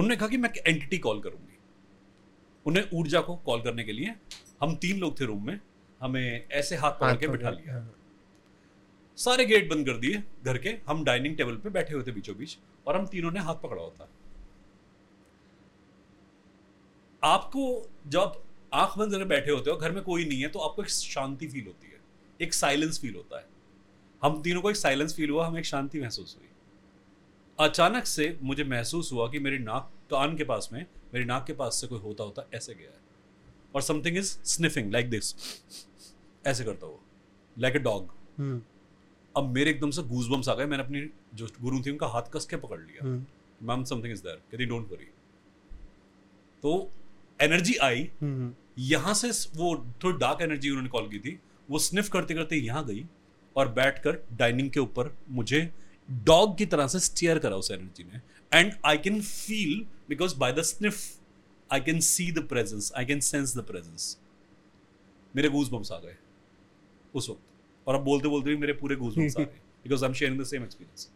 उन्होंने कहा कि मैं एंटिटी कॉल करूँगी। उन्हें ऊर्जा को कॉल करने के लिए हम तीन लोग थे रूम में हमें ऐसे हाथ पकड़ के बिठा लिया। हाँ। सारे गेट बंद कर दिए घर के हम डाइनिंग टेबल पे बैठे हुए थे बीचों बीच और हम तीनों ने हाथ पकड़ा होता आपको जब आँख बंद करके बैठे होते हो घर में कोई नहीं है तो आपको एक शांति फील होती है एक साइलेंस फील होता है। हम तीनों को एक साइलेंस फील हुआ हमें एक शांति महसूस हुई। अचानक से मुझे महसूस हुआ कि मेरी नाक कान के पास में मेरी नाक के पास से कोई होता होता ऐसे गया है। और something is sniffing like this ऐसे करता हुआ। लाइक अ डॉग अब मेरे एकदम से गूज बम्स आ गए। मैंने अपनी जो गुरु थी उनका हाथ कस के पकड़ लिया। मैम समथिंग इज़ देयर कहती डोंट वरी तो एनर्जी आई। हम्म, यहाँ से वो थोड़ी डार्क एनर्जी उन्होंने कॉल की थी। वो स्निफ करते करते यहाँ गई और बैठकर डाइनिंग के ऊपर मुझे डॉग की तरह से स्टीयर करा उस एनर्जी ने. And I can feel because by the sniff I can see the presence I can sense the presence मेरे गूज बम्स आ गए उस वक्त. और अब बोलते बोलते भी मेरे पूरे गूज बम्स आ गए because I am sharing the same experience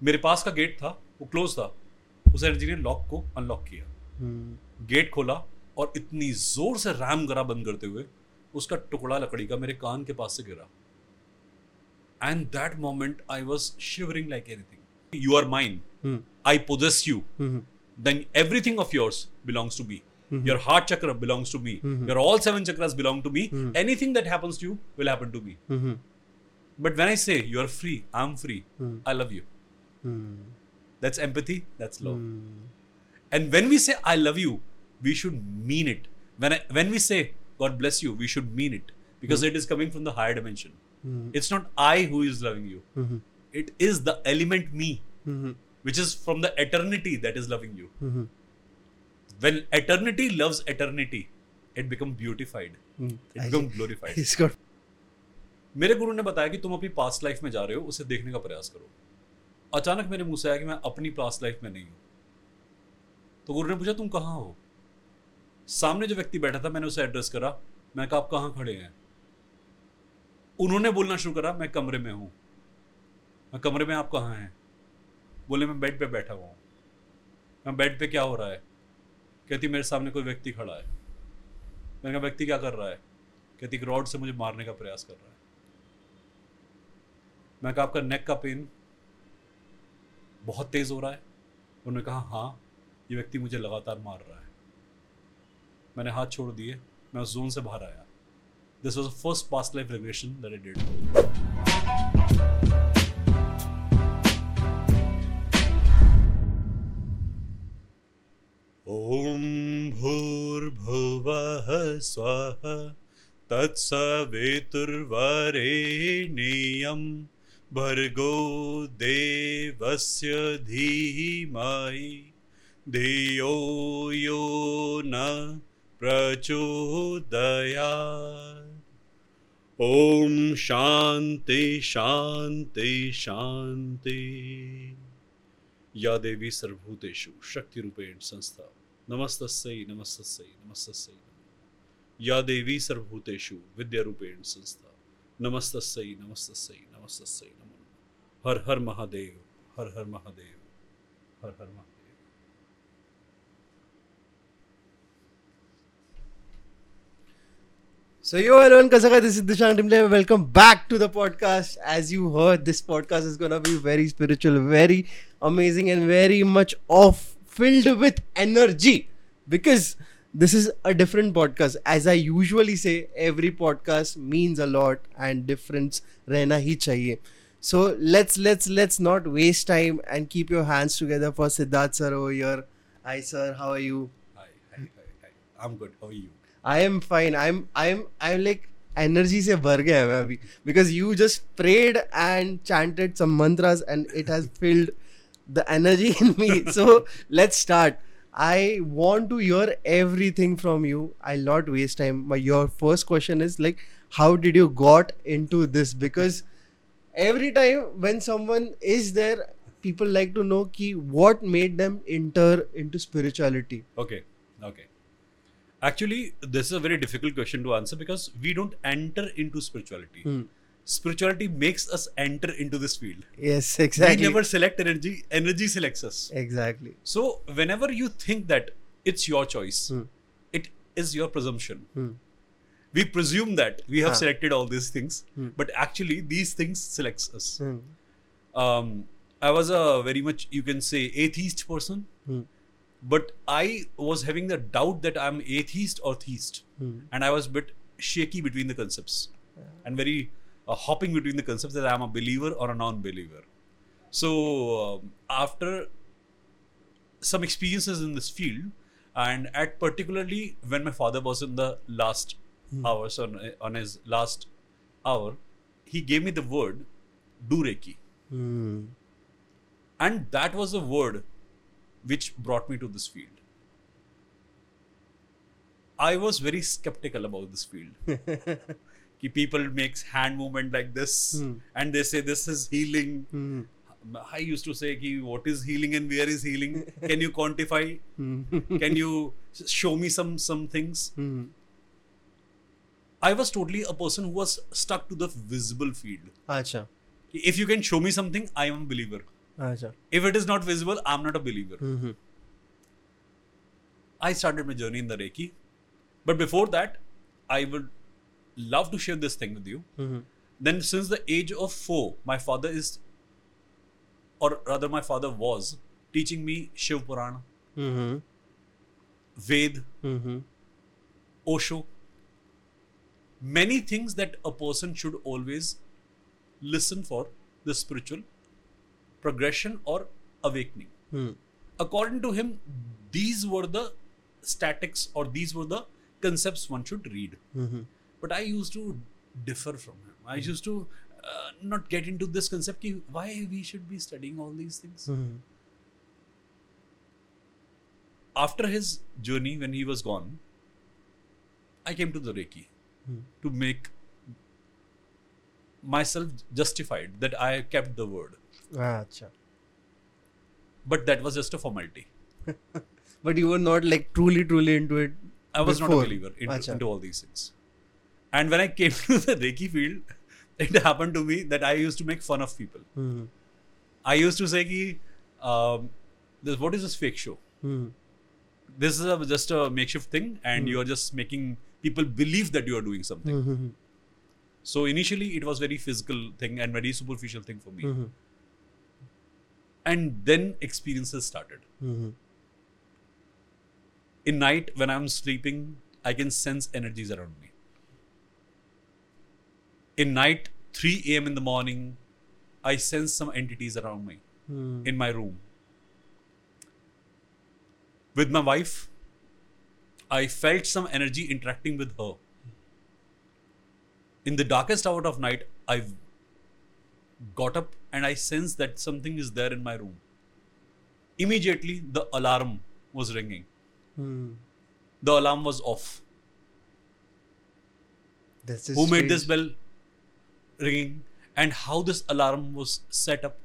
मेरे पास का गेट था वो क्लोज था. उस एनर्जी ने लॉक को अनलॉक किया. हम्म, गेट खोला और इतनी ज़ोर से रैम करा बंद करते हुए उसका टुकड़ा लकड़ी का मेरे कान के पास से गिरा. And that moment, I was shivering like anything. You are mine. Hmm. I possess you. Mm-hmm. Then everything of yours belongs to me. Mm-hmm. Your heart chakra belongs to me. Mm-hmm. Your all seven chakras belong to me. Hmm. Anything that happens to you will happen to me. Hmm. But when I say you are free, I'm free, I love you. That's empathy, that's love. And when we say I love you, we should mean it. When, I, when we say God bless you, we should mean it because it is coming from the higher dimension. It's not I who is loving you it is the element me which is from the eternity that is loving you when eternity loves eternity it become beautified it become glorified मेरे गुरु ने बताया कि तुम अपनी past life में जा रहे हो उसे देखने का प्रयास करो। अचानक मेरे मुँह से आया कि मैं अपनी पास्ट लाइफ में नहीं हूँ। तो गुरु ने पूछा तुम कहाँ हो? सामने जो व्यक्ति बैठा था मैंने उसे एड्रेस करा। मैं कहा आप कहाँ खड़े हैं? उन्होंने बोलना शुरू करा, मैं कमरे में हूँ। मैं कमरे में आप कहाँ हैं? बोले, मैं बेड पे बैठा हुआ हूँ। मैं बेड पे क्या हो रहा है? कहती, मेरे सामने कोई व्यक्ति खड़ा है। मैंने कहा, व्यक्ति क्या कर रहा है? कहती रॉड से मुझे मारने का प्रयास कर रहा है। मैं कहा, आपका नेक का पेन बहुत तेज हो रहा है? उन्होंने कहा हाँ ये व्यक्ति मुझे लगातार मार रहा है। मैंने हाथ छोड़ दिए, मैं उस जोन से बाहर आया। This was first past life regression that I did ॐ भूर्भुवः स्वः तत्सवितुर्वरेण्यं भर्गो देवस्य धीमहि। धियो यो न प्रचोदयात्। ॐ शान्ति शान्ति शान्ति या देवी सर्वभूतेषु शक्तिरूपेण संस्था। नमस्तस्यै नमस्तस्यै नमस्तस्यै। या देवी सर्वभूतेषु विद्यारूपेण संस्था। नमस्तस्यै नमस्तस्यै नमस्तस्यै नमो नमः। हर हर महादेव, हर हर महादेव, हर हर Mahadev. So, yo, everyone, Kasaka, this is Dishang Dimle. Welcome back to the podcast. As you heard, this podcast is gonna be very spiritual, very amazing, and very much off filled with energy because this is a different podcast. As I usually say, every podcast means a lot and difference rehna hi chahiye. So let's let's let's not waste time and keep your hands together for Siddharth sir over here. Hi sir, how are you? Hi, hi, hi, hi. I'm good. How are you? I am fine. I'm I'm I'm like energy से भर गया मैं अभी because you just prayed and chanted some mantras and it has filled the energy in me. So let's start. I want to hear everything from you. I'll not waste time. My your first question is like, how did you got into this? Because every time when someone is there, people like to know ki what made them enter into spirituality. Okay, okay. Actually, this is a very difficult question to answer because we don't enter into spirituality. Hmm. spirituality makes us enter into this field. Yes, exactly. We never select energy, energy selects us. Exactly. So, whenever you think that it's your choice, Hmm. it is your presumption. Hmm. We presume that we have Ah. selected all these things, but actually, these things selects us. Um, I was a very much, you can say, atheist person. But I was having the doubt that I'm atheist or theist, Hmm. and I was a bit shaky between the concepts and very uh, hopping between the concepts that I'm a believer or a non-believer. So um, after some experiences in this field, and at particularly when my father was in the last hours on on his last hour, he gave me the word "do reiki," Hmm. and that was a word which brought me to this field. I was very skeptical about this field. Ki people makes hand movement like this hmm. and they say this is healing. Hmm. I used to say Ki, what is healing and where is healing? Can you quantify? Hmm. Can you show me some some things? I was totally a person who was stuck to the visible field. If you can show me something, I am a believer if it is not visible I'm not a believer Hmm. I started my journey in the Reiki but before that I would love to share this thing with you Hmm. then since the age of four my father is or rather my father was teaching me shiv purana Hmm. ved Hmm. osho many things that a person should always listen for the spiritual progression or awakening Hmm. according to him these were the statics or these were the concepts one should read Hmm. but I used to differ from him. I used to uh, not get into this concept ki why we should be studying all these things. Hmm. After his journey, when he was gone, I came to the Reiki Hmm. to make myself justified that I kept the word. अच्छा But that was just a formality. but you were not like truly truly into it I was not a Before. believer into, Acha. into all these things. And when I came to the Reiki field, it happened to me that I used to make fun of people. Hmm. I used to say ki, um, this, what is this fake show? Hmm. This is a, just a makeshift thing, and you are just making people believe that you are doing something. Hmm. So initially, it was very physical thing and very superficial thing for me. And then experiences started. Hmm. In night, when I'm sleeping, I can sense energies around me. In night, 3 a.m. in the morning, I sense some entities around me Hmm. in my room. With my wife, I felt some energy interacting with her. In the darkest hour of night, I got up and I sensed that something is there in my room. Immediately, the alarm was ringing. Hmm. The alarm was off. This is Who made this strange. bell ringing and how this alarm was set up?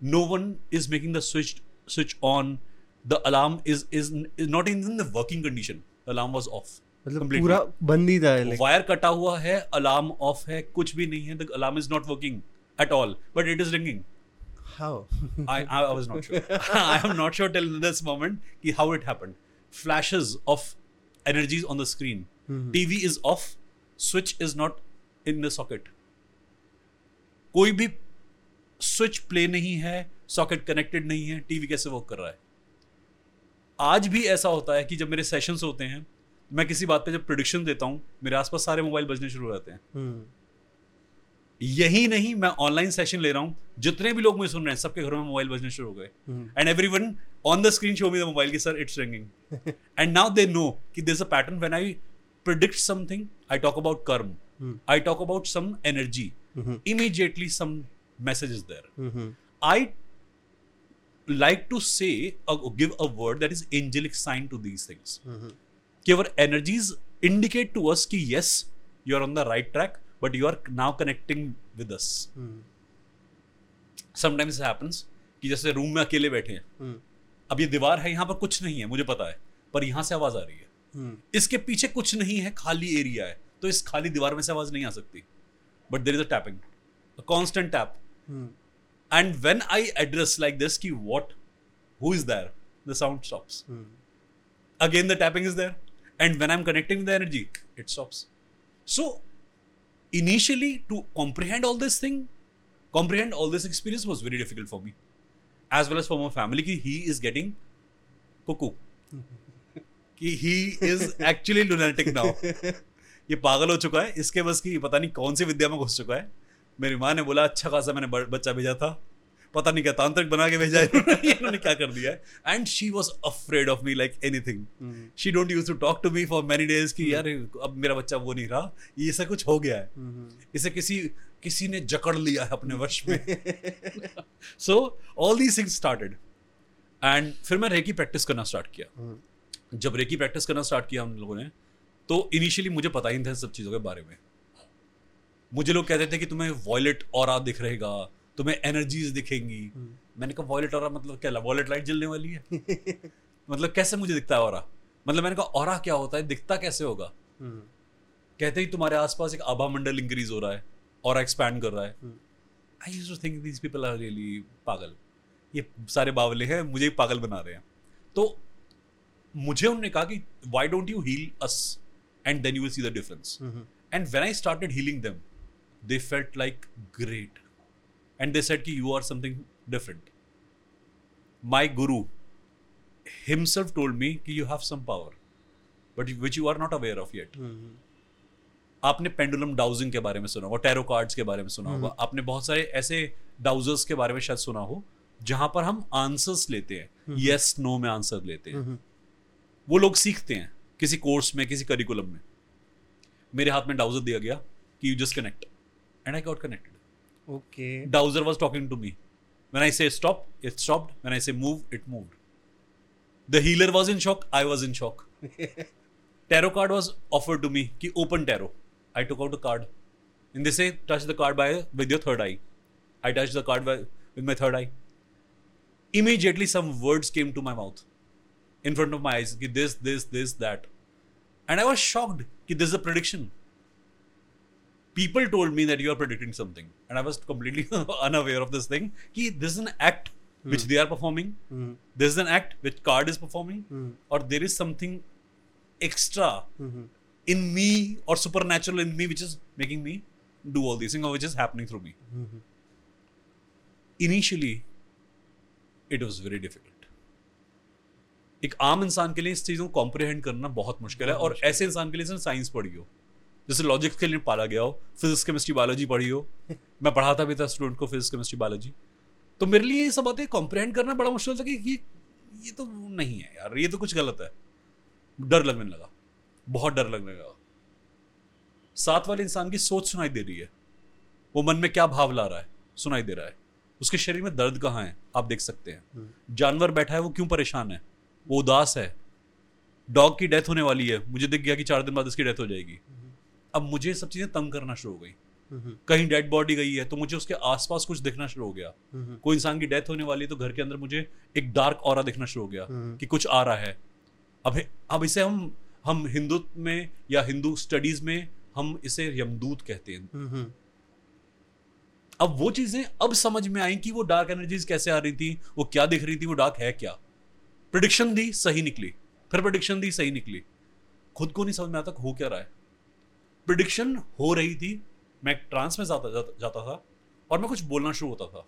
No one is making the switch switch on. The alarm is is, is not even in the working condition. The alarm was off. मतलब completely. पूरा बंद ही था like wire कटा हुआ है alarm off है कुछ भी नहीं है the alarm is not working at all but it is ringing how I, I I was not sure. I am not sure till this moment ki how it happened. Flashes of energies on the screen. Mm-hmm. TV is off. Switch is not in the socket. कोई भी switch play नहीं है socket connected नहीं है TV कैसे work कर रहा है आज भी ऐसा होता है कि जब मेरे सेशंस होते हैं मैं किसी बात पे जब प्रोडिक्शन देता हूँ मेरे आसपास सारे मोबाइल बजने शुरू हो जाते हैं Hmm. यही नहीं मैं ऑनलाइन सेशन ले रहा हूँ। जितने भी लोग मुझे सुन रहे हैं सबके घरों में मोबाइल बजने शुरू हो गए। And everyone on the screen show me mobile की sir it's ringing and now they know कि this a pattern when I predict something I talk about karma I talk about some energy immediately some message is there I like to say give a word that is angelic sign to these things कि energies indicate to us की yes you are on the right track but you are now connecting with us sometimes happens कि जैसे room में अकेले बैठे हैं। hmm. अब ये दीवार है यहाँ पर कुछ नहीं है मुझे पता है पर यहाँ से आवाज़ आ रही है। hmm. इसके पीछे कुछ नहीं है खाली एरिया है तो इस खाली दीवार में से आवाज़ नहीं आ सकती। But there is a tapping constant tap and when I address like this की what who is there the sound stops again the tapping is there and when I am connecting the energy it stops so initially, to comprehend all this thing, comprehend all this experience was very difficult for me. As well as for my family, ki he is getting cuckoo. कि he is actually lunatic now ये पागल हो चुका है इसके बस की पता नहीं कौन सी विद्या में घुस चुका है मेरी माँ ने बोला अच्छा खासा मैंने बच्चा भेजा था पता नहीं क्या तांत्रिक बना के भेजा है इन्होंने। क्या कर दिया है? And she was afraid of me like anything she don't use to talk to me for many days कि यार अब मेरा बच्चा वो नहीं रहा। ये ऐसा कुछ हो गया है। इसे किसी किसी ने जकड़ लिया है अपने वश में। So all these things started and फिर मैं रेकी प्रैक्टिस करना स्टार्ट किया। जब रेकी प्रैक्टिस करना स्टार्ट किया हम लोगों ने तो इनिशियली मुझे पता ही नहीं था सब चीज़ों के बारे में। मुझे लोग कहते थे कि तुम्हें वॉयलेट और दिख रहेगा तुम्हें एनर्जीज दिखेंगी। मैंने कहा वॉयलेट और मतलब क्या वॉयलेट लाइट जलने वाली है? मतलब कैसे मुझे दिखता है और मतलब मैंने कहा और क्या होता है दिखता कैसे होगा? कहते ही तुम्हारे आसपास एक आभा मंडल इंक्रीज हो रहा है और एक्सपैंड कर रहा है। I use to think these people are really पागल। ये सारे बावले हैं मुझे पागल बना रहे हैं। तो मुझे उन्होंने कहा कि why don't you heal us and then you will see the difference and when I started healing them they felt like great and they said कि you are something different my guru himself told me कि you have some power but which you are not aware of yet. आपने pendulum dowsing के बारे में सुना होगा tarot cards के बारे में सुना होगा। आपने बहुत सारे ऐसे डाउजर्स के बारे में शायद सुना हो जहाँ पर हम आंसर्स लेते हैं। यस नो में आंसर लेते हैं। वो लोग सीखते हैं किसी कोर्स में किसी करिकुलम में। मेरे हाथ में डाउजर दिया गया कि you just connect and I got connected Okay. Dowser was talking to me. When I say stop, it stopped. When I say move, it moved. The healer was in shock. I was in shock. tarot card was offered to me. Ki open tarot. I took out a card. And they say touch the card by with your third eye. I touched the card by, with my third eye. Immediately some words came to my mouth. In front of my eyes. Ki this, this, this, that. And I was shocked. Ki this is a prediction people told me that you are predicting something and i was completely unaware of this thing ki this is an act mm. which they are performing mm. this is an act which card is performing mm. or there is something extra mm-hmm. in me or supernatural in me which is making me do all these things or which is happening through me mm-hmm. initially it was very difficult एक आम इंसान के लिए इस चीज़ों को comprehend करना बहुत मुश्किल है और ऐसे इंसान के लिए जिसने साइंस पढ़ी हो जैसे लॉजिक्स के लिए पाला गया हो फिजिक्स केमिस्ट्री बायोलॉजी पढ़ी हो। मैं पढ़ाता भी था स्टूडेंट को फिजिक्स केमिस्ट्री बायोलॉजी तो मेरे लिए ये सब बातें कॉम्प्रिहेंड करना बड़ा मुश्किल था कि ये ये तो नहीं है यार ये तो कुछ गलत है। डर लगने लगा बहुत डर लगने लगा। साथ वाले इंसान की सोच सुनाई दे रही है। वो मन में क्या भाव ला रहा है सुनाई दे रहा है। उसके शरीर में दर्द कहाँ है आप देख सकते हैं। जानवर बैठा है वो क्यों परेशान है? वो उदास है। डॉग की डेथ होने वाली है। मुझे दिख गया कि चार दिन बाद इसकी डेथ हो जाएगी। अब मुझे सब चीज़ें तंग करना शुरू हो गई। कहीं डेड बॉडी गई है तो मुझे उसके आसपास कुछ दिखना शुरू हो गया। कोई इंसान की डेथ होने वाली है तो घर के अंदर मुझे एक डार्क और दिखना शुरू हो गया कि कुछ आ रहा है। अब अब इसे हम हम हिंदू में या हिंदू स्टडीज़ में हम इसे यमदूत कहते हैं। अब वो चीज़ें अब समझ में आई कि वो डार्क एनर्जीज कैसे आ रही थी वो क्या दिख रही थी वो डार्क है क्या। प्रिडिक्शन दी सही निकली। फिर प्रिडिक्शन दी सही निकली। खुद को नहीं समझ में आता हो क्या रहा है। प्रिडिक्शन हो रही थी। मैं ट्रांस में जाता, जाता जाता था और मैं कुछ बोलना शुरू होता था।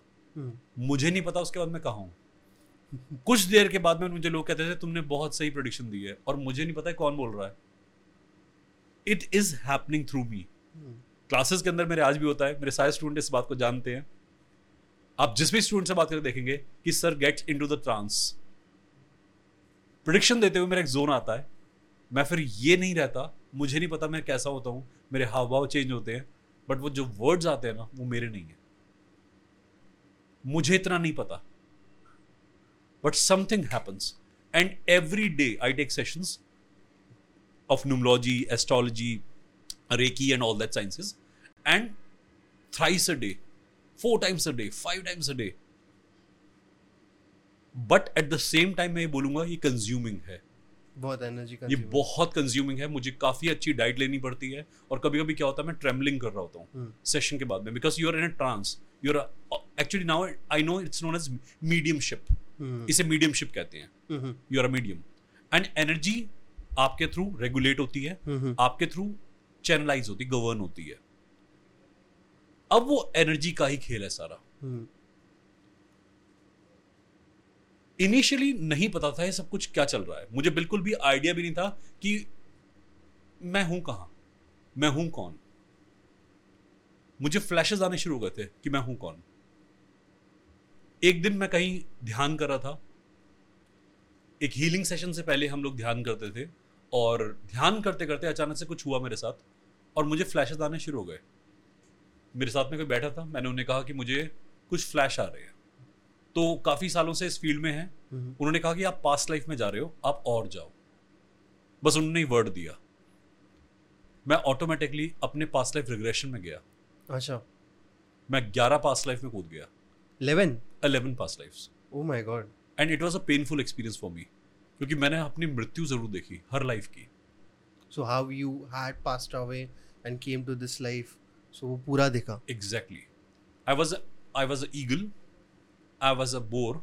मुझे नहीं पता उसके बाद मैं कहा हूँ। कुछ देर के बाद में मुझे लोग कहते थे तुमने बहुत सही प्रोडिक्शन दी है। और मुझे नहीं पता है कौन बोल रहा है। It is happening through me classes के अंदर मेरे आज भी होता है। मेरे सारे स्टूडेंट इस बात को जानते हैं। आप जिस भी स्टूडेंट से बात करके देखेंगे कि sir gets into the trance prediction देते हुए मेरा एक जोन आता है। मैं फिर ये नहीं रहता मुझे नहीं पता मैं कैसा होता हूँ मेरे हाव भाव चेंज होते हैं बट वो जो वर्ड्स आते हैं ना वो मेरे नहीं है। मुझे इतना नहीं पता। But something happens and every day I take sessions of numerology, astrology, Reiki, and all that sciences, and thrice a day, four times a day, five times a day. But at the same time मैं ये बोलूँगा ये consuming है। बहुत energy ये बहुत consuming है मुझे काफ़ी अच्छी डाइट लेनी पड़ती है और कभी कभी क्या होता है मैं ट्रेमलिंग कर रहा होता हूँ हम्म। सेशन के बाद में because you are in trance you are actually now I know it's known as mediumship hmm. इसे मीडियमशिप कहते हैं। You are a medium and energy आपके थ्रू रेगुलेट होती है हम्म। आपके थ्रू चैनलाइज होती गवर्न होती है। अब वो एनर्जी का ही खेल है सारा। इनिशियली नहीं पता था ये सब कुछ क्या चल रहा है। मुझे बिल्कुल भी आइडिया भी नहीं था कि मैं हूँ कहाँ? मैं हूँ कौन? मुझे फ्लैशेस आने शुरू हो गए थे कि मैं हूँ कौन? एक दिन मैं कहीं ध्यान कर रहा था। एक हीलिंग सेशन से पहले हम लोग ध्यान करते थे और ध्यान करते करते अचानक से कुछ हुआ मेरे साथ और मुझे फ्लैशेस आने शुरू हो गए। मेरे साथ में कोई बैठा था, मैंने उन्हें कहा कि मुझे कुछ फ्लैश आ रहे हैं। तो काफ़ी सालों से इस फ़ील्ड में हैं। उन्होंने कहा कि आप पास्ट लाइफ में जा रहे हो आप और जाओ। बस उन्होंने ही वर्ड दिया। मैं ऑटोमेटिकली अपने पास्ट लाइफ रिग्रेशन में गया। अच्छा। मैं 11 पास्ट लाइफ में कूद गया। 11 11 past lives oh my god and it was a painful experience for me क्योंकि मैंने अपनी मृत्यु ज़रूर देखी हर लाइफ की। So how you had passed away and came to this life so वो पूरा देखा। Exactly I was I was a eagle I was a boar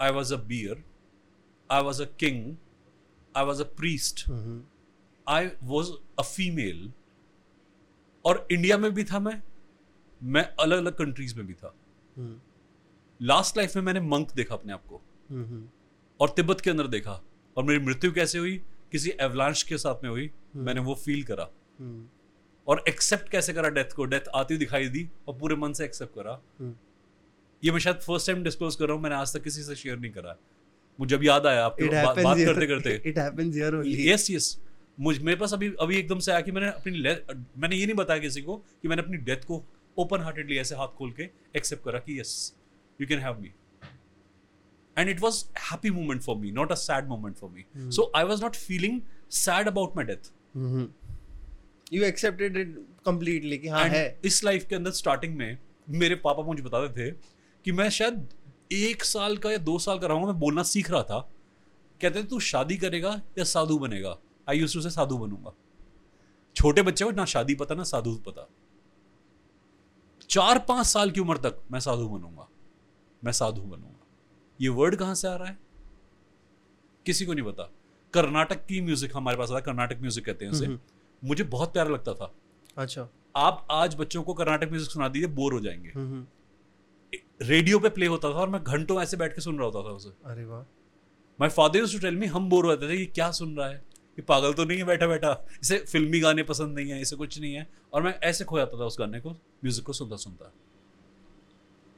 I was a bear I was a king I was a priest I was a female और India में भी था मैं मैं अलग अलग कंट्रीज़ में भी था। लास्ट लाइफ में मैंने मंक देखा अपने आप को। और तिब्बत के अंदर देखा। और मेरी मृत्यु कैसे हुई? किसी एवलांश के साथ में हुई। मैंने वो फील करा। और एक्सेप्ट कैसे करा डेथ को? डेथ आती दिखाई दी और पूरे मन से एक्सेप्ट करा। ये मैं शायद फ़र्स्ट टाइम डिस्क्लोज कर रहा हूँ मैंने आज तक किसी से शेयर नहीं करा। मुझे अब याद आया आपके बा, बात करते करते। It happens here only yes yes मुझ मेरे पास अभी अभी एकदम से आया कि मैंने अपनी मैंने ये नहीं बताया किसी को कि मैंने अपनी डेथ को ओपन हार्टेडली ऐसे हाथ खोल के एक्सेप्ट करा कि yes you can have me and it was happy moment for me not a sad moment for me so I was not feeling sad about my death you accepted it completely कि हाँ है। इस life के अंदर starting में मेरे पापा मुझे बताते थे कि मैं शायद एक साल का या दो साल का रहूँगा मैं बोलना सीख रहा था। कहते थे तू शादी करेगा या साधु बनेगा? आई यूज़ टू से साधु बनूँगा। छोटे बच्चे को ना शादी पता ना साधु पता। चार पाँच साल की उम्र तक मैं साधु बनूँगा। मैं साधु बनूँगा। ये वर्ड कहाँ से आ रहा है? किसी को नहीं पता। कर्नाटक की म्यूज़िक हमारे पास आता है कर्नाटक म्यूज़िक कहते हैं उसे। मुझे बहुत प्यारा लगता था। अच्छा। आप आज बच्चों को कर्नाटक म्यूज़िक सुना दीजिए बोर हो जाएँगे। हम्म, रेडियो पे प्ले होता था और मैं घंटों ऐसे बैठ के सुन रहा होता था उसे। अरे वाह। My father used to tell me हम बोर होते थे ये क्या सुन रहा है? ये पागल तो नहीं है बैठा बैठा। इसे फिल्मी गाने पसंद नहीं है इसे कुछ नहीं है। और मैं ऐसे खो जाता था उस गाने को म्यूज़िक को सुनता सुनता।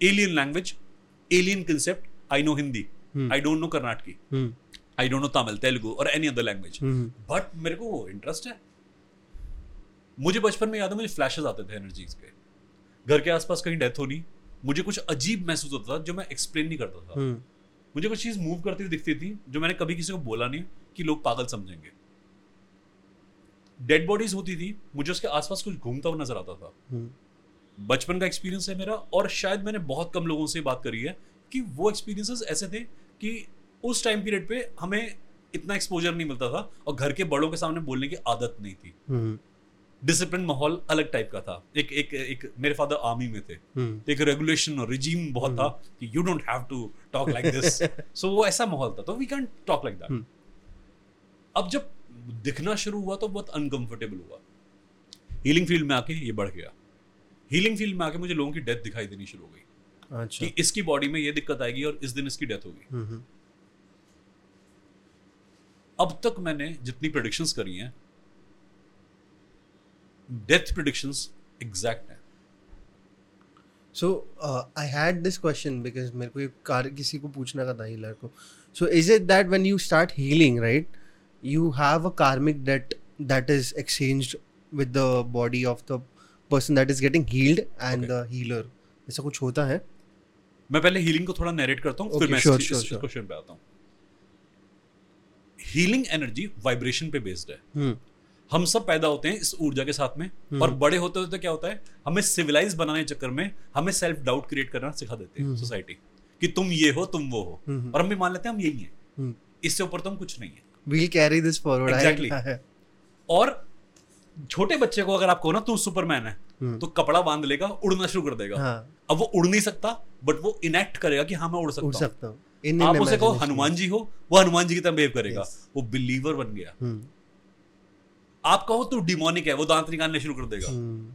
Alien language alien concept I know Hindi. I don't know Karnataki I don't know Tamil Telugu और एनी अदर लैंग्वेज बट मेरे को इंटरेस्ट है। मुझे बचपन में याद है मुझे फ्लैशेस आते थे एनर्जीज के। घर के आसपास कहीं डेथ होनी मुझे कुछ अजीब महसूस होता था जो मैं एक्सप्लेन नहीं करता था। हम्म। मुझे कुछ चीज़ मूव करती हुई दिखती थी जो मैंने कभी किसी को बोला नहीं कि लोग पागल समझेंगे। डेड बॉडीज होती थी मुझे उसके आसपास कुछ घूमता हुआ नज़र आता था। हम्म। बचपन का एक्सपीरियंस है मेरा और शायद मैंने बहुत कम लोगों से बात करी है कि वो एक्सपीरियंसेस ऐसे थे कि उस टाइम पीरियड पे हमें इतना एक्सपोजर नहीं मिलता था और घर के बड़ों के सामने बोलने की आदत नहीं थी। हम्म। डिसिप्लिन माहौल अलग टाइप का था। एक एक एक मेरे फादर आर्मी में थे। हम्म। एक रेगुलेशन और रिजीम बहुत था कि you don't have to talk like this so वो ऐसा माहौल था तो we can talk like that hmm. अब जब दिखना शुरू हुआ तो बहुत अनकंफर्टेबल हुआ। हीलिंग फ़ील्ड में आके ये बढ़ गया। हीलिंग फ़ील्ड में आके मुझे लोगों की डेथ दिखाई देनी शुरू हो गई। अच्छा। कि इसकी बॉडी में ये दिक्कत आएगी और इस दिन इसकी डेथ होगी। हम्म अब तक मैंने जितनी प्रोडिक्शंस करी हैं डेथ प्रोडिक्शंस एग्जैक्ट हैं. So I had this question because मेरे को एक कार किसी को पूछना का था हीलर को. So is it that when you start healing right you have a karmic debt that is exchanged with the body of the person that is getting healed and Okay. the healer? ऐसा कुछ होता है? मैं पहले healing को थोड़ा narrate करता हूँ फिर मैं sure, इस- sure, sure. क्वेश्चन पे आता हूँ. हीलिंग एनर्जी वाइब्रेशन पे बेस्ड है. हम्म हम सब पैदा होते हैं इस ऊर्जा के साथ में और बड़े होते होते क्या होता है हमें सिविलाइज बनाने के चक्कर में हमें सेल्फ डाउट क्रिएट करना सिखा देते हैं सोसाइटी कि तुम ये हो तुम वो हो। हम्म। और हम भी मान लेते हैं हम यही हैं। हम्म। इससे ऊपर तो हम कुछ नहीं है। We'll carry this forward I- Exactly. और छोटे बच्चे को अगर आप कहो ना तू सुपरमैन है हम्म। तो कपड़ा बाँध लेगा उड़ना शुरू कर देगा। हाँ। अब वो उड़ नहीं सकता बट वो इनेक्ट करेगा कि हाँ मैं उड़ उड़ सकता हूँ। सकता हूँ। आप उसे कहो हनुमान जी हो वो हनुमान जी की तरह बिहेव करेगा। Yes. वो बिलीवर बन गया। हम्म, आप कहो तू डिमोनिक है वो दांत निकालने शुरू कर देगा। हम्म,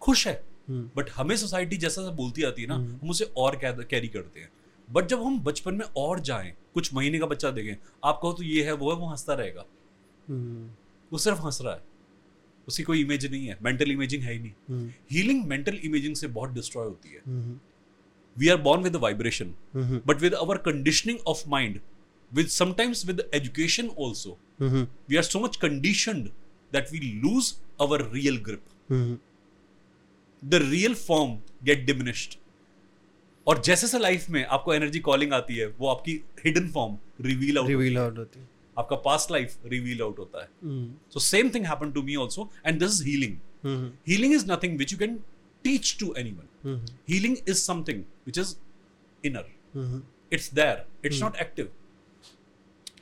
खुश है। हम्म, बट हमें सोसाइटी जैसा जैसा बोलती आती है ना हम्म। हम उसे और कैरी करते हैं। बट जब हम बचपन में और जाएँ कुछ महीने का बच्चा देखें आप कहो तो ये है वो है वो हंसता रहेगा। हम्म, वो सिर्फ़ हंस रहा है। उसकी कोई इमेज नहीं है मेंटल इमेजिंग है ही नहीं। हम्म, हीलिंग मेंटल इमेजिंग से बहुत डिस्ट्रॉय होती है। हम्म, we are vibration hmm, but with our conditioning of mind with sometimes with education also hmm, we are so much conditioned that we lose our real grip the real form get diminished और जैसे जैसे life में आपको energy calling आती है वो आपकी hidden form reveal out reveal out होती है। आपका पास्ट लाइफ रिवील आउट होता है। So same thing happen to me also and this is healing healing is nothing which you can teach to anyone healing is something which is inner it's there it's not active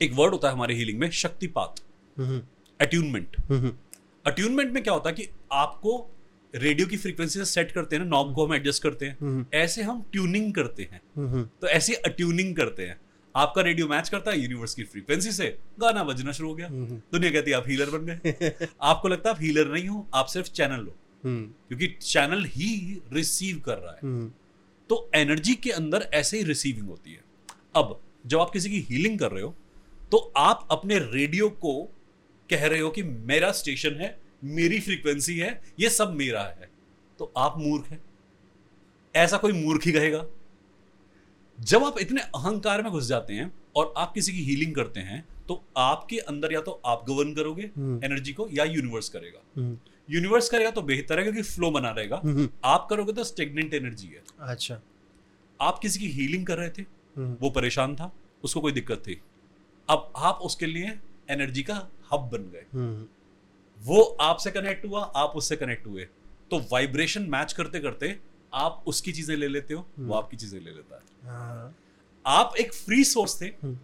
एक word होता है हमारे healing में शक्तिपात. Mm-hmm. Attunement attunement में क्या होता है कि आपको रेडियो की फ्रीक्वेंसी से सेट करते हैं ना नॉब को हम एडजस्ट करते हैं। ऐसे हम ट्यूनिंग करते हैं। तो ऐसे अट्यूनिंग करते हैं। आपका रेडियो मैच करता है यूनिवर्स की फ्रीक्वेंसी से। गाना बजना शुरू हो गया। दुनिया कहती है आप हीलर बन गए। आपको लगता है आप हीलर नहीं हो आप सिर्फ़ चैनल हो। हम्म, क्योंकि चैनल ही रिसीव कर रहा है। तो एनर्जी के अंदर ऐसे ही रिसीविंग होती है। अब जब आप किसी की हीलिंग कर रहे हो तो आप अपने रेडियो को कह रहे हो कि मेरा स्टेशन है मेरी फ्रीक्वेंसी है ये सब मेरा है। तो आप मूर्ख हैं। ऐसा कोई मूर्ख ही कहेगा। जब आप इतने अहंकार में घुस जाते हैं और आप किसी की हीलिंग करते हैं तो आपके अंदर या तो आप गवर्न करोगे हम्म। एनर्जी को या यूनिवर्स करेगा। हम्म, यूनिवर्स करेगा तो बेहतर है क्योंकि फ्लो बना रहेगा। हम्म, आप करोगे तो स्टेगनेंट एनर्जी है। अच्छा। आप किसी की हीलिंग कर रहे थे हम्म, वो परेशान था उसको कोई दिक्कत थी। अब आप उसके लिए एनर्जी का हब बन गए। हम्म, वो आपसे कनेक्ट हुआ आप उससे कनेक्ट हुए। तो वाइब्रेशन मैच करते करते आप उसकी चीज़ें ले लेते हो वो आपकी चीज़ें ले लेता है। हाँ, आप एक फ्री सोर्स थे। हम्म।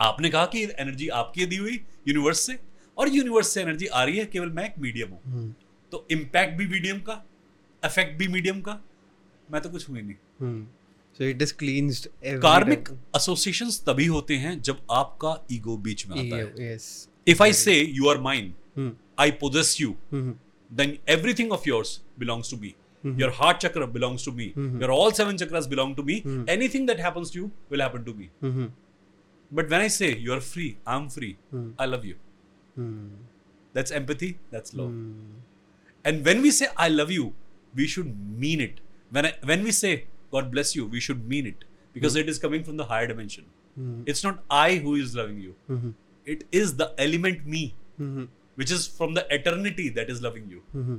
आपने कहा कि एनर्जी आपकी दी हुई यूनिवर्स से और यूनिवर्स से एनर्जी आ रही है केवल मैं एक मीडियम हूँ। हम्म, तो इम्पैक्ट भी मीडियम का इफ़ेक्ट भी मीडियम का मैं तो कुछ हुई नहीं। Hmm, so it is cleansed karmic time. Associations तभी होते हैं जब आपका ईगो बीच में आता है yes if I say you are mine hmm, I possess you hmm, then everything of yours belongs to me your heart chakra belongs to me Mm-hmm. your all seven chakras belong to me Mm-hmm. anything that happens to you will happen to me hmm, but when i say you are free i'm free Hmm. i love you hmm, that's empathy that's love hmm, and when we say i love you we should mean it when I, when we say God bless you, we should mean it because mm-hmm. it is coming from the higher dimension. Mm-hmm. It's not I who is loving you, mm-hmm. it is the element me, mm-hmm. which is from the eternity that is loving you. Mm-hmm.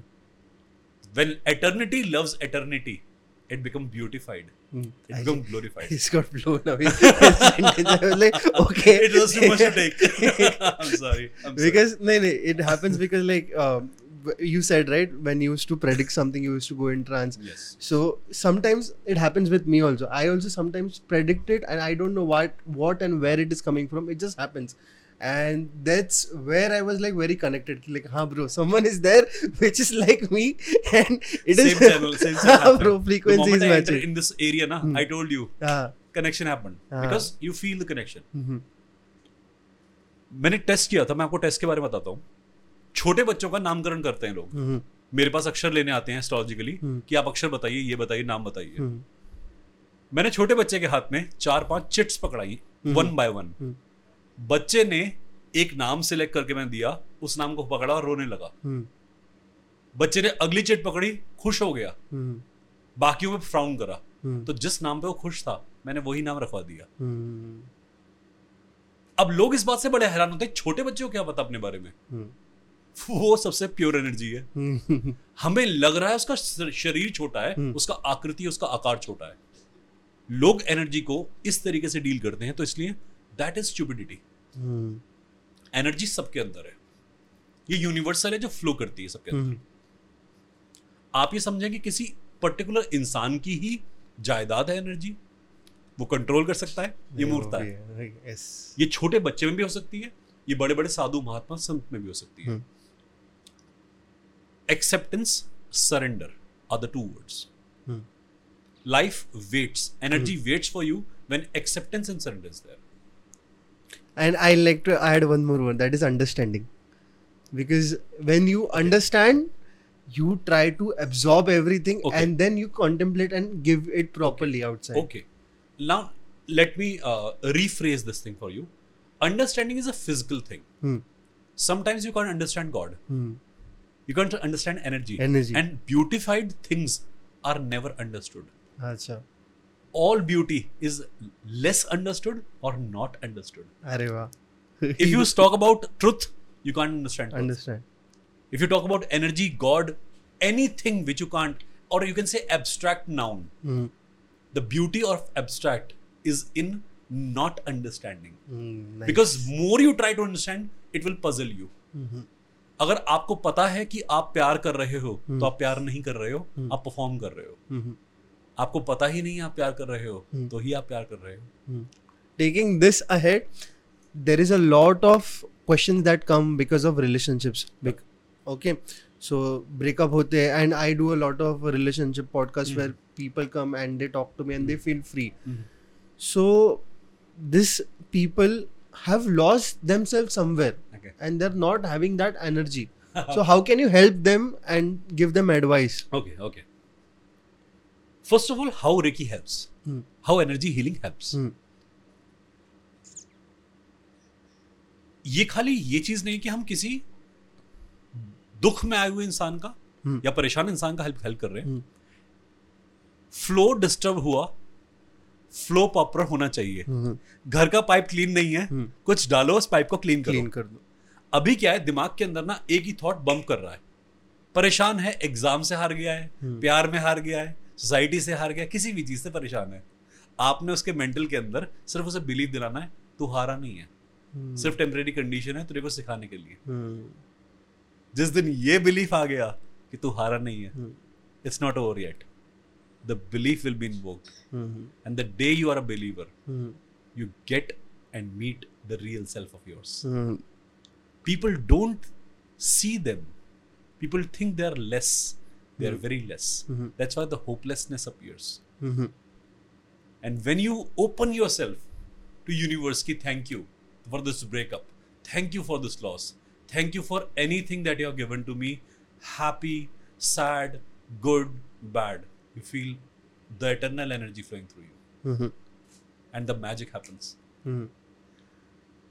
When eternity loves eternity, it become beautified. Mm. It become glorified. He's got blown away. like, okay. It was too much to take. I'm sorry. I'm because. No, no, it happens because like um, you said right when you used to predict something, you used to go in trance. yes So sometimes it happens with me also. I also sometimes predict it, and I don't know what what and where it is coming from. It just happens. And that's where I was like very connected. Like, huh, bro, someone is there which is like me, and it same is same channel same channel हाँ, bro, frequency is matching. in this area na hmm. i told you हाँ, connection happened हाँ. because you feel the connection hmm, मैंने test किया था मैं आपको test के बारे में बताता हूँ छोटे बच्चों का नामकरण करते हैं लोग। हम्म, मेरे पास अक्षर लेने आते हैं एस्ट्रोलॉजिकली हम्म. कि आप अक्षर बताइए ये बताइए नाम बताइए। हम्म, मैंने छोटे बच्चे के हाथ में चार पाँच चिट्स पकड़ाई वन बाय वन हम्म. बच्चे ने एक नाम सिलेक्ट करके मैंने दिया उस नाम को पकड़ा और रोने लगा। हम्म, बच्चे ने अगली चिट पकड़ी खुश हो गया। हम्म, बाकियों में फ्राउन करा। हम्म, तो जिस नाम पे वो खुश था मैंने वही नाम रखवा दिया। हम्म, अब लोग इस बात से बड़े हैरान होते हैं छोटे बच्चे को क्या पता अपने बारे में? हम्म, वो सबसे प्योर एनर्जी है। हम्म, हमें लग रहा है उसका शरीर छोटा है हम्म. उसका आकृति उसका आकार छोटा है। लोग एनर्जी को इस तरीके से डील करते हैं तो इसलिए that is stupidity hmm, energy सबके अंदर है। ये यूनिवर्सल है जो फ्लो करती है सबके अंदर। हम्म, आप ये समझें कि किसी पर्टिकुलर इंसान की ही जायदाद है एनर्जी वो कंट्रोल कर सकता है ये मूर्ता है। ये छोटे बच्चे में भी हो सकती है ये बड़े बड़े साधु महात्मा संत में भी हो सकती है। acceptance, surrender are the two words. Hmm. Life waits, energy hmm. waits for you when acceptance and surrender is there. And I like to add one more word that is understanding. Because when you understand, you try to absorb everything okay. and then you contemplate and give it properly okay. outside. Okay. Now, let me uh, rephrase this thing for you. Understanding is a physical thing. Hmm. Sometimes you can't understand God. Hmm you can't understand energy. Energy. And beautified things are never understood. Achha. All beauty is less understood or not understood. If you talk about truth, you can't understand. Truth. Understand. If you talk about energy, God, anything which you can't, or you can say abstract noun. Mm. The beauty of abstract is in not understanding. Mm, nice. Because more you try to understand, it will puzzle you. Mm-hmm. अगर आपको पता है कि आप प्यार कर रहे हो तो आप प्यार नहीं कर रहे हो आप परफॉर्म कर रहे हो। आपको पता ही नहीं आप प्यार कर रहे हो तो ही आप प्यार कर रहे हो। Taking this ahead there is a lot of question that come because of relationships okay so breakup होते हैं and I do a lot of relationship podcast where people come and they talk to me and they feel free so this people have lost them self somewhere Okay. and they're not having that energy so how can you help them and give them advice Okay, okay. First of all, how Reiki helps, Hmm. how energy healing helps. Hmm. ये खाली ये चीज़ नहीं कि हम किसी दुख में आए हुए इंसान का Hmm. या परेशान इंसान का हेल्प हेल्प कर रहे हैं Hmm. फ्लो डिस्टर्ब हुआ फ्लो प्रॉपर होना चाहिए Mhm. घर का पाइप क्लीन नहीं है Hmm. कुछ डालो उस पाइप को क्लीन clean कर दो अभी क्या है दिमाग के अंदर ना एक ही थॉट बम्प कर रहा है परेशान है एग्ज़ाम से हार गया है प्यार में हार गया है सोसाइटी से हार गया किसी भी चीज़ से परेशान है आपने उसके मेंटल के अंदर सिर्फ़ उसे बिलीव दिलाना है तू हारा नहीं है Hmm. सिर्फ़ टेम्परेरी कंडीशन है तेरे को सिखाने के लिए Hmm. जिस दिन ये बिलीफ आ गया कि तू हारा नहीं है. It's not over yet the belief will be invoked Hmm. And the day you are a believer you get and meet the real self of. Hmm. People don't see them. People think they are less. They are very less. Mhm. That's why the hopelessness appears. Mhm. And when you open yourself to universe, ki thank you for this breakup. Thank you for this loss. Thank you for anything that you have given to me. Happy, sad, good, bad. You feel the eternal energy flowing through you. Mhm. And the magic happens. Mhm.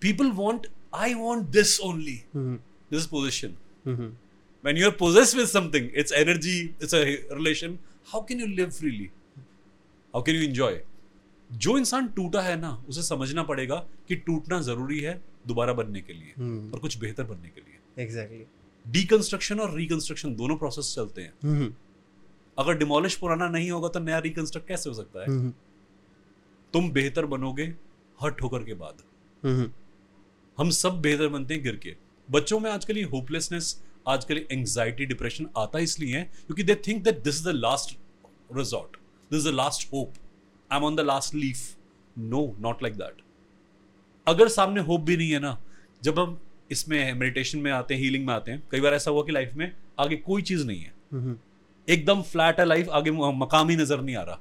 people want I want this only this position when you are possess with something it's energy it's relation how can you live freely how can you enjoy जो इंसान टूटा है ना उसे समझना पड़ेगा कि टूटना ज़रूरी है दोबारा बनने के लिए hmm. और कुछ बेहतर बनने के लिए। एग्जैक्टली डीकंस्ट्रक्शन और रिकंस्ट्रक्शन दोनों प्रोसेस चलते हैं। mm-hmm. अगर डिमोलिश पुराना नहीं होगा तो नया रिकंस्ट्रक्ट कैसे हो सकता है? Mm-hmm. तुम बेहतर बनोगे हट होकर के बाद। mm-hmm. हम सब बेहतर बनते हैं गिर के बच्चों में आजकल ये होपलेसनेस आजकल एंग्जाइटी डिप्रेशन आता इसलिए है क्योंकि they think that this is the last resort this is the last hope I am on the last leaf no not like that अगर सामने होप भी नहीं है ना जब हम इसमें मेडिटेशन में आते हैं हीलिंग में आते हैं कई बार ऐसा हुआ कि लाइफ में आगे कोई चीज़ नहीं है. एकदम फ्लैट है लाइफ आगे मकाम ही नज़र नहीं आ रहा.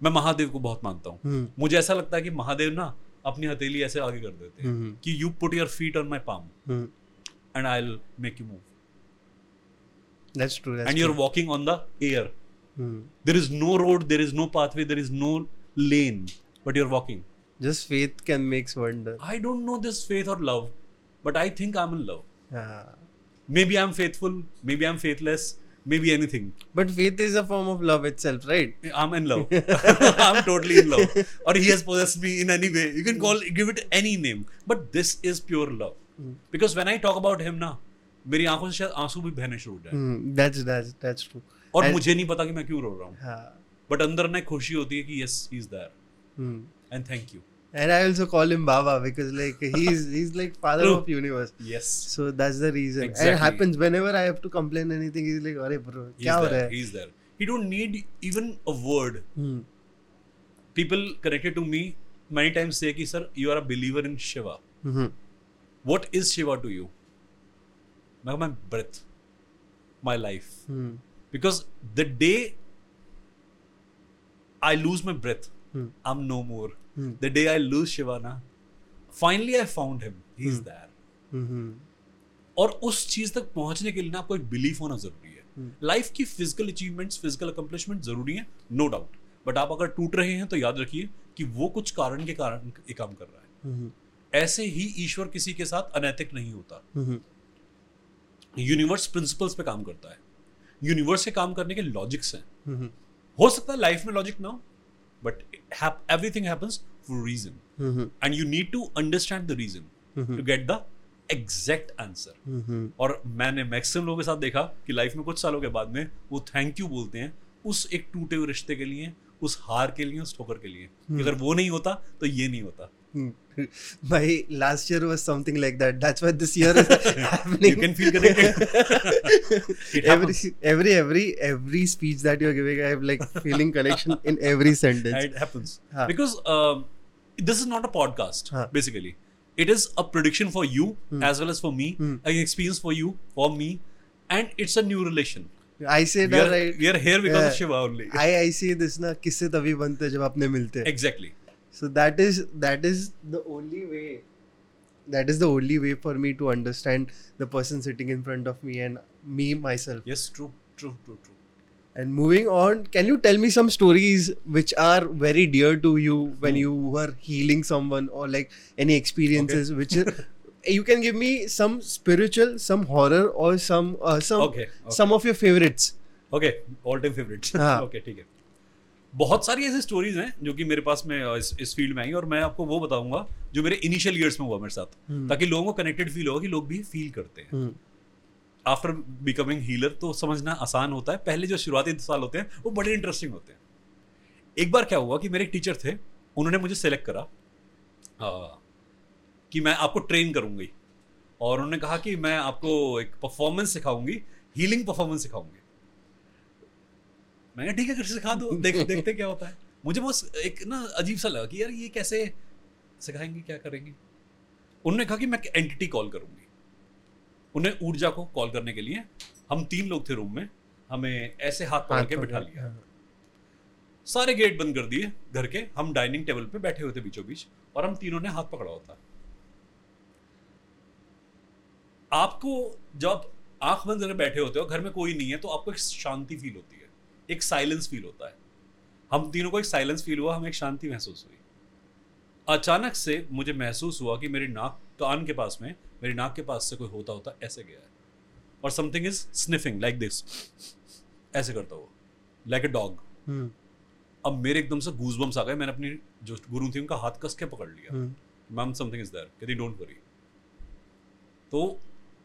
मैं महादेव को बहुत मानता हूँ Mhm. मुझे ऐसा लगता है कि महादेव ना अपनी हथेली ऐसे आगे कर देते हैं Mhm. कि you put your feet on my palm Mhm. and I'll make you move. That's true. That's and you're true. walking on the air. Mhm. There is no road, there is no pathway, there is no lane, but. Just faith can makes wonder. I don't know this faith or love, but I think I'm in love. Yeah. Maybe I'm faithful, maybe I'm faithless, maybe anything. But faith is a form of love itself, right? I'm in love. I'm totally in love. Or he has possessed me in any way. You can call give it any name. But this is pure love. Because when I talk about him ना मेरी आँखों से शायद आँसू भी बहने शुरू हो जाए Hmm. That's that's that's true. और And- मुझे नहीं पता कि मैं क्यों रो रहा हूँ. बट अंदर ना खुशी होती है कि yes he is there Hmm. And thank you and I also call him Baba because like he's he's like father of universe. Yes. So that's the reason. Exactly. And it happens whenever I have to complain anything. He's like, "Arey bro, he's kya there, He's there. He don't need even a word. Hmm. People connected to me many times say, "Ki sir, you are a believer in Shiva. Mm-hmm. What is Shiva to you? My breath, my life. Hmm. Because the day I lose my breath, hmm. I'm no more." Hmm. the day I lose Shiva na finally I found him he's Hmm. there Mhm. और उस चीज़ तक पहुँचने के लिए ना आपको एक belief होना ज़रूरी है। लाइफ की फ़िज़िकल अचीवमेंट्स फ़िज़िकल अकम्पलिशमेंट ज़रूरी है नो डाउट बट आप अगर टूट रहे हैं तो याद रखिए कि वो कुछ कारण के कारण ये काम कर रहा है Mhm. ऐसे ही ईश्वर किसी के साथ अनैतिक नहीं होता. यूनिवर्स प्रिंसिपल्स पे काम करता है यूनिवर्स के काम करने के लॉजिक्स हैं. हो सकता है लाइफ में लॉजिक ना हो but everything happens for reason. And you need to understand the reason. To get the exact answer. और मैंने मैक्सिमम लोगों के साथ देखा कि लाइफ में कुछ सालों के बाद में वो थैंक यू बोलते हैं उस एक टूटे हुए रिश्ते के लिए उस हार के लिए उस ठोकर के लिए अगर वो नहीं होता तो ये नहीं होता. My last year was something like that. That's why this year is happening. You can feel connected. Every every every every speech that you're giving, I'm like feeling connection in every sentence. it happens हाँ. because um, this is not a podcast हाँ. basically it is a prediction for you hmm. as well as for me Hmm. an experience for you for me and it's a new relation I say we that are, right. we are here because Yeah. of Shiva only I I see this ना किससे तभी बनते हैं जब अपने मिलते हैं. exactly so that is that is the only way that is the only way for me to understand the person sitting in front of me and me myself yes true true true true and moving on can you tell me some stories which are very dear to you when you were healing someone or like any experiences okay. which you can give me some spiritual some horror or some uh, some okay, okay. some of your favorites okay all time favorites ah. okay take it बहुत सारी ऐसी stories हैं जो कि मेरे पास में इस, इस फ़ील्ड में आई और मैं आपको वो बताऊँगा जो मेरे इनिशियल ईयर्स में हुआ मेरे साथ। हम्म। ताकि लोगों को कनेक्टेड फील होगा कि लोग भी फील करते हैं. आफ्टर बिकमिंग हीलर तो समझना आसान होता है। पहले जो शुरुआती साल होते हैं वो बड़े इंटरेस्टिंग होते हैं। एक बार क्या हुआ कि मेरे टीचर थे उन्होंने मुझे सेलेक्ट करा अ, कि मैं आपको ट्रेन करूँगी। और उन्होंने कहा कि मैं आपको एक परफॉर्मेंस सिखाऊँगी हीलिंग परफॉर्मेंस सिखाऊँगी। मैंने ठीक है कर सिखा दो देख देखते क्या होता है. मुझे बस एक ना अजीब सा लगा कि यार ये कैसे सिखाएँगे क्या करेंगे? उन्होंने कहा कि मैं एंटिटी कॉल करूँगी। उन्हें ऊर्जा को कॉल करने के लिए हम तीन लोग थे रूम में हमें ऐसे हाथ पकड़ के बिठा लिया। हाँ. सारे गेट बंद कर दिए घर के हम डाइनिंग टेबल पे बैठे हुए थे बीचों बीच और हम तीनों ने हाथ पकड़ा होता आपको जब आँख बंद करके बैठे होते हो घर में कोई नहीं है तो आपको एक शांति फील होती है। एक साइलेंस फील होता है। हम तीनों को एक साइलेंस फील हुआ हमें एक शांति महसूस हुई। अचानक से मुझे महसूस हुआ कि मेरी नाक कान के पास में मेरी नाक के पास से कोई होता होता ऐसे गया है। और something is sniffing like this ऐसे करता हुआ। Like a dog. अब मेरे एकदम से गूजबम्स आ गए। मैंने अपनी जो गुरु थी उनका हाथ कस के पकड़ लिया. मैम समथिंग इज़ देयर कहती डोंट वरी तो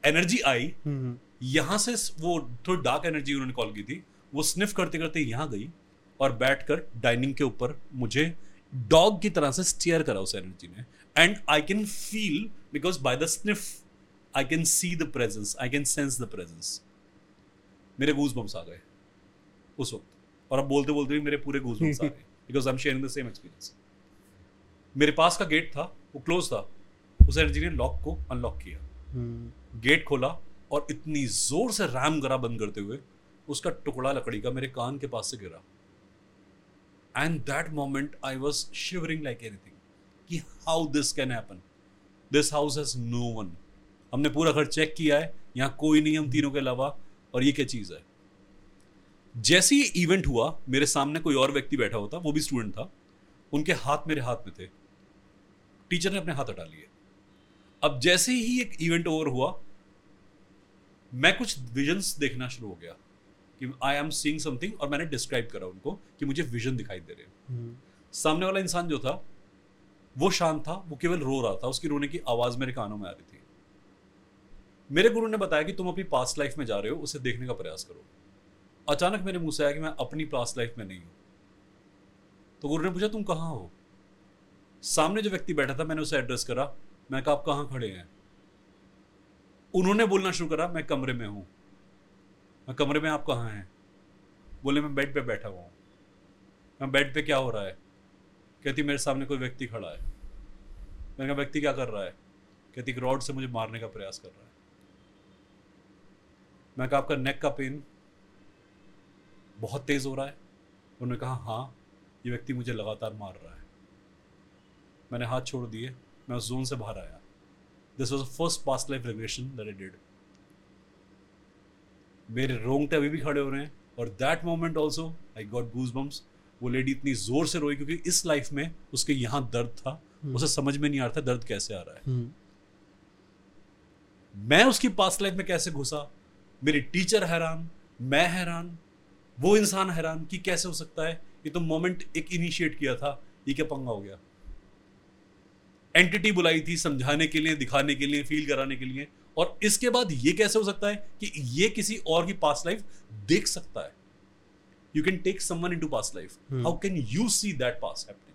एनर्जी आई। Hmm. यहाँ से वो थोड़ी डार्क एनर्जी उन्होंने कॉल की थी। वो स्निफ करते करते यहाँ गई और बैठकर डाइनिंग के ऊपर मुझे डॉग की तरह से स्टेयर करा उस एनर्जी ने। And I can feel because by the sniff I can see the presence I can sense the presence मेरे गूज बम्स आ गए उस वक्त। और अब बोलते बोलते भी मेरे पूरे गूज बम्स आ गए because I am sharing the same experience मेरे पास का गेट था वो क्लोज था। उस एनर्जी ने लॉक को अनलॉक किया. गेट खोला और इतनी ज़ोर से रैम करा बंद करते हुए उसका टुकड़ा लकड़ी का मेरे कान के पास से गिरा। And that moment I was shivering like anything कि how this can happen this house has no one हमने पूरा घर चेक किया है, यहाँ कोई नहीं हम तीनों के अलावा, और ये क्या चीज़ है? जैसे ही इवेंट हुआ, मेरे सामने कोई और व्यक्ति बैठा होता, वो भी स्टूडेंट था, उनके हाथ मेरे हाथ में थे। टीचर ने अपने हाथ हटा लिए। अब जैसे ही एक इवेंट ओवर हुआ, मैं कुछ विजन्स देखना शुरू हो गया। कि आई एम सीइंग समथिंग और मैंने डिस्क्राइब करा उनको कि मुझे विजन दिखाई दे रहे हैं। Hmm. सामने वाला इंसान जो था वो शांत था वो केवल रो रहा था उसकी रोने की आवाज़ मेरे कानों में आ रही थी। मेरे गुरु ने बताया कि तुम अपनी पास्ट लाइफ में जा रहे हो उसे देखने का प्रयास करो। अचानक मेरे मुँह से आया कि मैं अपनी पास्ट लाइफ में नहीं हूँ। तो गुरु ने पूछा तुम कहाँ हो? सामने जो व्यक्ति बैठा था मैंने उसे एड्रेस करा मैं कहा आप कहाँ खड़े हैं? उन्होंने बोलना शुरू करा मैं कमरे में हूँ। मैं कमरे में आप कहाँ हैं? बोले, मैं बेड पे बैठा हुआ हूँ। मैं बेड पे क्या हो रहा है? कहती, मेरे सामने कोई व्यक्ति खड़ा है। मैंने कहा, व्यक्ति क्या कर रहा है? कहती रॉड से मुझे मारने का प्रयास कर रहा है। मैं कहा, आपका नेक का पेन बहुत तेज हो रहा है? उन्होंने कहा हाँ ये व्यक्ति मुझे लगातार मार रहा है। मैंने हाथ छोड़ दिए, मैं उस जोन से बाहर आया। This was first past life regulation that I did मेरे रोंगटे अभी भी खड़े हो रहे हैं। और that moment also I got goose bumps वो लेडी इतनी ज़ोर से रोई क्योंकि इस लाइफ में उसके यहाँ दर्द था। उसे समझ में नहीं आ रहा था दर्द कैसे आ रहा है। हम्म, मैं उसकी पास्ट लाइफ में कैसे घुसा? मेरी टीचर हैरान मैं हैरान वो इंसान हैरान कि कैसे हो सकता है? ये तो मोमेंट एक इनिशिएट किया था ये क्या पंगा हो गया? एंटिटी बुलाई थी समझाने के लिए दिखाने के लिए फील कराने के लिए। और इसके बाद ये कैसे हो सकता है कि ये किसी और की पास्ट लाइफ देख सकता है? You can take someone into past life how can you see that past happening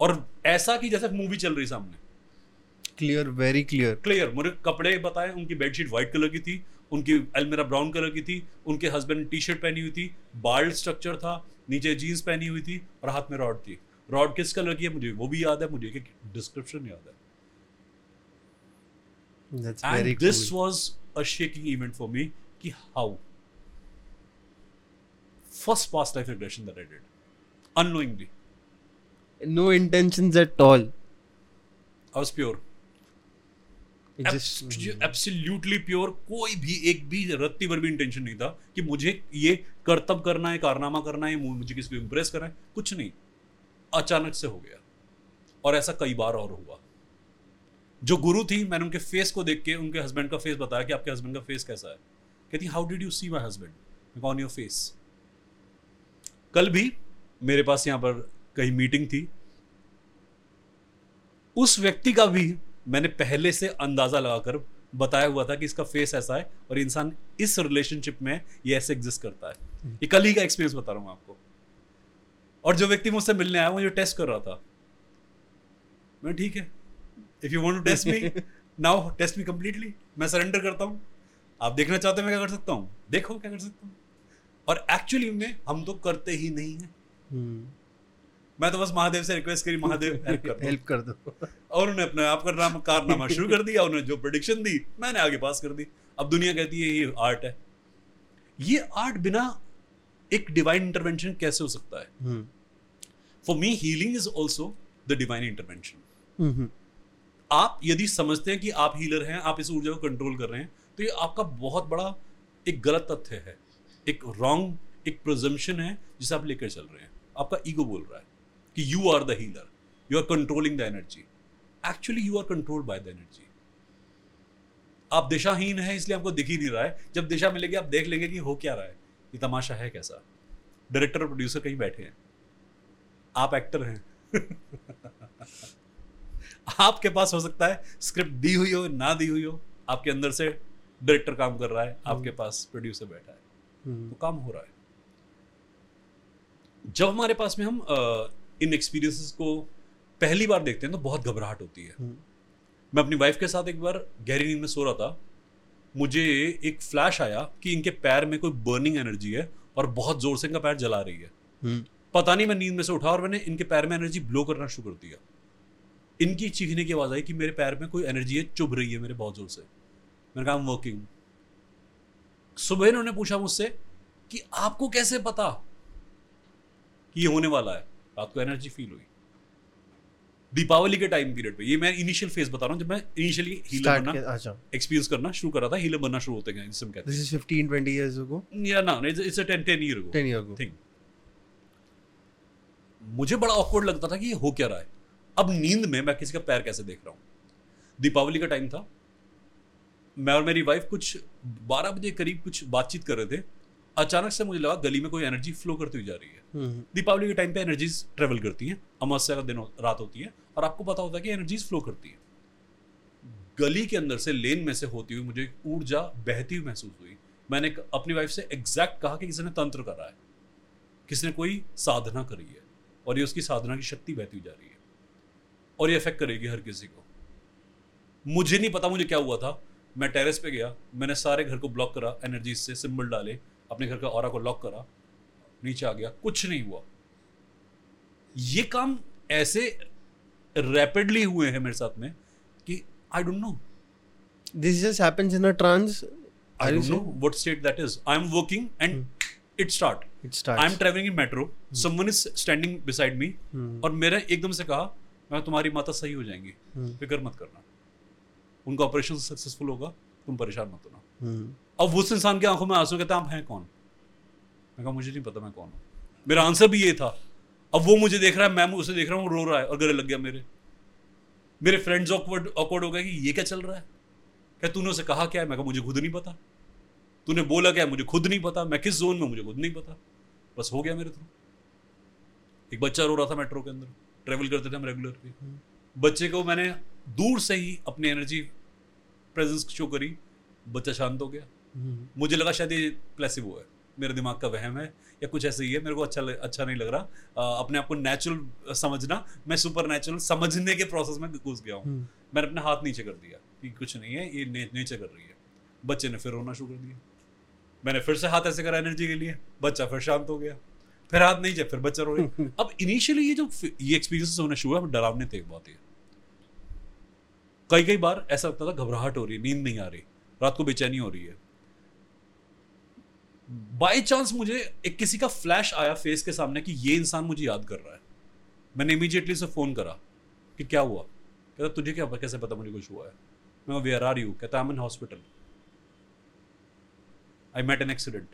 और ऐसा कि जैसे मूवी चल रही सामने। क्लियर वेरी क्लियर क्लियर मुझे कपड़े बताए उनकी बेडशीट व्हाइट कलर की थी उनकी अलमेरा ब्राउन कलर की थी उनके हस्बैंड टी शर्ट पहनी हुई थी बाल्ड स्ट्रक्चर था नीचे जीन्स पहनी हुई थी और हाथ में रॉड थी। रॉड किस कलर की है मुझे वो भी याद है मुझे डिस्क्रिप्शन याद है। That's very and this was a shaking event for me कि how first past life regression that I did unknowingly no intentions at all. Pure it just absolutely pure कोई भी एक भी रत्ती भर भी इंटेंशन नहीं था कि मुझे ये कर्तव्य करना है कारनामा करना है मुझे किसी को इम्प्रेस करना है कुछ नहीं. अचानक से हो गया. और ऐसा कई बार और हुआ. जो गुरु थी मैंने उनके फेस को देख के उनके हस्बैंड का फेस बताया कि आपके हस्बैंड का फेस कैसा है। कहती how did you see my husband on your face कल भी मेरे पास यहाँ पर कहीं मीटिंग थी। उस व्यक्ति का भी मैंने पहले से अंदाज़ा लगाकर बताया हुआ था कि इसका फेस ऐसा है और इंसान इस रिलेशनशिप में ये ऐसे एग्जिस्ट करता है। ये कल ही का एक्सपीरियंस बता रहा हूँ आपको। और जो व्यक्ति मुझसे मिलने आया वो जो टेस्ट कर रहा था। मैं ठीक है। If you want to test me now test me completely मैं सरेंडर करता हूँ। आप देखना चाहते हैं मैं क्या कर सकता हूँ? देखो क्या कर सकता हूँ। और एक्चुअली में हम तो करते ही नहीं है। Hmm. मैं तो बस महादेव से रिक्वेस्ट करी महादेव हेल्प कर दो। और उन्होंने अपने आप का नाम कारनामा शुरू कर दिया उन्होंने जो प्रोडिक्शन दी मैंने आगे पास कर दी। अब दुनिया कहती है ये आर्ट है। ये आर्ट बिना एक डिवाइन इंटरवेंशन कैसे हो सकता है. For me healing is also the divine intervention. आप यदि समझते हैं कि आप हीलर हैं, आप इस ऊर्जा को कंट्रोल कर रहे हैं तो ये आपका बहुत बड़ा एक गलत तथ्य है। एक रॉन्ग एक प्रोजम्पशन है, जिसे आप लेकर चल रहे हैं। आपका ईगो बोल रहा है कि you are the healer you are controlling the energy actually you are controlled by the energy आप दिशाहीन है, इसलिए आपको दिख ही नहीं रहा है। जब दिशा मिलेगी, आप देख लेंगे कि हो क्या रहा है। ये तमाशा है कैसा? डायरेक्टर और प्रोड्यूसर कहीं बैठे हैं। आप एक्टर हैं। आपके पास हो सकता है स्क्रिप्ट दी हुई हो ना दी हुई हो आपके अंदर से डायरेक्टर काम कर रहा है आपके पास प्रोड्यूसर बैठा है। Hmm. तो काम हो रहा है। जब हमारे पास में हम इन एक्सपीरियंसेस को पहली बार देखते हैं तो बहुत घबराहट होती है। Hmm. मैं अपनी वाइफ के साथ एक बार गहरी नींद में सो रहा था। मुझे एक फ्लैश आया कि इनके पैर में कोई बर्निंग एनर्जी है और बहुत ज़ोर से इनका पैर जला रही है. पता नहीं मैं नींद में से उठा और मैंने इनके पैर में एनर्जी ब्लो करना शुरू कर दिया। इनकी चीखने की आवाज़ आई कि मेरे पैर में कोई एनर्जी है चुभ रही है मेरे बहुत ज़ोर से। मैंने कहा वर्किंग सुबह इन्होंने पूछा मुझसे कि आपको कैसे पता कि ये होने वाला है? रात को एनर्जी फील हुई। दीपावली के टाइम पीरियड पे ये मैं इनिशियल फ़ेज़ बता रहा हूँ जब मैं इनिशियली हीलर बनना अच्छा। एक्सपीरियंस करना शुरू करा था हीलर बनना शुरू होते हैं जिसे हम कहते this is 15 20 years ago? हैं या ना it's a 10 10 year ago 10 year ago. Thing मुझे बड़ा ऑकवर्ड लगता था कि ये हो क्या रहा है? अब नींद में मैं किसी का पैर कैसे देख रहा हूँ? दीपावली का टाइम था। मैं और मेरी वाइफ कुछ 12 बजे करीब कुछ बातचीत कर रहे थे। अचानक से मुझे लगा गली में कोई एनर्जी फ्लो करती हुई जा रही है। Hmm. दीपावली के टाइम पे एनर्जीज ट्रेवल करती हैं। अमावस्या का दिन हो- रात होती है और आपको पता होता है कि एनर्जीज फ्लो करती है। गली के अंदर से लेन में से होती हुई मुझे एक ऊर्जा बहती हुई महसूस हुई। मैंने अपनी वाइफ से एग्जैक्ट कहा कि किसी ने तंत्र करा है। किसी ने कोई साधना करी है और ये उसकी साधना की शक्ति बहती हुई जा रही है। और ये अफेक्ट करेगी हर किसी को। मुझे नहीं पता मुझे क्या हुआ था। मैं टेरेस पे गया मैंने सारे घर को ब्लॉक करा एनर्जी से सिंबल डाले अपने घर का और को लॉक करा नीचे आ गया कुछ नहीं हुआ। ये काम ऐसे रैपिडली हुए हैं मेरे साथ में कि I don't know this just happens in a trance I don't know what state that is I am working and it start it start I am travelling in metro someone is standing beside me और मेरे एकदम से कहा मैं तुम्हारी माता सही हो जाएँगी। फ़िक्र मत करना। उनका ऑपरेशन सक्सेसफुल होगा तुम परेशान मत होना। Hmm. अब उस इंसान की आँखों में आँसू कहता आप हैं कौन? मैं कहा मुझे नहीं पता मैं कौन हूँ। मेरा आंसर भी ये था। अब वो मुझे देख रहा है मैं उसे देख रहा हूँ रो रहा है और गले लग गया मेरे। मेरे फ्रेंड्स ऑकवर्ड ऑकवर्ड हो गए कि ये क्या चल रहा है? क्या तूने उसे कहा क्या है? मैं कहा मुझे खुद नहीं पता। तूने बोला क्या है? मुझे खुद नहीं पता। मैं किस जोन में मुझे खुद नहीं पता। बस हो गया मेरे थ्रू एक बच्चा रो रहा था मेट्रो के अंदर। ट्रेवल करते थे हम रेगुलर बच्चे को मैंने दूर से ही अपनी एनर्जी प्रेजेंस शो करी। बच्चा शांत हो गया। Hmm. मुझे लगा शायद ये प्लेसिबो है। मेरे दिमाग का वहम है या कुछ ऐसे ही है। मेरे को अच्छा अच्छा नहीं लग रहा। अ, अपने आप को नेचुरल समझना मैं सुपर नेचुरल समझने के प्रोसेस में घुस गया हूँ। Hmm. मैंने अपने हाथ नीचे कर दिया कि कुछ नहीं है ये ने, नेचर कर रही है। बच्चे ने फिर रोना शुरू कर दिया। मैंने फिर से हाथ ऐसे करा एनर्जी के लिए। बच्चा फिर शांत हो गया। फिर हाथ नीचे फिर बच्चा रो रहा अब इनिशियली ये जो ये एक्सपीरियंस होने शुरू हुआ डरावने थे बात ये कई कई बार ऐसा लगता था घबराहट हो रही है नींद नहीं आ रही रात को बेचैनी हो रही है। बाय चांस मुझे एक किसी का फ्लैश आया फेस के सामने कि ये इंसान मुझे याद कर रहा है। मैंने इमीजिएटली उसे फ़ोन करा कि क्या हुआ? कहता तुझे क्या कैसे पता मुझे कुछ हुआ है? मैं वेयर आर यू कहता I am in hospital I met an accident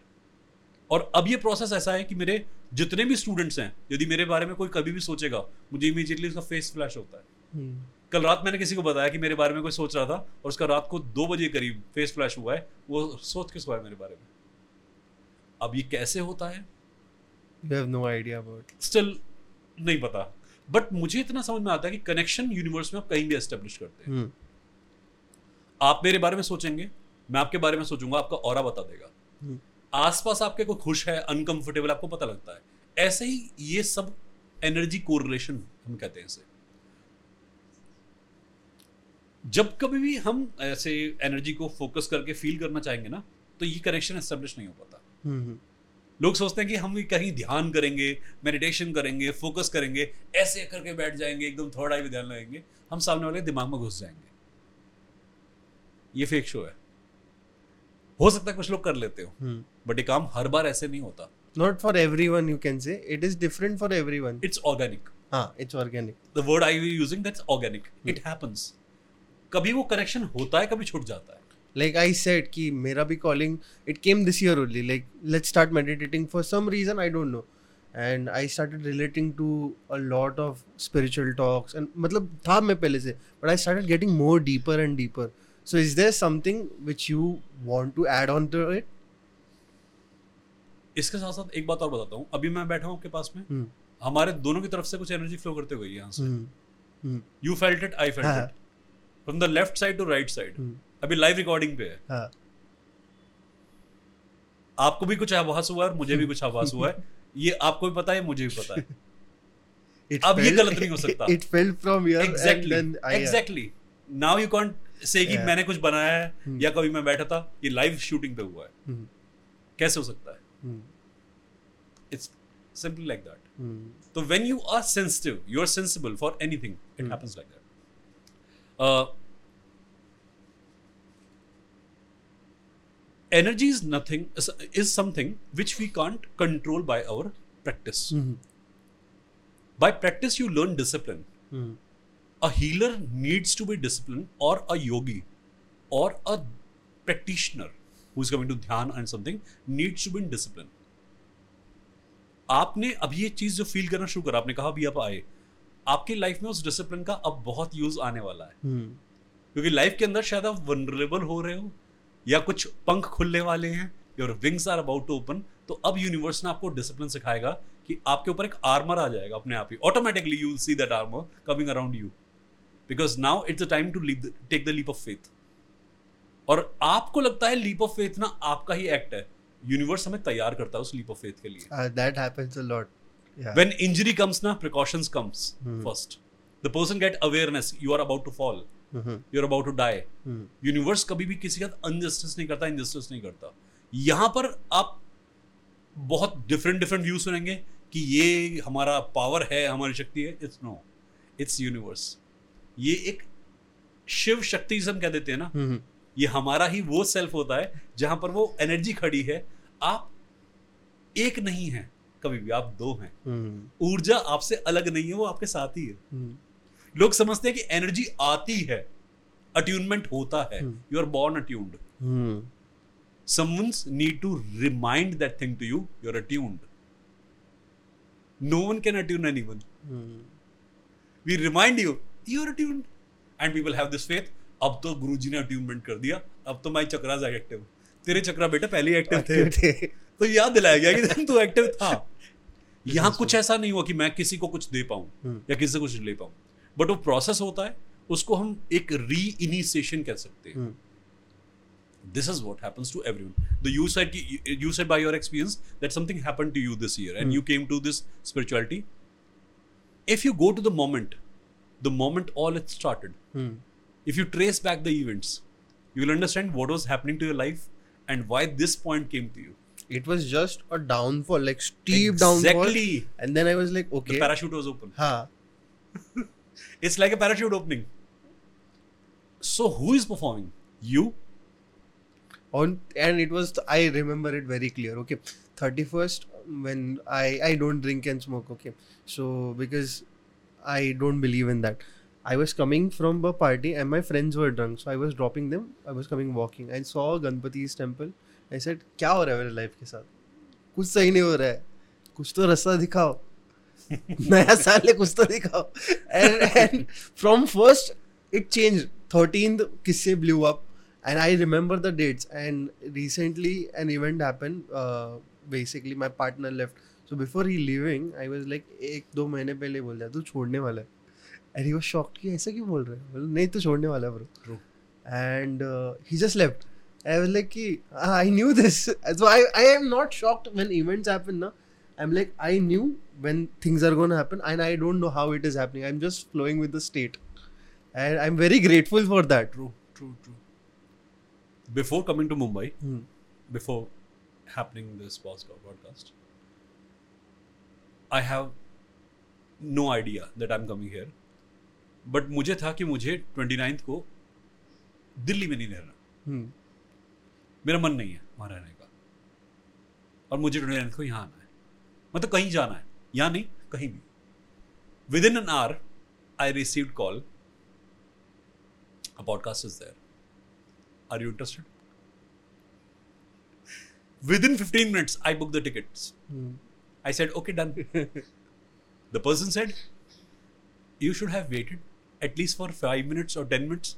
और अब ये प्रोसेस ऐसा है कि मेरे जितने भी स्टूडेंट्स हैं यदि मेरे बारे में कोई कभी भी सोचेगा मुझे इमीडिएटली उसका फेस फ्लैश होता है Hmm. कल रात मैंने किसी को बताया कि मेरे बारे में कोई सोच रहा था और उसका रात को दो बजे करीब फेस फ्लैश हुआ है वो सोच किस हुआ है मेरे बारे में अब ये कैसे होता है You have no idea about. Still नहीं पता बट मुझे इतना समझ में आता है कि कनेक्शन यूनिवर्स में आप कहीं भी एस्टेब्लिश करते हैं Hmm. आप मेरे बारे में सोचेंगे मैं आपके बारे में सोचूँगा आपका और बता देगा Hmm. आसपास आपके कोई खुश है अनकंफर्टेबल आपको पता लगता है। ऐसे ही ये सब एनर्जी कोरिलेशन हम कहते हैं इसे। जब कभी भी हम ऐसे एनर्जी को फोकस करके फील करना चाहेंगे ना तो ये कनेक्शन एस्टेब्लिश नहीं हो पाता। Hmm. लोग सोचते हैं कि हम भी कहीं ध्यान करेंगे मेडिटेशन करेंगे फोकस करेंगे ऐसे करके बैठ जाएँगे एकदम आई में ध्यान लगेंगे हम सामने वाले दिमाग में घुस जाएँगे। ये फेक शो है। हो सकता है कुछ लोग कर लेते हो Hmm. बट ये काम हर बार ऐसे नहीं होता Not for everyone, you can say. It is different for everyone. It's organic Ah, it's organic. The word I using that's organic it happens कभी वो कनेक्शन होता है कभी छूट जाता है Like I said, कि मेरा भी calling, it came this year only. Like, let's start meditating for some reason, I don't know. And I started relating to a lot of spiritual talks. And मतलब था मैं पहले से, but I started getting more deeper and deeper. So is there something which you want to add on to it? इसके साथ साथ एक बात और बताता हूँ अभी मैं बैठा हूँ आपके पास में Hmm. हमारे दोनों की तरफ़ से कुछ एनर्जी फ्लो करते हुए यहाँ से. You felt it I felt. It from the left side to right side. अभी लाइव रिकॉर्डिंग पे है हाँ. आपको भी कुछ आभास हुआ है और मुझे भी कुछ आभास हुआ है ये आपको भी पता है मुझे भी पता है It अब ये गलत नहीं हो सकता। Fell from here and exactly exactly now you can't say कि मैंने कुछ बनाया है hmm. या कभी मैं बैठा था ये लाइव शूटिंग पे हुआ है। hmm. कैसे हो सकता है? इट्स सिंपली लाइक दैट तो when you are sensitive you are sensible for anything it happens like that energy is nothing is something which we can't control by our practice by practice you learn discipline a healer needs to be disciplined or a yogi or a practitioner who's coming to dhyan and something needs to be in discipline आपने अभी ये चीज़ जो feel करना शुरू करा आपने कहा अभी आप आए आपकी लाइफ में उस डिसिप्लिन का अब बहुत यूज़ आने वाला है। Hmm. क्योंकि लाइफ के अंदर शायद आप वनरेबल हो रहे हो या कुछ पंख खुलने वाले हैं your wings are about to open तो अब यूनिवर्स ने आपको डिसिप्लिन सिखाएगा कि आपके ऊपर एक आर्मर आ जाएगा अपने आप ही। Automatically you see that armour coming around you because now it's the time to take the leap of faith और आपको लगता है लीप ऑफ़ फेथ ना आपका ही एक्ट है यूनिवर्स हमें तैयार करता है उस लीप ऑफ़ फेथ के लिए that happens a lot. Yeah. when injury comes na precautions comes Hmm. first the person get awareness you are about to fall Mhm. you're about to die Hmm. Universe कभी भी किसी का injustice नहीं करता injustice नहीं करता यहाँ पर आप बहुत डिफरेंट डिफरेंट व्यू सुनेंगे कि ये हमारा पावर है हमारी शक्ति है इट्स नो इट्स यूनिवर्स ये एक शिव शक्ति जिसे हम कह देते हैं ना। हम्म, ये हमारा ही वो सेल्फ होता है जहाँ पर वो एनर्जी खड़ी है। आप एक नहीं है कभी भी आप दो हैं। हम्म, ऊर्जा आपसे अलग नहीं है वो आपके साथ ही है। हम्म, लोग समझते हैं कि एनर्जी आती है अट्यूनमेंट होता है। हम्म। You are born attuned hmm, someone's need to remind that thing to you you're attuned no one can attune anyone hmm, we remind you you're attuned and people have this faith अब तो गुरुजी ने attunement कर दिया अब तो माई chakras active तेरे चक्रा बेटा पहले ही एक्टिव थे थे तो याद दिलाया गया कि तू एक्टिव था यहाँ कुछ ऐसा नहीं हुआ कि मैं किसी को कुछ दे पाऊँ हम्म। या किसी से कुछ ले पाऊँ बट वो प्रोसेस होता है उसको हम एक री इनिशिएशन कह सकते हैं हम्म, this is what happens to everyone the you said ki- you said by your experience that something happened to you this year and Hmm. you came to this spirituality if you go to the moment all it started. Hmm. If you trace back the events, you will understand what was happening to your life and why this point came to you. It was just a downfall, like steep exactly. downfall. Exactly. And then I was like, okay. The parachute was open. Ha! it's like a parachute opening. So who is performing? You. On and it was I remember it very clear. Okay, thirty first when I I don't drink and smoke. Okay, so because i don't believe in that i was coming from a party and my friends were drunk so i was dropping them i was coming walking i saw ganpati's temple i said क्या हो रहा है मेरे life के साथ कुछ सही नहीं हो रहा है कुछ तो रास्ता दिखाओ नया साल है कुछ तो दिखाओ and and from first it changed 13th किससे blew up and I remember the dates. And recently, an event happened. Uh, basically, my partner So before he leaving, I was like, एक दो महीने पहले बोल दिया तू छोड़ने वाला है and he was shocked कि ऐसा क्यों बोल रहे हो बोला, नहीं तू छोड़ने वाला है bro True. and uh, he just left I was like कि "Ah, I knew this so I, I am not shocked when events happen na I'm like I knew when things are gonna happen and I don't know how it is happening I'm just flowing with the state and I'm very grateful for that true true true before coming to mumbai Hmm. before happening this podcast i have no idea that i'm coming here. But मुझे था कि मुझे 29th को दिल्ली में नहीं रहना। Hmm. मेरा मन नहीं है वहाँ रहने का। और मुझे 29th को यहाँ आना है। मतलब कहीं जाना है। यहाँ नहीं कहीं भी। Within an hour I receive call a podcast is there are you interested within 15 minutes I book the tickets. I said, okay, done. the person said, you should have waited at least for five minutes or 10 minutes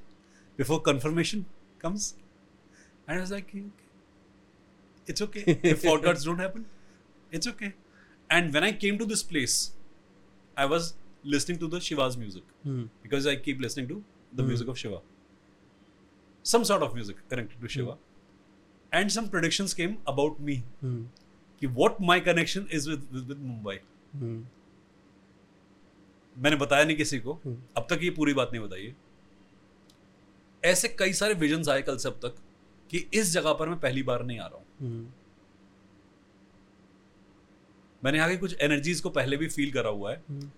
before confirmation comes. And I was like, okay. it's okay. if podcasts don't happen, it's okay. And when I came to this place, I was listening to the Shiva's music Hmm. because I keep listening to the Hmm. music of Shiva. Some sort of music connected to Shiva. And some predictions came about me. Hmm. कि what my connection is with with, with Mumbai. Hmm. मैंने बताया नहीं किसी को हम्म। अब तक ये पूरी बात नहीं बताई है ऐसे कई सारे विजन्स आए कल से अब तक कि इस जगह पर मैं पहली बार नहीं आ रहा हूँ Hmm. मैंने यहाँ की कुछ एनर्जीज को पहले भी फील करा हुआ है Hmm.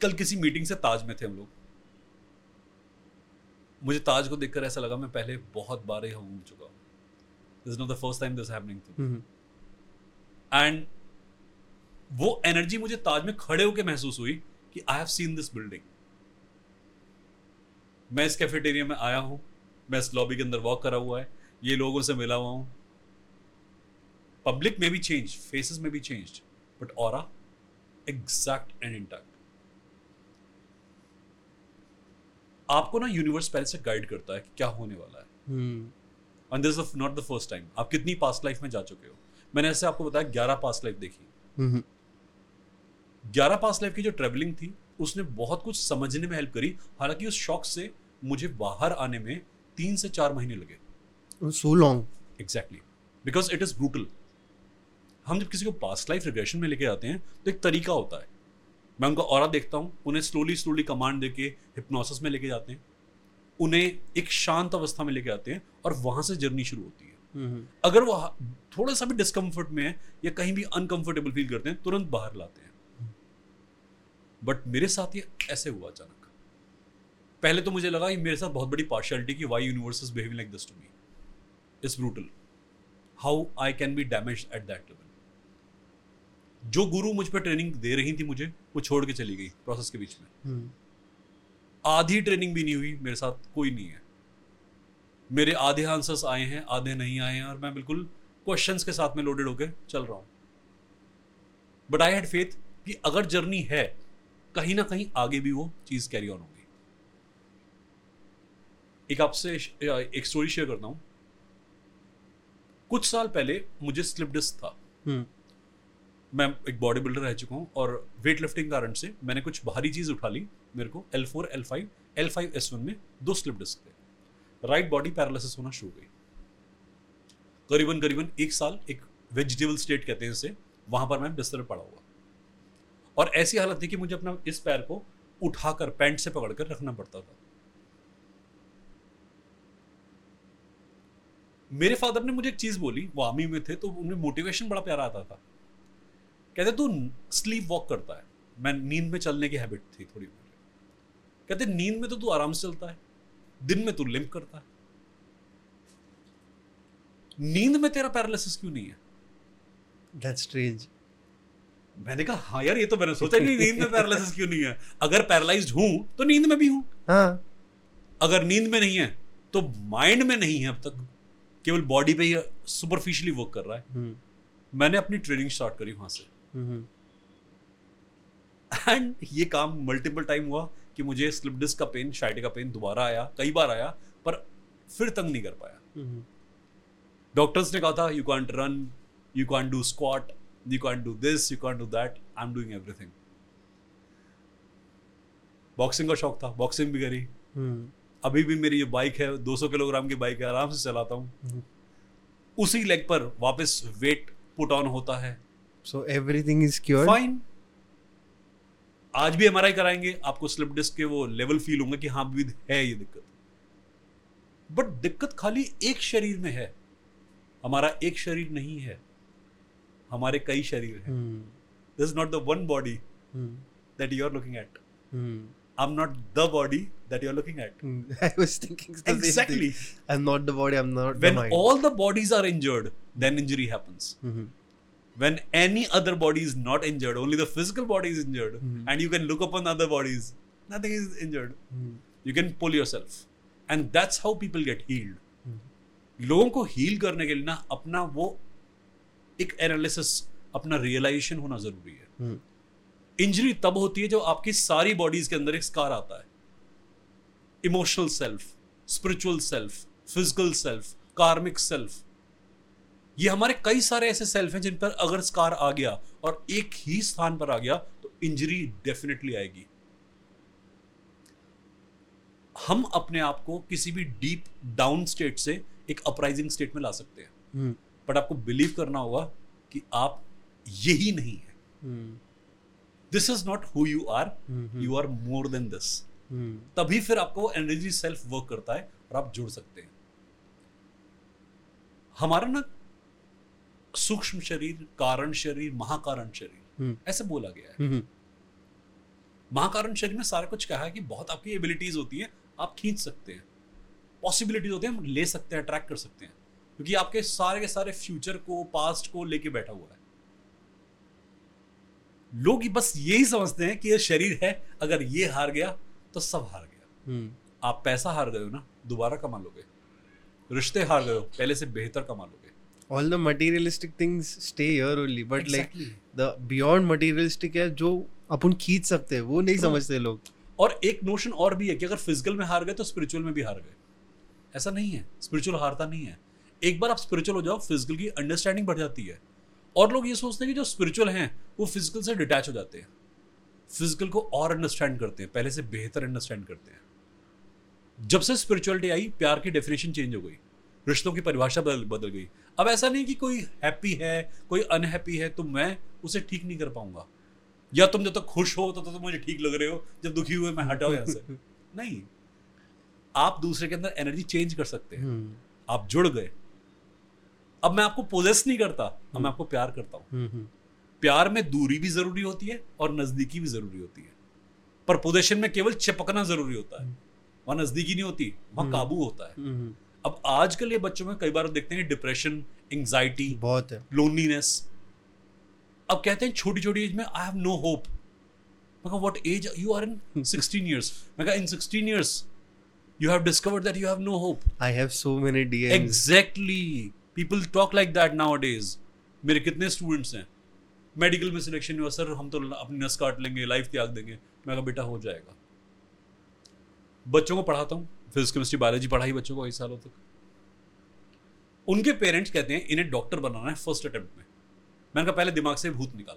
कल किसी मीटिंग से ताज में थे हम लोग मुझे ताज को देखकर ऐसा लगा मैं पहले बहुत बार यहाँ घूम चुका हूँ this not the first time this happening Hmm. And वो एनर्जी मुझे ताज में खड़े होकर महसूस हुई कि I have seen this building मैं इस कैफेटेरिया में आया हूँ मैं इस लॉबी के अंदर वॉक करा हुआ है ये लोगों से मिला हुआ हूँ। पब्लिक में भी चेंज फेसेस में भी चेंज बट और एग्जैक्ट एंड इंटैक्ट आपको ना यूनिवर्स पहले से गाइड करता है कि क्या होने वाला है। Hmm. And this not the first time आप कितनी पास्ट लाइफ में जा चुके हो? मैंने ऐसे आपको बताया ग्यारह पास लाइफ देखी. ग्यारह पास लाइफ की जो ट्रेवलिंग थी उसने बहुत कुछ समझने में हेल्प करी। हालाँकि उस शौक से मुझे बाहर आने में तीन से चार महीने लगे। So long. Exactly because it is brutal हम जब किसी को पास्ट लाइफ रिग्रेशन में लेके आते हैं तो एक तरीका होता है। मैं उनका और देखता हूँ उन्हें स्लोली स्लोली कमांड दे के हिप्नोसिस में लेके जाते हैं। उन्हें एक शांत अवस्था में लेके आते हैं और वहाँ से जर्नी शुरू होती है। अगर वो थोड़ा सा भी डिस्कम्फर्ट में है या कहीं भी अनकंफर्टेबल फील करते हैं तुरंत बाहर लाते हैं। बट मेरे साथ ये ऐसे हुआ अचानक। पहले तो मुझे लगा ये मेरे साथ बहुत बड़ी पार्शलिटी की why universe is behaving like this to me it's brutal how I can be damage at that level जो गुरु मुझ पर ट्रेनिंग दे रही थी मुझे वो छोड़ के चली गई प्रोसेस के बीच में। हम्म, आधी ट्रेनिंग भी नहीं हुई मेरे साथ कोई नहीं है। मेरे आधे आंसर्स आए हैं आधे नहीं आए हैं और मैं बिल्कुल क्वेश्चंस के साथ में लोडेड होकर चल रहा हूँ। बट आई हैड फेथ कि अगर जर्नी है कहीं ना कहीं आगे भी वो चीज़ कैरी ऑन होगी। एक आपसे एक स्टोरी शेयर करता हूँ। कुछ साल पहले मुझे स्लिप डिस्क था। हम्म, मैं एक बॉडी बिल्डर रह चुका हूँ और वेट लिफ्टिंग कारण से मैंने कुछ भारी चीज़ उठा ली मेरे को L four L five L five S one में दो स्लिप डिस्क थे। राइट बॉडी पैरालिसिस होना शुरू हो गई। करीबन करीबन एक साल एक वेजिटेबल स्टेट कहते हैं इसे, वहाँ पर मैं बिस्तर पड़ा हुआ। और ऐसी हालत थी कि मुझे अपना इस पैर को उठाकर, पैंट से पकड़कर रखना पड़ता था। मेरे फादर ने मुझे एक चीज़ बोली, वो आर्मी में थे तो उन्हें मोटिवेशन बड़ा प्यारा आता था। कहते, तू स्लीप वॉक करता है। मैं नींद में चलने की हैबिट थी थोड़ी कहते, नींद में तो तू आराम से चलता है। दिन में तू लिम्प करता है। नींद में तेरा पैरालिसिस क्यों नहीं है? That's strange. मैंने कहा हाँ यार ये तो मैंने सोचा नहीं नींद में पैरालिसिस क्यों नहीं है। अगर पैरालाइज्ड हूँ तो नींद में भी हूँ। हाँ। अगर नींद में नहीं है तो माइंड में नहीं है अब तक। केवल बॉडी पे ही सुपरफिशियली वर्क कर रहा है। हम्म, मैंने अपनी ट्रेनिंग स्टार्ट करी वहाँ से। हम्म, एंड ये काम मल्टीपल टाइम हुआ। कि मुझे स्लिप डिस्क का पेन शाइटे का पेन दोबारा आया कई बार आया पर फिर तंग नहीं कर पाया। हम्म, डॉक्टर्स ने कहा था you can't run you can't do squat you can't do this you can't do that I am doing everything boxing का शौक था बॉक्सिंग भी करी। हम्म, अभी भी मेरी ये बाइक है 200 किलोग्राम की बाइक है आराम से चलाता हूँ। हम्म। उसी लेग पर वापस वेट पुट ऑन होता है। So everything is cured. Fine आज भी एमआरआई कराएँगे आपको स्लिप डिस्क के वो लेवल फील होंगे कि हाँ भी है ये दिक्कत बट दिक्कत खाली एक शरीर में है हमारा एक शरीर नहीं है हमारे कई शरीर हैं this is not the one body that you are looking at I am not the body that you are looking at hmm. I was thinking the same Exactly. thing. I'm not the body. I'm not when the all the bodies are injured then injury happens Mhm. When any other body is not injured only the physical body is injured Mhm. and you can look upon other bodies nothing is injured Mhm. you can pull yourself and that's how people get healed Mhm. लोगों को heal करने के लिए ना अपना वो एक analysis अपना रियलाइजेशन होना ज़रूरी है Mhm. इंजरी तब होती है जब आपकी सारी बॉडीज के अंदर एक स्कार आता है emotional self spiritual self physical self karmic self ये हमारे कई सारे ऐसे सेल्फ हैं जिन पर अगर स्कार आ गया और एक ही स्थान पर आ गया तो इंजरी डेफिनेटली आएगी हम अपने आप को किसी भी डीप डाउन स्टेट से एक अपराइजिंग स्टेट में ला सकते हैं. बट आपको बिलीव करना होगा कि आप यही नहीं है. This is not who you are. You are more than this. तभी फिर आपको एनर्जी सेल्फ वर्क करता है और आप जुड़ सकते हैं हमारा ना सूक्ष्म शरीर कारण शरीर महाकारण शरीर। हम्म। ऐसे बोला गया है। Mhm. महाकारण शरीर में सारा कुछ कहा है कि बहुत आपकी एबिलिटीज होती हैं आप खींच सकते हैं। पॉसिबिलिटीज होती हैं हम ले सकते हैं ट्रैक कर सकते हैं। क्योंकि आपके सारे के सारे फ्यूचर को पास्ट को लेके बैठा हुआ है। लोग बस यही समझते हैं कि ये शरीर है अगर ये हार गया तो सब हार गया। Mhm. आप पैसा हार गए हो ना दोबारा कमा लोगे। रिश्ते हार गए हो पहले से बेहतर कमा लोगे। All the materialistic things stay here only, but Exactly. like the beyond materialistic है जो अपन खींच सकते हैं वो नहीं. समझते लोग। और एक नोशन और भी है कि अगर फ़िज़िकल में हार गए तो स्पिरिचुअल में भी हार गए। ऐसा नहीं है। स्पिरिचुअल हारता नहीं है। एक बार आप स्पिरिचुअल हो जाओ फ़िज़िकल की अंडरस्टैंडिंग बढ़ जाती है। और लोग ये सोचते हैं कि जो स्पिरिचुअल हैं वो फ़िज़िकल से डिटैच हो जाते हैं। फ़िज़िकल को और अंडरस्टैंड करते हैं पहले से बेहतर अंडरस्टैंड करते हैं। जब से स्पिरिचुअलिटी आई प्यार की डेफिनेशन चेंज हो गई। रिश्तों की परिभाषा बदल बदल गई। अब ऐसा नहीं कि कोई हैप्पी है कोई अनहैप्पी है तो मैं उसे ठीक नहीं कर पाऊँगा। या तुम जब तक तो खुश हो तो, तो तुम मुझे ठीक लग रहे हो जब दुखी हुए मैं हटाओ यहाँ से नहीं। आप दूसरे के अंदर एनर्जी चेंज कर सकते हैं। हम्म, आप जुड़ गए। अब मैं आपको पोजेस नहीं करता अब मैं आपको प्यार करता हूँ। हम्म, हम्म, प्यार में दूरी भी ज़रूरी होती है और नजदीकी भी ज़रूरी होती है। पर पोजेशन में केवल चिपकना ज़रूरी होता है। वहाँ नजदीकी नहीं होती वहाँ काबू होता है। हम्म, अब आजकल ये बच्चों में कई बार देखते हैं डिप्रेशन एंजाइटी बहुत है। लोनलीनेस अब कहते हैं छोटी छोटी एज में आई हैव नो होप मैं कहा what age you are in 16 years मैं कहा in 16 years you have discovered that you have no hope I have so many DMs exactly people talk like that nowadays मेरे कितने students हैं। Medical में selection हुआ sir हम तो अपनी नस काट लेंगे लाइफ त्याग देंगे. मैं कहा बेटा हो जाएगा. बच्चों को पढ़ाता हूँ। फिजिक्स केमिस्ट्री बायोलॉजी पढ़ाई बच्चों को कई सालों तक। उनके पेरेंट्स कहते हैं इन्हें डॉक्टर बनाना है फ़र्स्ट अटेम्प्ट में। मैंने कहा पहले दिमाग से भूत निकाल।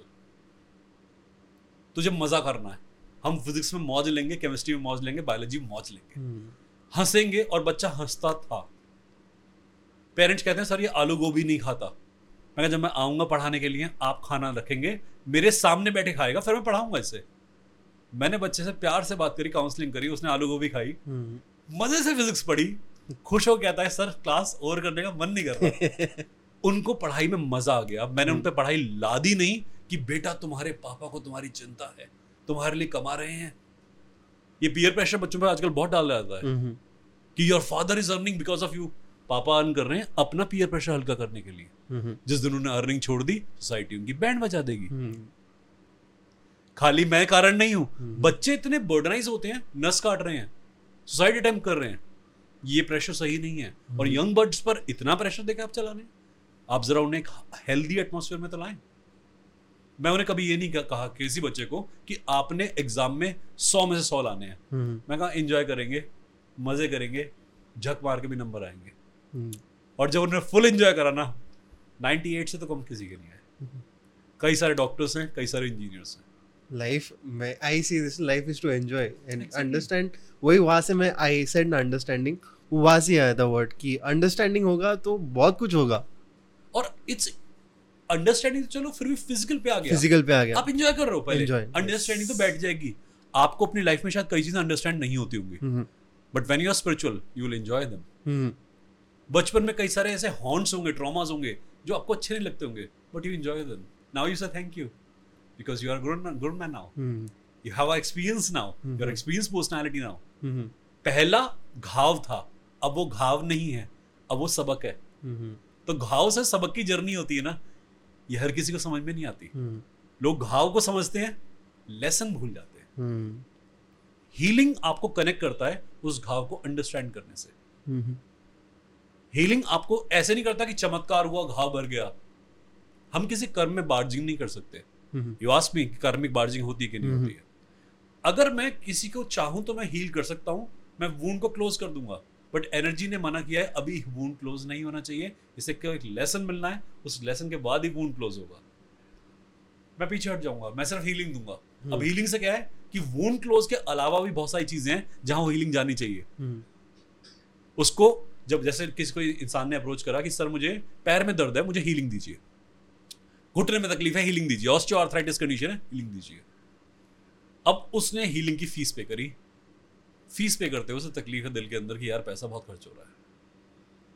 तुझे मज़ा करना है। हम फिजिक्स में मौज लेंगे केमिस्ट्री में मौज लेंगे बायोलॉजी में मौज लेंगे। हम्म, हंसेंगे और बच्चा हंसता था। पेरेंट्स कहते हैं सर ये आलू गोभी नहीं खाता। मैं जब मैं आऊँगा पढ़ाने के लिए आप खाना रखेंगे मेरे सामने बैठे खाएगा फिर मैं पढ़ाऊँगा इसे। मैंने बच्चे से प्यार से बात करी काउंसलिंग करी उसने आलू गोभी खाई। हम्म, मज़े से फिजिक्स पढ़ी खुश हो कहता है सर क्लास ओवर करने का मन नहीं कर रहा। उनको पढ़ाई में मज़ा आ गया। मैंने उन पर पढ़ाई ला दी नहीं कि बेटा तुम्हारे पापा को तुम्हारी चिंता है तुम्हारे लिए कमा रहे हैं। ये पीयर प्रेशर बच्चों पर आजकल बहुत डाल जाता है हम्म, कि your father is earning because of you पापा अर्न कर रहे हैं अपना पीयर प्रेशर हल्का करने के लिए। हम्म, जिस दिन उन्होंने अर्निंग छोड़ दी सोसाइटी उनकी बैंड बजा देगी। हम्म, खाली मैं कारण नहीं हूँ। बच्चे इतने बर्डनाइज होते हैं नस काट रहे हैं। सुसाइड अटेम्प्ट कर रहे हैं। ये प्रेशर सही नहीं है। और यंग बर्ड्स पर इतना प्रेशर देकर आप चलाने। आप जरा उन्हें एक हेल्दी एटमोसफेयर में तो लाएँ। मैं उन्हें कभी ये नहीं कहा- किसी बच्चे को कि आपने एग्ज़ाम में सौ में से सौ लाने हैं। हम्म, मैं कहा एंजॉय करेंगे मज़े करेंगे झक मार के भी नंबर आएँगे। हम्म, और जब उन्होंने फुल एंजॉय करा ना 98 से तो कम किसी के नहीं आए। कई सारे डॉक्टर्स हैं कई सारे इंजीनियर्स हैं। लाइफ में I see this life is to enjoy and. Understand वही वहाँ से मैं आई सेड अंडरस्टैंडिंग वहाँ से आया था वर्ड कि अंडरस्टैंडिंग होगा तो बहुत कुछ होगा। और इट्स अंडरस्टैंडिंग तो चलो फिर भी फ़िज़िकल पे आ गया। फ़िज़िकल पे आ गया। आप एंजॉय कर रहे हो पहले। अंडरस्टैंडिंग तो बैठ जाएगी। आपको अपनी लाइफ में शायद कई चीज़ें अंडरस्टैंड नहीं होती होंगी। But when you are spiritual you will enjoy them बचपन में कई सारे ऐसे हॉन्ट्स होंगे ट्रॉमास होंगे जो आपको अच्छे नहीं लगते होंगे but you enjoy them now you say thank you because you are good man now you have experience now you are experience personality now पहला घाव था। अब वो घाव नहीं है अब वो सबक है। तो घाव से सबक की जर्नी होती है ना ये हर किसी को समझ में नहीं आती। हम्म, लोग घाव को समझते हैं लेसन भूल जाते हैं। हम्म, हीलिंग आपको कनेक्ट करता है उस घाव को अंडरस्टैंड करने से। हीलिंग आपको ऐसे नहीं करता कि चमत्कार हुआ घाव भर गया। हम किसी कर्म में बार्जिंग नहीं कर सकते। यू आस्क मी कर्मिक बार्जिंग होती है कि नहीं होती है। अगर मैं किसी को चाहूँ तो मैं हील कर सकता हूँ मैं वूंड को क्लोज कर दूँगा। बट एनर्जी ने मना किया है अभी वूंड क्लोज नहीं होना चाहिए। इसे क्यों एक लेसन मिलना है? उस लेसन के बाद ही वूंड क्लोज होगा। मैं पीछे हट जाऊँगा मैं सिर्फ़ हीलिंग दूँगा। अब हीलिंग से क्या है कि वूंड क्लोज के अलावा भी बहुत सारी चीज़ें हैं जहाँ हीलिंग जानी चाहिए। हम्म, उसको जब जैसे किसी को इंसान ने अप्रोच करा कि सर मुझे पैर में दर्द है मुझे हीलिंग दीजिए। घुटने में तकलीफ़ है हीलिंग दीजिए। ऑस्टियोआर्थराइटिस कंडीशन है हीलिंग दीजिए। अब उसने हीलिंग की फ़ीस पे करी। फ़ीस पे करते हुए उसे तकलीफ़ है दिल के अंदर कि यार पैसा बहुत खर्च हो रहा है।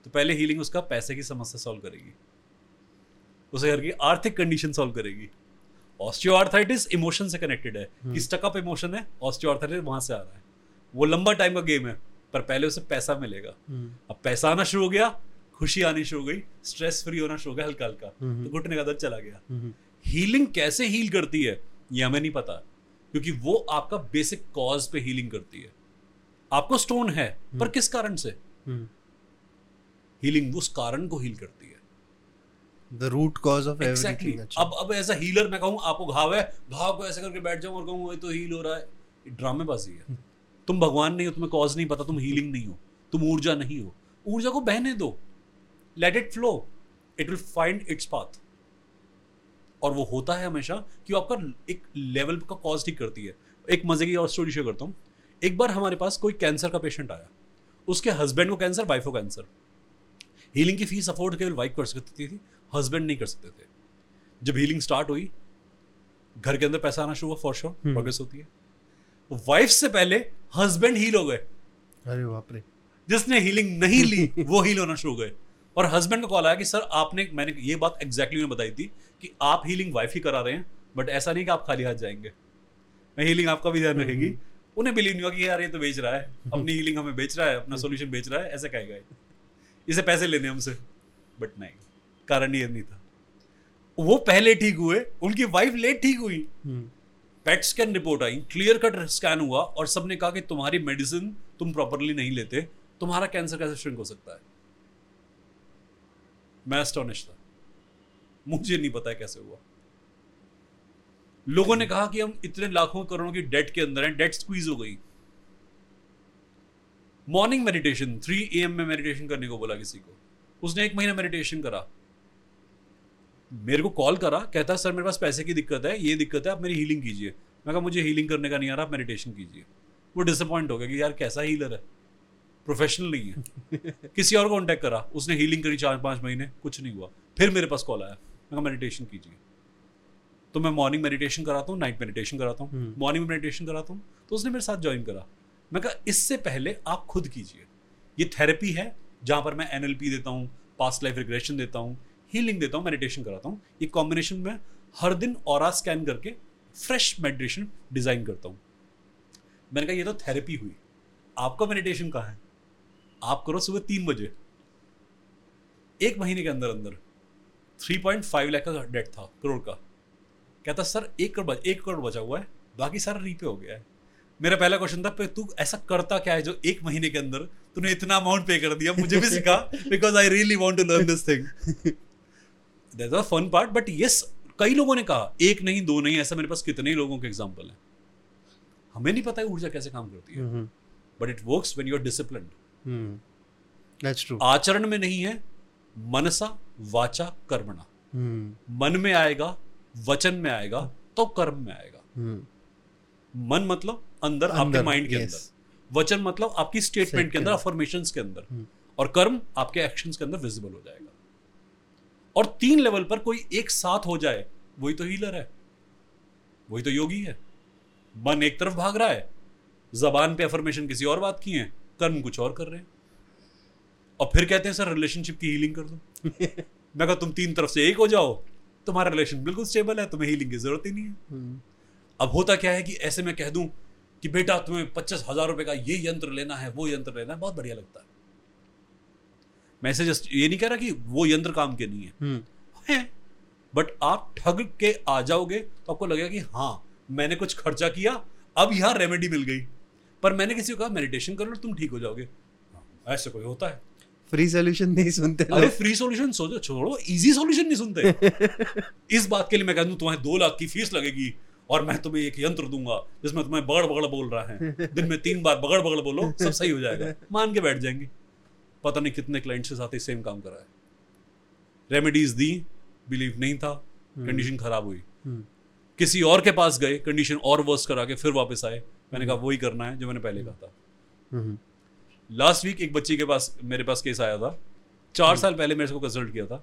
तो पहले हीलिंग उसका पैसे की समस्या सॉल्व करेगी। उसे घर की आर्थिक कंडीशन सॉल्व करेगी। ऑस्टियोआर्थराइटिस इमोशन से कनेक्टेड है। कि स्टक अप इमोशन है? ऑस्टियोआर्थराइटिस वहाँ से आ रहा है। वो लंबा टाइम का गेम है पर पहले उसे पैसा मिलेगा। हम्म, अब पैसा आना शुरू हो गया खुशी आनी शुरू हो गई स्ट्रेस फ्री होना शुरू हो गया हल्का हल्का हम्म। तो घुटने का दर्द चला गया। हम्म, हीलिंग कैसे हील करती है ये हमें नहीं पता। क्योंकि वो आपका बेसिक कॉज पे हीलिंग करती है। आपको स्टोन है पर किस कारण से? हम्म, हीलिंग उस कारण को हील करती है। The root cause of exactly अब अब एज अ हीलर मैं कहूँ आपको घाव है घाव को ऐसे करके बैठ जाऊँ और कहूँ तो हील हो रहा है। ड्रामेबाजी है। तुम भगवान नहीं हो तुम्हें कॉज नहीं पता तुम हीलिंग नहीं हो तुम ऊर्जा नहीं हो। ऊर्जा को बहने दो। Let it flow it will find its path और वो होता है हमेशा कि वो आपका एक लेवल का कॉज ठीक करती है। एक मज़े की और स्टोरी शेयर करता हूँ। एक बार हमारे पास कोई कैंसर का पेशेंट आया। उसके हस्बैंड को कैंसर वाइफ को कैंसर हीलिंग की फ़ीस अफोर्ड केवल वाइफ कर सकती थी हस्बैंड नहीं कर सकते थे। जब हीलिंग स्टार्ट हुई घर के अंदर पैसा आना शुरू हुआ फॉर श्योर प्रोग्रेस होती है। वाइफ से पहले हस्बैंड हील हो गए। अरे बाप रे। जिसने हीलिंग नहीं ली वो हील होना शुरू हो गए। और हस्बैंड का कॉल आया कि सर आपने मैंने ये बात एग्जैक्टली exactly बताई थी कि आप हीलिंग वाइफ ही करा रहे हैं बट ऐसा नहीं कि आप खाली हाथ जाएँगे। मैं हीलिंग आपका भी ध्यान रखेगी। उन्हें बिलीव नहीं हुआ कि यार ये तो बेच रहा है। अपनी हीलिंग हमें बेच रहा है अपना सोल्यूशन बेच रहा है ऐसा कहेगा ये। इसे पैसे लेने हमसे बट नहीं। कारण ये नहीं था। वो पहले ठीक हुए उनकी वाइफ लेट ठीक हुई। पेट स्कैन रिपोर्ट आई क्लियर कट स्कैन हुआ और सबने कहा कि तुम्हारी मेडिसिन तुम प्रॉपरली नहीं लेते तुम्हारा कैंसर कैसे श्रिंक हो सकता है। मैं एस्टोनिश था। मुझे नहीं पता कैसे हुआ। लोगों ने कहा कि हम इतने लाखों करोड़ों की डेट के अंदर हैं डेट स्क्वीज हो गई। Morning meditation three A M में मेडिटेशन करने को बोला किसी को। उसने एक महीना मेडिटेशन करा। मेरे को कॉल करा कहता सर मेरे पास पैसे की दिक्कत है ये दिक्कत है आप मेरी हीलिंग कीजिए। मैं कहा मुझे हीलिंग करने का नहीं आ रहा आप मेडिटेशन कीजिए। वो डिसअपॉइंट हो गया कि यार कैसा हीलर है। प्रोफेशनल नहीं है। किसी और को कॉन्टैक्ट करा। उसने हीलिंग करी चार पाँच महीने कुछ नहीं हुआ। फिर मेरे पास कॉल आया। मैं कहा मेडिटेशन कीजिए। तो मैं मॉर्निंग मेडिटेशन कराता हूँ नाइट मेडिटेशन कराता हूँ। मॉर्निंग मेडिटेशन कराता हूँ तो उसने मेरे साथ ज्वाइन करा। मैं कहा इससे पहले आप खुद कीजिए। ये थेरेपी है जहाँ पर मैं एनएलपी देता हूँ पास्ट लाइफ रिग्रेशन देता हूँ हीलिंग देता हूँ मेडिटेशन कराता हूँ। ये कॉम्बिनेशन में हर दिन और स्कैन करके फ्रेश मेडिटेशन डिज़ाइन करता हूँ। मैंने कहा ये तो थेरेपी हुई। आपका मेडिटेशन कहाँ है? आप करो सुबह तीन बजे। एक महीने के अंदर अंदर थ्री पॉइंट फाइव लाख का डेट था करोड़ का। कहता सर एक करोड़ एक करोड़ बचा हुआ है बाकी सारा रीपे हो गया है। मेरा पहला क्वेश्चन था तू ऐसा करता क्या है जो एक महीने के अंदर तूने इतना अमाउंट पे कर दिया? मुझे भी सिखा because I really want to learn this thing that fun part but yes कई लोगों ने कहा एक नहीं दो नहीं ऐसा मेरे पास कितने ही लोगों के एग्ज़ाम्पल है? हमें नहीं पता है ऊर्जा कैसे काम करती है but it works when you are true आचरण में नहीं है मनसा वाचा कर्मणा मन में आएगा वचन में आएगा तो कर्म में आएगा। मन मतलब अंदर, अंदर आपके माइंड के अंदर। वचन मतलब आपकी स्टेटमेंट के अंदर अफर्मेशन के अंदर। हम्म। और कर्म आपके एक्शन के अंदर विजिबल हो जाएगा। और तीन लेवल पर कोई एक साथ हो जाए वही तो हीलर है। वही तो योगी है। मन एक तरफ़ भाग रहा है। जबान पे अफर्मेशन किसी और बात की है। कर्म कुछ और कर रहे हैं। और फिर कहते हैं सर रिलेशनशिप की हीलिंग कर दो। मैं कहा तुम तीन तरफ़ से एक हो जाओ। तुम्हारा रिलेशन बिल्कुल स्टेबल है तुम्हें हीलिंग की ज़रूरत ही नहीं है। हम्म। अब होता क्या है कि ऐसे में कह दूँ कि बेटा तुम्हें पच्चीस हज़ार रुपए का ये यंत्र लेना है वो यंत्र लेना है बहुत बढ़िया लगता है। मैं ऐसे जस्ट ये नहीं कह रहा कि वो यंत्र काम के नहीं है, हम्म। है। बट आप ठग के आ जाओगे तो आपको लगेगा कि हाँ मैंने कुछ खर्चा किया अब यहाँ रेमेडी मिल गई। पर मैंने किसी को कहा मेडिटेशन कर लो तुम ठीक हो जाओगे। हाँ, ऐसे कोई होता है। फ्री सोल्यूशन नहीं सुनते अरे फ्री सोल्यूशन सोचो छोड़ो इजी सोल्यूशन नहीं सुनते। इस बात के लिए मैं कह दूँ तुम्हें दो लाख की फ़ीस लगेगी और मैं तुम्हें एक यंत्र दूँगा जिसमें तुम्हें बगड़ बगड़ बोल रहा है। दिन में तीन बार बगड़ बगड़ बोलो सब सही हो जाएगा। मान के बैठ जाएँगे। पता नहीं कितने क्लाइंट्स के साथ सेम काम करा है। रेमेडीज दी बिलीव नहीं था कंडीशन हम्म। खराब हुई। हम्म। किसी और के पास गए कंडीशन और वर्स करा के फिर वापस आए। मैंने कहा वही करना है जो मैंने पहले कहा था। लास्ट वीक एक बच्ची के पास मेरे पास केस आया था। चार हम्म। साल पहले मेरे को कंसल्ट किया था।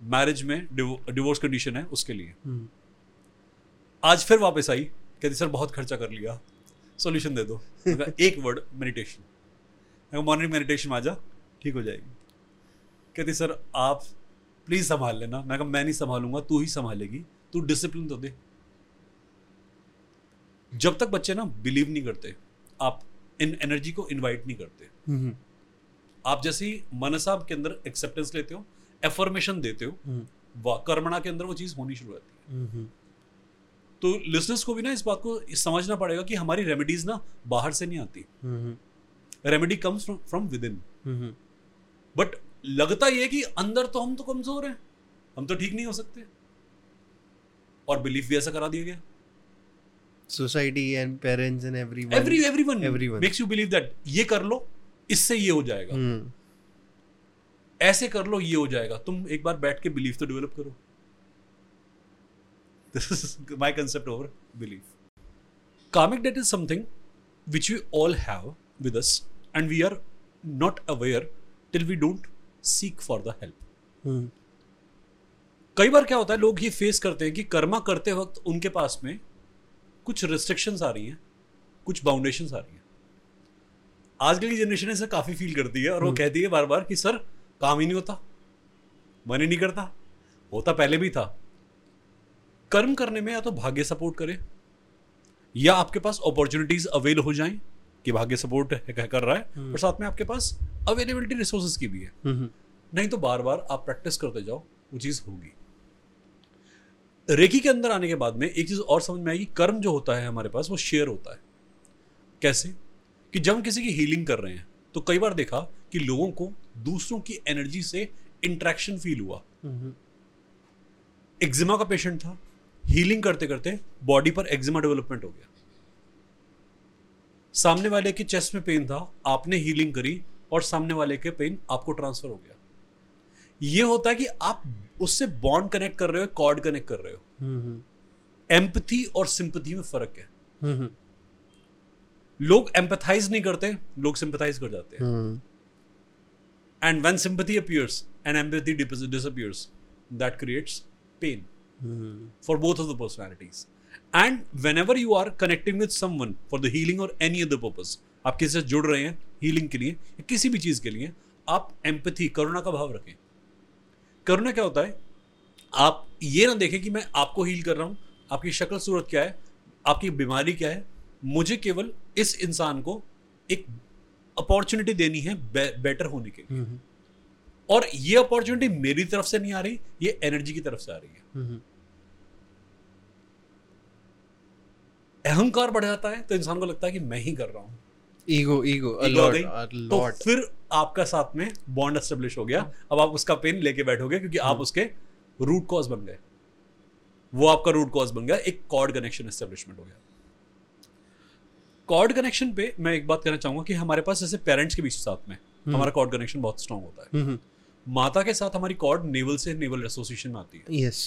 मैरिज में डिवोर्स कंडीशन है उसके लिए। आज फिर वापस आई कहती सर बहुत खर्चा कर लिया। सॉल्यूशन दे दो। एक वर्ड मेडिटेशन मॉर्निंग मेडिटेशन आ जा ठीक हो जाएगी। कहती सर आप प्लीज़ संभाल लेना। मैं कहा मैं नहीं संभालूँगा तू ही संभालेगी। तू डिसिप्लिन तो दे। जब तक बच्चे ना बिलीव नहीं करते आप इन एनर्जी को इनवाइट नहीं करते हम्म। आप जैसे ही मनसा के अंदर एक्सेप्टेंस लेते हो एफर्मेशन देते हो हम्म। कर्मणा के अंदर वो चीज़ होनी शुरू होती है। हम्म, तो लिसनर्स को भी ना इस बात को समझना पड़ेगा कि हमारी रेमेडीज ना बाहर से नहीं आती। Remedy comes from within but लगता ये कि अंदर तो हम तो कमज़ोर हैं। हम तो ठीक नहीं हो सकते। और बिलीफ भी ऐसा करा दिया गया। Society and parents and everyone every everyone everyone makes you believe that ये कर लो। इससे ये हो जाएगा। hmm. ऐसे कर लो ये हो जाएगा। तुम एक बार बैठ के बिलीफ तो डेवलप करो। This is my concept over belief. Karmic debt is something which we all have with us and we are not aware till we don't seek for the help कई बार क्या होता है लोग ये फेस करते हैं कि कर्मा करते वक्त उनके पास में कुछ रिस्ट्रिक्शंस आ रही हैं कुछ बाउंडेशन आ रही हैं। आजकल की जनरेशन ऐसा काफ़ी फील करती है और वो हम्म। कहती है बार बार कि सर काम ही नहीं होता। मन ही नहीं करता। होता पहले भी था। कर्म करने में या तो भाग्य सपोर्ट करे या आपके पास अपॉर्चुनिटीज़ अवेल हो जाएँ कि भाग्य सपोर्ट कर रहा है और साथ में आपके पास अवेलेबिलिटी रिसोर्सेज की भी है। हम्म, नहीं तो बार बार आप प्रैक्टिस करते जाओ वो चीज़ होगी। रेकी के अंदर आने के बाद में एक चीज़ और समझ में आएगी कर्म जो होता है हमारे पास वो शेयर होता है। कैसे? कि जब हम किसी की हीलिंग कर रहे हैं तो कई बार देखा कि लोगों को दूसरों की एनर्जी से इंट्रैक्शन फील हुआ। एक्जिमा का पेशेंट था। हीलिंग करते करते बॉडी पर एक्जिमा डेवलपमेंट हो गया। सामने वाले के चेस्ट में पेन था आपने हीलिंग करी और सामने वाले के पेन आपको ट्रांसफ़र हो गया। ये होता है कि आप उससे बॉन्ड कनेक्ट कर रहे हो कॉर्ड कनेक्ट कर रहे हो। एम्पथी और सिंपथी में फ़र्क है। लोग एम्पथाइज नहीं करते लोग सिंपथाइज कर जाते हैं। And when sympathy appears and empathy disappears that creates pain hmm, for both of the personalities. And whenever you are connecting with someone for the healing or any other purpose आप किसी से जुड़ रहे हैं healing के लिए या किसी भी चीज़ के लिए आप एम्पथी करुणा का भाव रखें। करुणा क्या होता है? आप ये ना देखें कि मैं आपको हील कर रहा हूँ आपकी शक्ल सूरत क्या है आपकी बीमारी क्या है मुझे केवल इस इंसान को एक अपॉर्चुनिटी देनी है बे, बेटर होने के लिए। हम्म, और ये अपॉर्चुनिटी मेरी तरफ़ से नहीं आ रही ये एनर्जी की तरफ़ से आ रही है। हम्म, अहंकार बढ़ जाता है तो इंसान को लगता है कि मैं ही कर रहा हूँ। गई, a तो फिर आपका साथ में बॉन्ड एस्टेब्लिश हो गया। अब आप उसका पेन लेके बैठोगे क्योंकि आप उसके रूट कॉज बन गए। वो आपका रूट कॉज बन गया एक कॉर्ड कनेक्शन एस्टेब्लिशमेंट हो गया। कॉर्ड कनेक्शन पे मैं एक बात कहना चाहूँगा कि हमारे पास जैसे पेरेंट्स के बीच साथ में हमारा कॉर्ड कनेक्शन बहुत स्ट्रांग होता है। हम्म, माता के साथ हमारी कॉर्ड नेवल से नेवल एसोसिएशन में आती है। Yes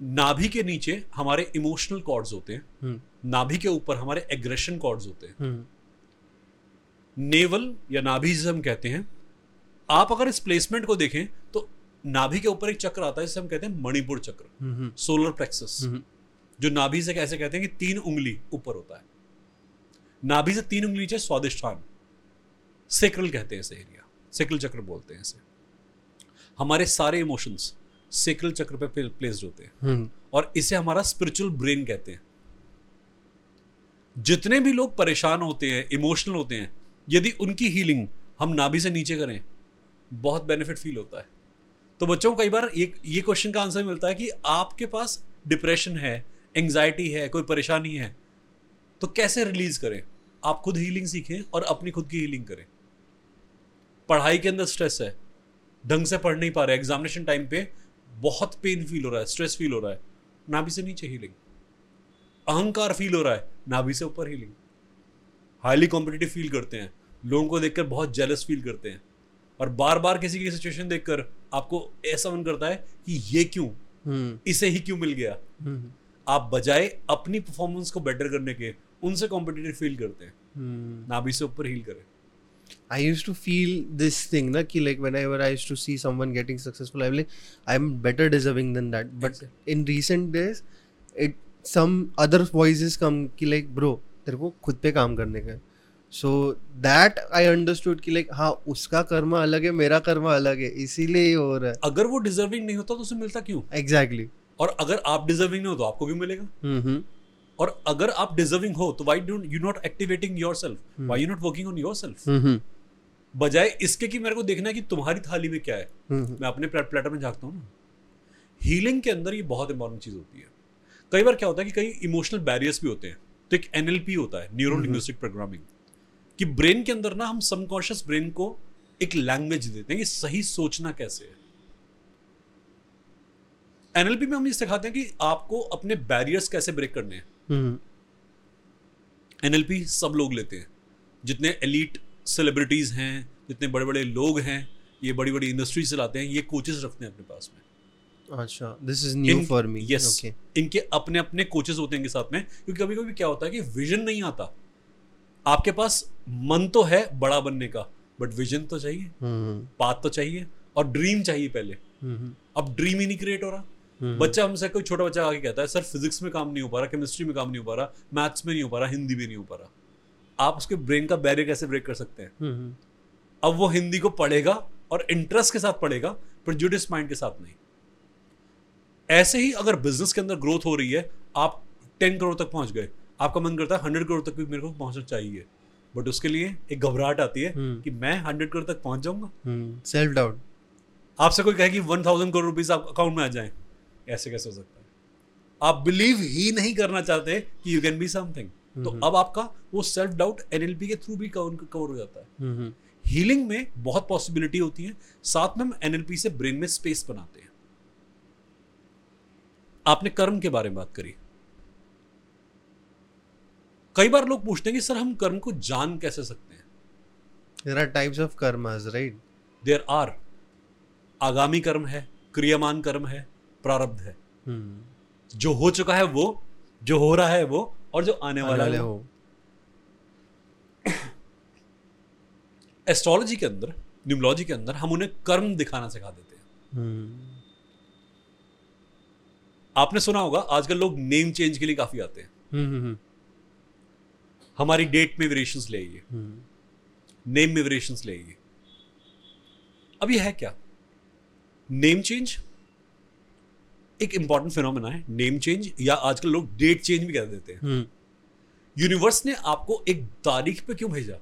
नाभि के नीचे हमारे इमोशनल कॉर्ड्स होते हैं। हम्म, नाभि के ऊपर हमारे एग्रेशन कॉर्ड्स होते हैं। हम्म, नेवल या नाभि जिसे हम कहते हैं आप अगर इस प्लेसमेंट को देखें तो नाभि के ऊपर एक चक्र आता है जिसे हम कहते हैं मणिपुर चक्र हम्म, सोलर प्लेक्सस हम्म, जो नाभि से कैसे कहते हैं कि तीन उंगली ऊपर होता है। नाभि से तीन उंगली नीचे स्वादिष्ठान सेक्रल कहते हैं इसे एरिया। सेक्रल चक्र बोलते हैं इसे। हमारे सारे इमोशंस सेक्रल चक्र पे प्लेस्ड होते हैं। हम्म, और इसे हमारा स्पिरिचुअल ब्रेन कहते हैं। जितने भी लोग परेशान होते हैं इमोशनल होते हैं यदि उनकी हीलिंग हम नाभि से नीचे करें बहुत बेनिफिट फील होता है। तो बच्चों को कई बार ये ये क्वेश्चन का आंसर मिलता है कि आपके पास डिप्रेशन है एंग्जाइटी है कोई परेशानी है तो कैसे रिलीज़ करें? आप खुद हीलिंग सीखें और अपनी खुद की हीलिंग करें। पढ़ाई के अंदर स्ट्रेस है। ढंग से पढ़ नहीं पा रहे। एग्जामिनेशन टाइम पे बहुत पेन फील हो रहा है स्ट्रेस फील हो रहा है। नाभि से नीचे हीलिंग अहंकार फील हो रहा है। नाभि से ऊपर हीलिंग हाईली कॉम्पिटिटिव फील करते हैं। लोगों को देखकर बहुत जेलस फील करते हैं। और बार बार किसी की सिचुएशन देखकर आपको ऐसा मन करता है कि ये क्यों? हम्म, इसे ही क्यों मिल गया? हम्म, आप बजाय अपनी परफॉर्मेंस को बेटर करने के उनसे कॉम्पिटिटिव फील करते हैं हम्म। नाभि से ऊपर हील करें I used to feel this thing, na, ki like whenever I used to see someone getting successful, I'm like, I'm better deserving than that. But Exactly. in recent days, it some other voices come ki like, bro, तेरे को खुद पे काम करने का so that I understood कि like हाँ उसका कर्म अलग है मेरा कर्म अलग है इसीलिए हो रहा है अगर वो डिजर्विंग नहीं होता तो उसे मिलता क्यों एग्जैक्टली और अगर आप डिजर्विंग नहीं हो तो आपको भी मिलेगा हम्म और अगर आप डिजर्विंग हो तो why don't you not activating yourself why you not working on yourself बजाय इसके कि मेरे को देखना है कि तुम्हारी थाली में क्या है। मैं अपने प्लेटर में झांकता हूँ ना। हीलिंग के अंदर ये बहुत इंपॉर्टेंट चीज़ होती है। कई बार क्या होता है कि कई इमोशनल बैरियर्स भी होते हैं। तो एक एनएलपी होता है न्यूरो लिंग्विस्टिक प्रोग्रामिंग कि ब्रेन के अंदर ना हम सबकॉन्शियस ब्रेन को एक लैंग्वेज देते हैं कि सही सोचना कैसे है। एनएलपी में हम ये सिखाते हैं कि आपको अपने बैरियर्स कैसे ब्रेक करने हैं। एनएलपी सब लोग लेते हैं। जितने एलिट सेलिब्रिटीज हैं जितने बड़े बड़े लोग हैं ये बड़ी बड़ी इंडस्ट्री चलाते हैं ये कोचेस रखते हैं अपने पास में। अच्छा this is new for me yes इनके अपने अपने कोचेस होते हैं इनके साथ में क्योंकि कभी कभी क्या होता है कि विजन नहीं आता। आपके पास मन तो है बड़ा बनने का बट विजन तो चाहिए। हम्म। बात तो चाहिए और ड्रीम चाहिए पहले। हम्म। अब ड्रीम ही नहीं क्रिएट हो रहा। हम्म। बच्चा हमसे कोई छोटा बच्चा आके कहता है सर फिजिक्स में काम नहीं हो पा रहा केमिस्ट्री में काम नहीं हो पा रहा मैथ्स में नहीं हो पा रहा हिंदी में नहीं हो पा रहा। आप उसके ब्रेन का बैरियर कैसे ब्रेक कर सकते हैं? हम्म अब वो हिंदी को पढ़ेगा और इंटरेस्ट के साथ पढ़ेगा प्रिजुडिस माइंड के साथ नहीं। ऐसे ही अगर बिज़नेस के अंदर ग्रोथ हो रही है आप टेन करोड़ तक पहुँच गए। आपका मन करता है हंड्रेड करोड़ तक भी मेरे को पहुँचना चाहिए। बट उसके लिए एक घबराहट आती है हम्म। कि मैं हंड्रेड करोड़ तक पहुँच जाऊँगा। सेल्फ डाउट आपसे कोई कहे कि वन थाउज़ेंड करोड़ रुपीज़ आप अकाउंट में आ जाए। ऐसे कैसे हो सकता है? आप बिलीव ही नहीं करना चाहते कि यू कैन बी समथिंग तो अब आपका वो सेल्फ डाउट एनएलपी के थ्रू भी कवर हो जाता है। हीलिंग में बहुत पॉसिबिलिटी होती है। साथ में हम एनएलपी से ब्रेन में स्पेस बनाते हैं। आपने कर्म के बारे में बात करी। कई बार लोग पूछते हैं कि सर हम कर्म को जान कैसे सकते हैं? There are types of karmas right there are आगामी कर्म है क्रियामान कर्म है प्रारब्ध है। जो हो चुका है वो जो हो रहा है वो और जो आने वाला है वो। एस्ट्रोलॉजी के अंदर न्यूमोलॉजी के अंदर हम उन्हें कर्म दिखाना सिखा देते हैं। हम्म, आपने सुना होगा आजकल लोग नेम चेंज के लिए काफ़ी आते हैं। हम्म, हमारी डेट में वेरिएशंस ले आइए हम्म, नेम में वेरिएशंस ले आइए अब ये है क्या? नेम चेंज एक इंपॉर्टेंट फिनोमेना है नेम चेंज या आजकल लोग डेट चेंज भी कर देते हैं। हम्म, यूनिवर्स ने आपको एक तारीख पे क्यों भेजा?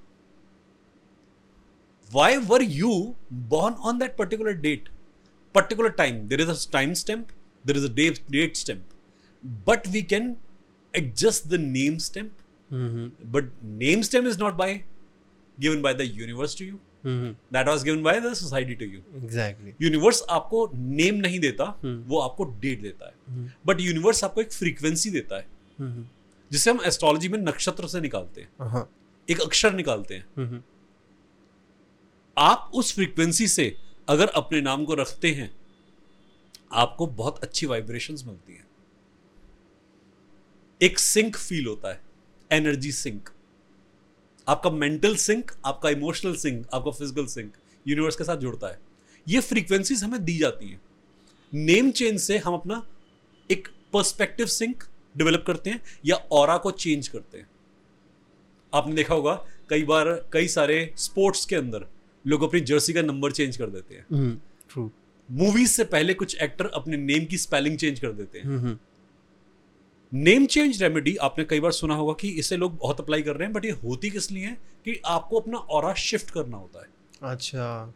Why were you born on that particular date particular time there is a time stamp there is a date stamp but we can adjust the name stamp but name name is not by given by the universe to to that was given by the society to you. Exactly. Universe आपको name नहीं देता हम्म। वो आपको date देता है। But universe आपको एक frequency देता है। हम्म, जिसे हम एस्ट्रोलॉजी में नक्षत्र से निकालते हैं। हाँ। एक अक्षर निकालते हैं। हम्म, आप उस फ्रीक्वेंसी से अगर अपने नाम को रखते हैं आपको बहुत अच्छी वाइब्रेशंस मिलती हैं। एक सिंक फील होता है। एनर्जी सिंक आपका मेंटल सिंक आपका इमोशनल सिंक आपका फ़िज़िकल सिंक यूनिवर्स के साथ जुड़ता है। ये फ्रीक्वेंसीज हमें दी जाती हैं। नेम चेंज से हम अपना एक पर्सपेक्टिव सिंक डेवलप करते हैं या और को चेंज करते हैं। आपने देखा होगा कई बार कई सारे स्पोर्ट्स के अंदर लोग अपनी जर्सी का नंबर चेंज कर देते हैं। हम्म, true मूवीज़ से पहले कुछ एक्टर अपने नेम की स्पेलिंग चेंज कर देते हैं। हम्म, नेम चेंज रेमेडी आपने कई बार सुना होगा कि इसे लोग बहुत अप्लाई कर रहे हैं बट ये होती किस लिए? है कि आपको अपना और शिफ्ट करना होता है। अच्छा।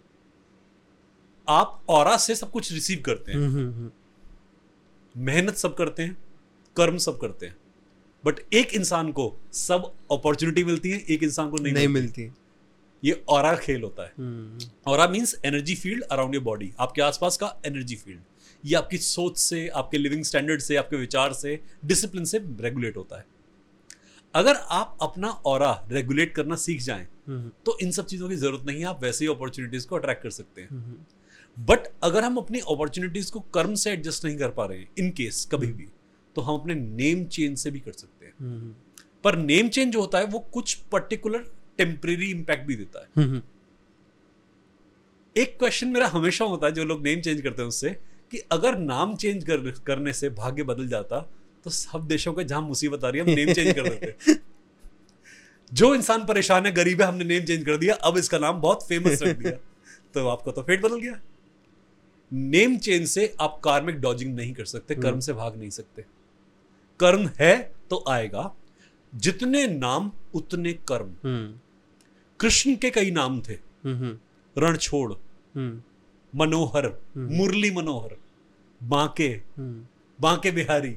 आप और से सब कुछ रिसीव करते हैं। हम्म, हम्म, हम्म, मेहनत सब करते हैं कर्म सब करते हैं। बट एक इंसान को सब अपॉर्चुनिटी मिलती है एक इंसान को नहीं, नहीं मिलती। मिलती। ये और खेल होता है। और means energy field around your body आपके आसपास का एनर्जी फ़ील्ड ये आपकी सोच से आपके लिविंग स्टैंडर्ड से आपके विचार से डिसिप्लिन से रेगुलेट होता है। अगर आप अपना और रेगुलेट करना सीख जाएँ हम्म, तो इन सब चीज़ों की ज़रूरत नहीं है आप वैसे ही अपॉर्चुनिटीज़ को अट्रैक्ट कर सकते हैं। हम्म, बट अगर हम अपनी अपॉर्चुनिटीज़ को कर्म से एडजस्ट नहीं कर पा रहे इन केस कभी भी तो हम अपने नेम चेंज से भी कर सकते हैं। हम्म, पर नेम चेंज जो होता है वो कुछ पर्टिकुलर टेम्परेरी इंपैक्ट भी देता है। हम्म, एक क्वेश्चन मेरा हमेशा होता है जो लोग नेम चेंज करते हैं उससे कि अगर नाम चेंज कर, करने से भाग्य बदल जाता तो सब देशों के जहाँ मुसीबत आ रही है हम नेम चेंज कर देते जो इंसान परेशान है गरीब है हमने नेम चेंज कर दिया अब इसका नाम बहुत फ़ेमस रख दिया। तो आपका तो फेट बदल गया। नेम चेंज से आप कार्मिक डॉजिंग नहीं कर सकते कर्म से भाग नहीं सकते। कर्म है तो आएगा। जितने नाम उतने कर्म। हम्म, कृष्ण के कई नाम थे। हम्म, रणछोड़। हम्म, मनोहर मुरली मनोहर बांके हम्म, बांके बिहारी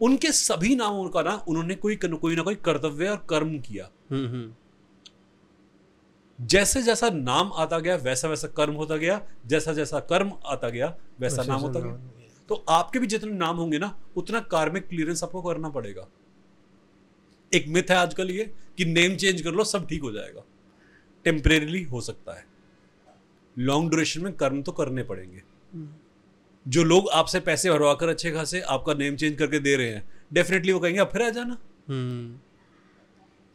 उनके सभी नामों का ना उन्होंने कोई कोई ना कोई कर्तव्य और कर्म किया। हम्म, हम्म, जैसे जैसा नाम आता गया वैसा वैसा कर्म होता गया जैसा जैसा कर्म आता गया वैसा नाम होता गया। तो आपके भी जितने नाम होंगे ना उतना कार्मिक क्लियरेंस आपको करना पड़ेगा। एक मिथ है आजकल ये कि नेम चेंज कर लो सब ठीक हो जाएगा। टेम्परेली हो सकता है। लॉन्ग ड्यूरेशन में कर्म तो करने पड़ेंगे। जो लोग आपसे पैसे भरवा कर अच्छे खासे आपका नेम चेंज करके दे रहे हैं डेफिनेटली वो कहेंगे अब फिर आ जाना। हम्म,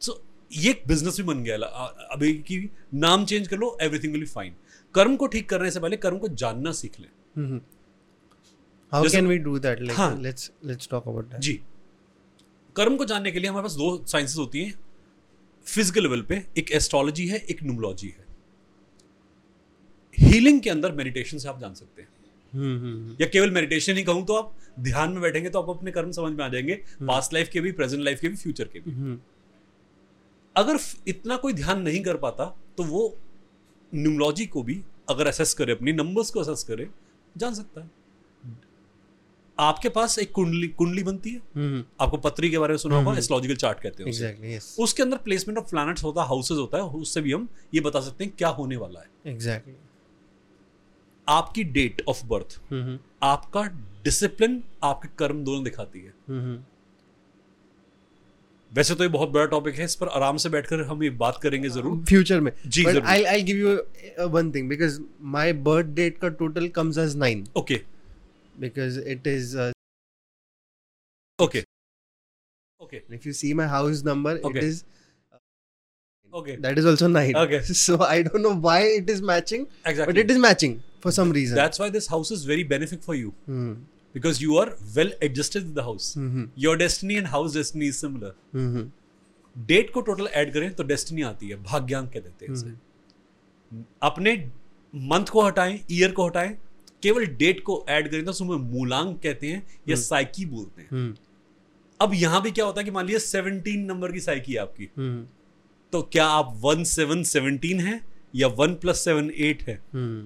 सो ये एक बिज़नेस भी बन गया ला- अभी की नाम चेंज कर लो एवरीथिंग विल बी फाइन कर्म को ठीक करने से पहले कर्म को जानना सीख लें। हम्म। How जैसे- can we do that? Like, हाँ। let's let's talk about that. जी। कर्म को जानने के लिए हमारे पास दो साइंसेस होती हैं। फ़िज़िकल लेवल पे एक एस्ट्रोलॉजी है एक न्यूमोलॉजी है। हीलिंग के अंदर मेडिटेशन से आप जान सकते हैं। हम्म, हम्म, या केवल मेडिटेशन ही कहूँ तो आप ध्यान में बैठेंगे तो आपको अपने कर्म समझ में आ जाएँगे पास्ट लाइफ के भी प्रेजेंट लाइफ के भी फ्यूचर के भी। हम्म, अगर इतना कोई ध्यान नहीं कर पाता तो वो न्यूमोलॉजी को भी अगर असेस करे अपनी नंबर्स को असेस करे जान सकता है। आपके पास एक कुंडली कुंडली बनती है। हम्म, आपको पत्री के बारे में सुना होगा एस्ट्रोलॉजिकल चार्ट कहते हैं exactly yes उसके अंदर प्लेसमेंट ऑफ़ प्लैनेट्स होता है हाउसेज होता है उससे भी हम ये बता सकते हैं क्या होने वाला है। एग्जैक्टली exactly आपकी डेट ऑफ़ बर्थ आपका डिसिप्लिन आपके कर्म दोनों दिखाती है। वैसे तो ये बहुत बड़ा टॉपिक है इस पर आराम से बैठकर हम ये बात करेंगे ज़रूर। फ्यूचर में। जी ज़रूर। I I give you one thing because my birth date का total comes as nine okay because it is okay okay if you see my house number it is is okay that is also nine Okay. so I don't know why it is matching Exactly. but it is matching for some reason that's why this house is very benefit for you Hmm, because you are well adjusted with the house mhm, your destiny and house destiny is similar mhm, date को total add करें तो destiny आती है भाग्यांक कह देते हैं इसे अपने मंथ को हटाएँ ईयर को हटाएँ केवल डेट को ऐड करें तो उसमें मूलांक कहते हैं या साइकी बोलते हैं hmm, अब यहाँ भी क्या होता है कि मान लीजिए 17 नंबर की साइकी है आपकी hmm, तो क्या आप वन सेवन सेवनटीन है या वन प्लस सेवन एट है? Hmm.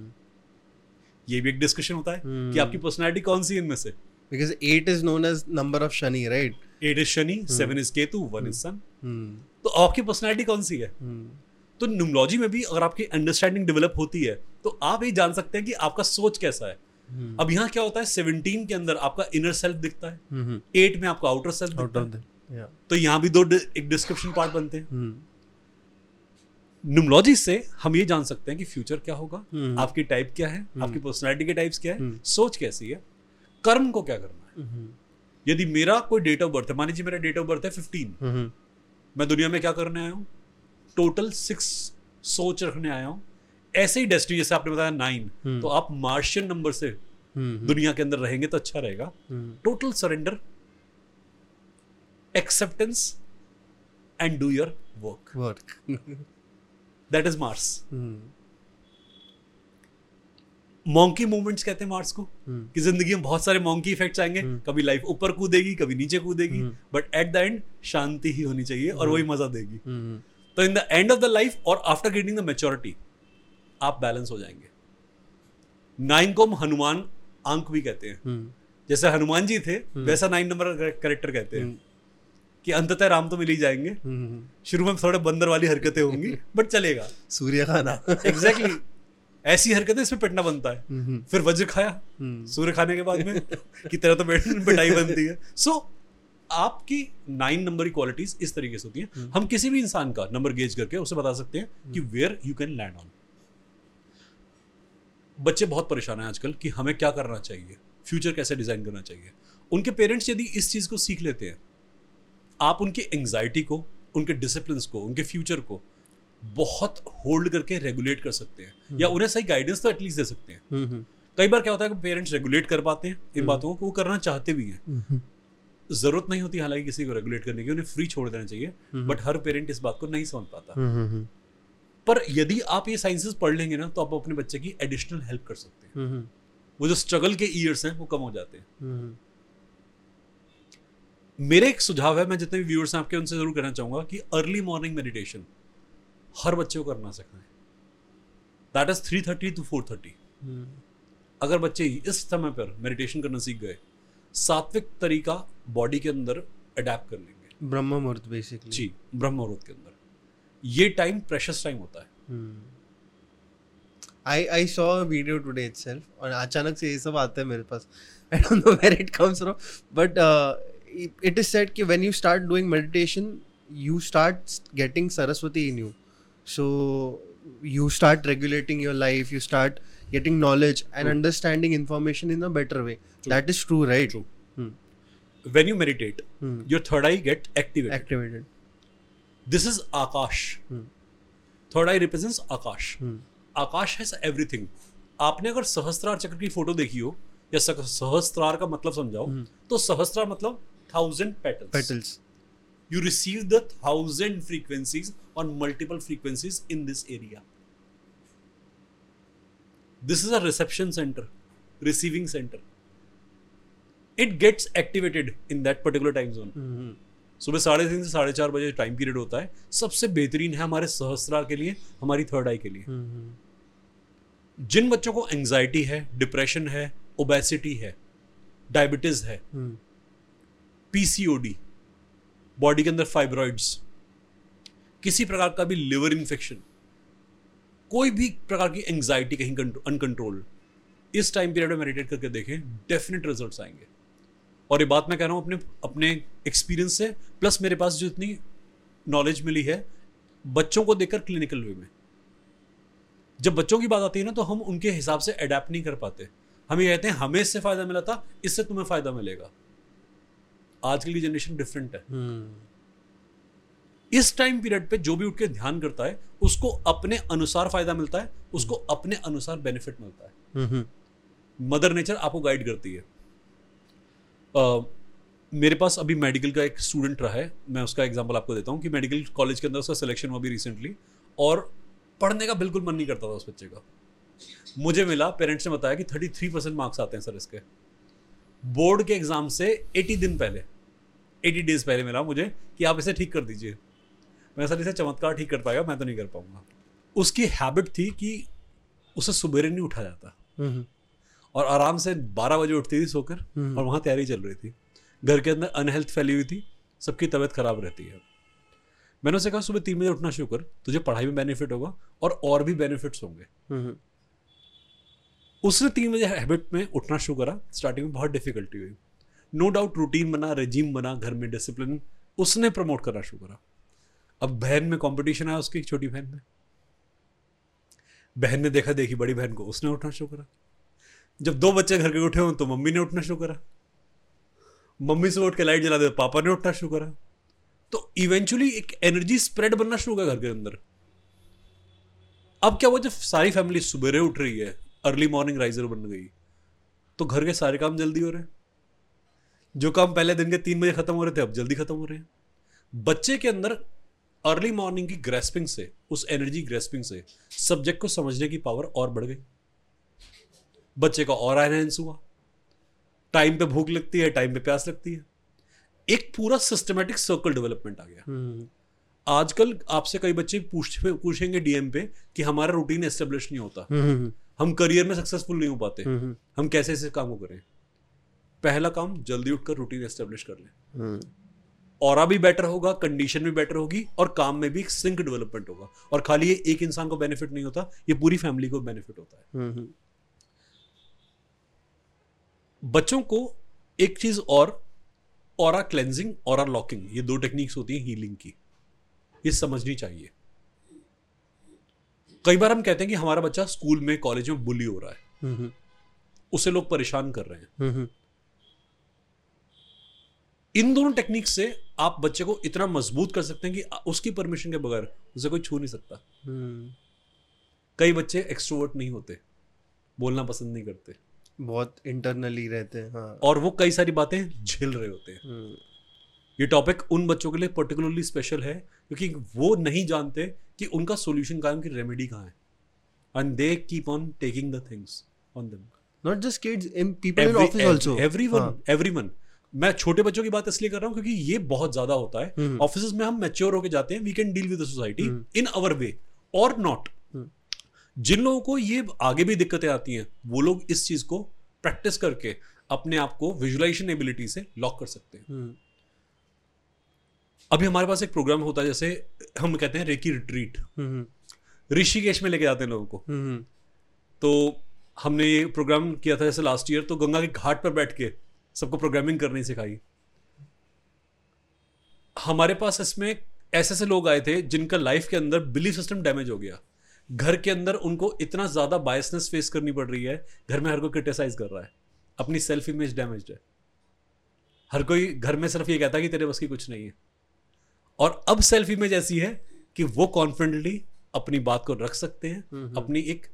ये भी एक डिस्कशन होता है Hmm. कि आपकी पर्सनैलिटी कौन सी इनमें से? Because eight is known as number of Shani right? Eight is Shani seven is Ketu one is sun hmm, तो आपकी पर्सनैलिटी कौन सी है? Hmm, तो न्यूमोलॉजी में भी अगर आपकी अंडरस्टैंडिंग डेवलप होती है तो आप ये जान सकते हैं कि आपका सोच कैसा है। Hmm, अब यहाँ क्या होता है? 17 के अंदर आपका इनर सेल्फ दिखता है. 8 में आपका आउटर सेल्फ दिखता है। तो यहाँ भी दो एक डिस्क्रिप्शन पार्ट बनते हैं। न्यूमोलॉजी से हम ये जान सकते हैं कि फ्यूचर क्या होगा हम्म। आपकी टाइप क्या है आपकी पर्सनैलिटी के टाइप्स क्या है हम्म। सोच कैसी है कर्म को क्या करना है। यदि मेरा कोई डेट ऑफ़ बर्थ है मान लीजिए मेरा डेट ऑफ़ बर्थ है 15 mhm, मैं दुनिया में क्या करने आया हूँ? टोटल सिक्स सोच रखने आया हूँ। ऐसे ही डेस्टिनी जैसे आपने बताया नाइन हम्म। तो आप मार्शियन नंबर से दुनिया के अंदर रहेंगे तो अच्छा रहेगा. Total surrender acceptance and do your work work. That is Mars hmm, monkey movements कहते हैं मार्स को hmm, कि ज़िंदगी में बहुत सारे मॉन्की इफेक्ट्स आएँगे। कभी लाइफ ऊपर कूदेगी कभी नीचे कूदेगी। बट एट द एंड शांति ही होनी चाहिए और वही मज़ा देगी। Hmm, तो in the end of the life और आफ्टर गेटिंग द मेच्योरिटी आप बैलेंस हो जाएँगे। नाइन को हम हनुमान अंक भी कहते हैं। Hmm, जैसे हनुमान जी थे वैसा नाइन नंबर करेक्टर कहते हैं। कि अंततः राम तो मिल ही जाएँगे। hmm. शुरू में थोड़े बंदर वाली हरकतें होंगी बट चलेगा। सूर्य खाना एग्जैक्टली ऐसी हरकतें इसमें पिटना बनता है। फिर वज्र खाया सूर्य खाने के बाद में की तरह तो पिटाई बनती है। सो आपकी नाइन नंबर की क्वालिटीज इस तरीके से होती हैं। हम किसी भी इंसान का नंबर गेज करके उसे बता सकते हैं कि where you can land on बच्चे बहुत परेशान हैं आजकल कि हमें क्या करना चाहिए फ्यूचर कैसे डिज़ाइन करना चाहिए। उनके पेरेंट्स यदि इस चीज़ को सीख लेते हैं आप उनकी एंग्जाइटी को उनके डिसिप्लिन को उनके फ्यूचर को बहुत होल्ड करके रेगुलेट कर सकते हैं। या उन्हें सही गाइडेंस तो एटलीस्ट दे सकते हैं। hmm, कई बार क्या होता है कि पेरेंट्स रेगुलेट कर पाते हैं इन बातों को वो करना चाहते भी हैं। ज़रूरत नहीं होती हालाँकि किसी को रेगुलेट करने की उन्हें फ्री छोड़ देना चाहिए बट हर पेरेंट इस बात को नहीं समझ पाता। पर यदि आप ये साइंसेस पढ़ लेंगे ना तो आप अपने बच्चे की एडिशनल हेल्प कर सकते हैं। वो जो स्ट्रगल के ईयर्स हैं वो कम हो जाते हैं। मेरे एक सुझाव है मैं जितने भी व्यूअर्स हैं आपके उनसे ज़रूर कहना चाहूँगा कि अर्ली मॉर्निंग मेडिटेशन हर बच्चे को करना सिखाएँ। That is three thirty to four thirty. अगर बच्चे इस समय पर मेडिटेशन करना सीख गए सात्विक तरीका बॉडी के अंदर अडेप्ट कर लेंगे। ब्रह्म मुहूर्त बेसिकली जी ब्रह्म मुहूर्त के अंदर। ये टाइम प्रेशस टाइम होता है। I I saw video today itself और अचानक से ये सब आता है मेरे पास। I don't know where it comes from but it is said कि when you start doing meditation you start getting Saraswati in you so you start regulating your life you start getting knowledge and understanding information in a better way that is true right when you meditate your third eye get active activated this is Akash third eye represent आकाश आकाश has everything आपने अगर सहस्त्रार चक्र की photo देखी हो या सहस्त्रार का मतलब समझाओ तो सहस्त्रार मतलब thousand petals petals. You receive the thousand frequencies on multiple frequencies in this area. This is a reception centre receiving centre it gets activated in that particular time zone hmm, सुबह साढ़े तीन से साढ़े चार बजे टाइम पीरियड होता है। सबसे बेहतरीन है हमारे सहस्त्रार के लिए हमारी थर्ड आई के लिए। हम्म, जिन बच्चों को एंजाइटी है डिप्रेशन है ओबेसिटी है डायबिटीज़ है हम्म, पीसीओडी बॉडी के अंदर फाइब्रॉइड्स किसी प्रकार का भी लिवर इन्फेक्शन कोई भी प्रकार की एंग्जाइटी कहीं अनकंट्रोल इस टाइम पीरियड में मेडिटेट करके देखें डेफिनेट रिजल्ट्स आएँगे। और ये बात मैं कह रहा हूँ अपने अपने एक्सपीरियंस से प्लस मेरे पास जो इतनी नॉलेज मिली है, बच्चों को देखकर क्लिनिकल वे में। जब बच्चों की बात आती है ना तो हम उनके हिसाब से अडेप्ट नहीं कर पाते। हम ये कहते हैं, हमें इससे फ़ायदा मिला था, इससे तुम्हें फ़ायदा मिलेगा। आज की जनरेशन डिफरेंट है। हम्म, इस टाइम पीरियड पे जो भी उठ के ध्यान करता है उसको अपने अनुसार फ़ायदा मिलता है उसको अपने अनुसार बेनिफिट मिलता है। हम्म, मदर नेचर आपको गाइड करती है। अ, मेरे पास अभी मेडिकल का एक स्टूडेंट रहा है मैं उसका एग्जांपल आपको देता हूँ कि मेडिकल कॉलेज के अंदर उसका सिलेक्शन हुआ अभी रिसेंटली और पढ़ने का बिल्कुल मन नहीं करता था उस बच्चे का। मुझे मिला पेरेंट्स ने बताया कि थर्टी थ्री परसेंट मार्क्स आते हैं सर इसके। बोर्ड के एग्ज़ाम से एटी दिन पहले एटी डेज़ पहले मिला मुझे कि आप इसे ठीक कर दीजिए। मैं सर इसे चमत्कार ठीक कर पाएगा मैं तो नहीं कर पाऊँगा। उसकी हैबिट थी कि उसे सुबेरे नहीं उठा जाता। हम्म, और आराम से बारह बजे उठती थी सोकर हम्म। और वहाँ तैयारी चल रही थी। घर के अंदर अनहेल्थ फैली हुई थी सबकी तबीयत खराब रहती है। मैंने उसे कहा सुबह तीन बजे उठना शुरू कर तुझे पढ़ाई में बेनिफिट होगा और और भी बेनिफिट्स होंगे। हम्म, उसने तीन बजे हैबिट में उठना शुरू करा। स्टार्टिंग में बहुत डिफिकल्टी हुई। नो डाउट रूटीन बना रेजिम बना, घर में डिसिप्लिन उसने प्रमोट करना शुरू करा। अब बहन में कंपटीशन आया उसकी, छोटी बहन में। बहन ने देखा, देखी बड़ी बहन को, उसने उठना शुरू करा। जब दो बच्चे घर के उठे हों तो मम्मी ने उठना शुरू करा। मम्मी से उठ के लाइट जला दे, पापा ने उठना शुरू करा। तो इवेंचुअली एक एनर्जी स्प्रेड बनना शुरू हो गया घर के अंदर। अब क्या हुआ, जब सारी फैमिली सुबेरे उठ रही है अर्ली मॉर्निंग राइजर बन गई। तो घर के सारे काम जल्दी हो रहे हैं। जो काम पहले दिन के तीन बजे खत्म हो रहे थे अब जल्दी खत्म हो रहे हैं। बच्चे के अंदर अर्ली मॉर्निंग की ग्रेस्पिंग से उस एनर्जी ग्रेस्पिंग से सब्जेक्ट को समझने की पावर और बढ़ गई। बच्चे का और एनहेंस हुआ। टाइम पे भूख लगती है टाइम पे प्यास लगती है। एक पूरा सिस्टमेटिक सर्कल डेवलपमेंट आ गया। हम्म, आजकल आपसे कई बच्चे पूछ पूछेंगे डीएम पे कि हमारा रूटीन एस्टेब्लिश नहीं होता। हम्म, हम करियर में सक्सेसफुल नहीं हो पाते। हम्म, हम कैसे ऐसे काम को करें? पहला काम जल्दी उठकर रूटीन एस्टेब्लिश कर लें। हम्म, और भी बेटर होगा कंडीशन भी बेटर होगी और काम में भी सिंक डेवलपमेंट होगा। और खाली ये एक इंसान को बेनिफिट नहीं होता ये पूरी फैमिली को बेनिफिट होता है। हम्म, बच्चों को एक चीज़ और और क्लेंजिंग और लॉकिंग ये दो टेक्निक्स होती हैं हीलिंग की। ये समझनी चाहिए। कई बार हम कहते हैं कि हमारा बच्चा स्कूल में कॉलेज में बुली हो रहा है। हम्म, उसे लोग परेशान कर रहे हैं। हम्म, इन दोनों टेक्निक से आप बच्चे को इतना मज़बूत कर सकते हैं कि उसकी परमिशन के बगैर उसे कोई छू नहीं सकता। हम्म, कई बच्चे एक्सट्रोवर्ट नहीं होते बोलना पसंद नहीं करते। बहुत इंटरनली रहते हैं हाँ। और वो कई सारी बातें झेल रहे होते हैं। हम्म, ये टॉपिक उन बच्चों के लिए पर्टिकुलरली स्पेशल है क्योंकि वो नहीं जानते कि उनका सोल्यूशन कहाँ है उनकी रेमेडी कहाँ है। And they keep on taking the things on them kids in people in office also. Everyone everyone मैं छोटे बच्चों की बात इसलिए कर रहा हूँ क्योंकि ये बहुत ज़्यादा होता है। हम्म। ऑफ़िस में हम मेच्योर होकर जाते हैं we can deal with society hmm. In our way और नॉट हम्म। जिन लोगों को ये आगे भी दिक्कतें आती हैं वो लोग इस चीज़ को प्रैक्टिस करके अपने आप को विजुलाइजेशन एबिलिटी से लॉक कर सकते हैं। हम्म, अभी हमारे पास एक प्रोग्राम होता है जैसे हम कहते हैं रेकी रिट्रीट हम्म, ऋषिकेश में लेके जाते हैं लोगों को। हम्म, तो हमने ये प्रोग्राम किया था जैसे लास्ट ईयर तो गंगा के घाट पर बैठ के सबको प्रोग्रामिंग करनी सिखाई। हमारे पास इसमें ऐसे ऐसे लोग आए थे जिनका लाइफ के अंदर बिलीफ सिस्टम डैमेज हो गया। घर के अंदर उनको इतना ज़्यादा बायसनेस फेस करनी पड़ रही है घर में हर कोई क्रिटिसाइज कर रहा है। अपनी सेल्फ इमेज डैमेज है। हर कोई घर में सिर्फ़ ये कहता है कि तेरे बस की कुछ नहीं है। और अब सेल्फ इमेज ऐसी है कि वो कॉन्फिडेंटली अपनी बात को रख सकते हैं हम्म, अपनी एक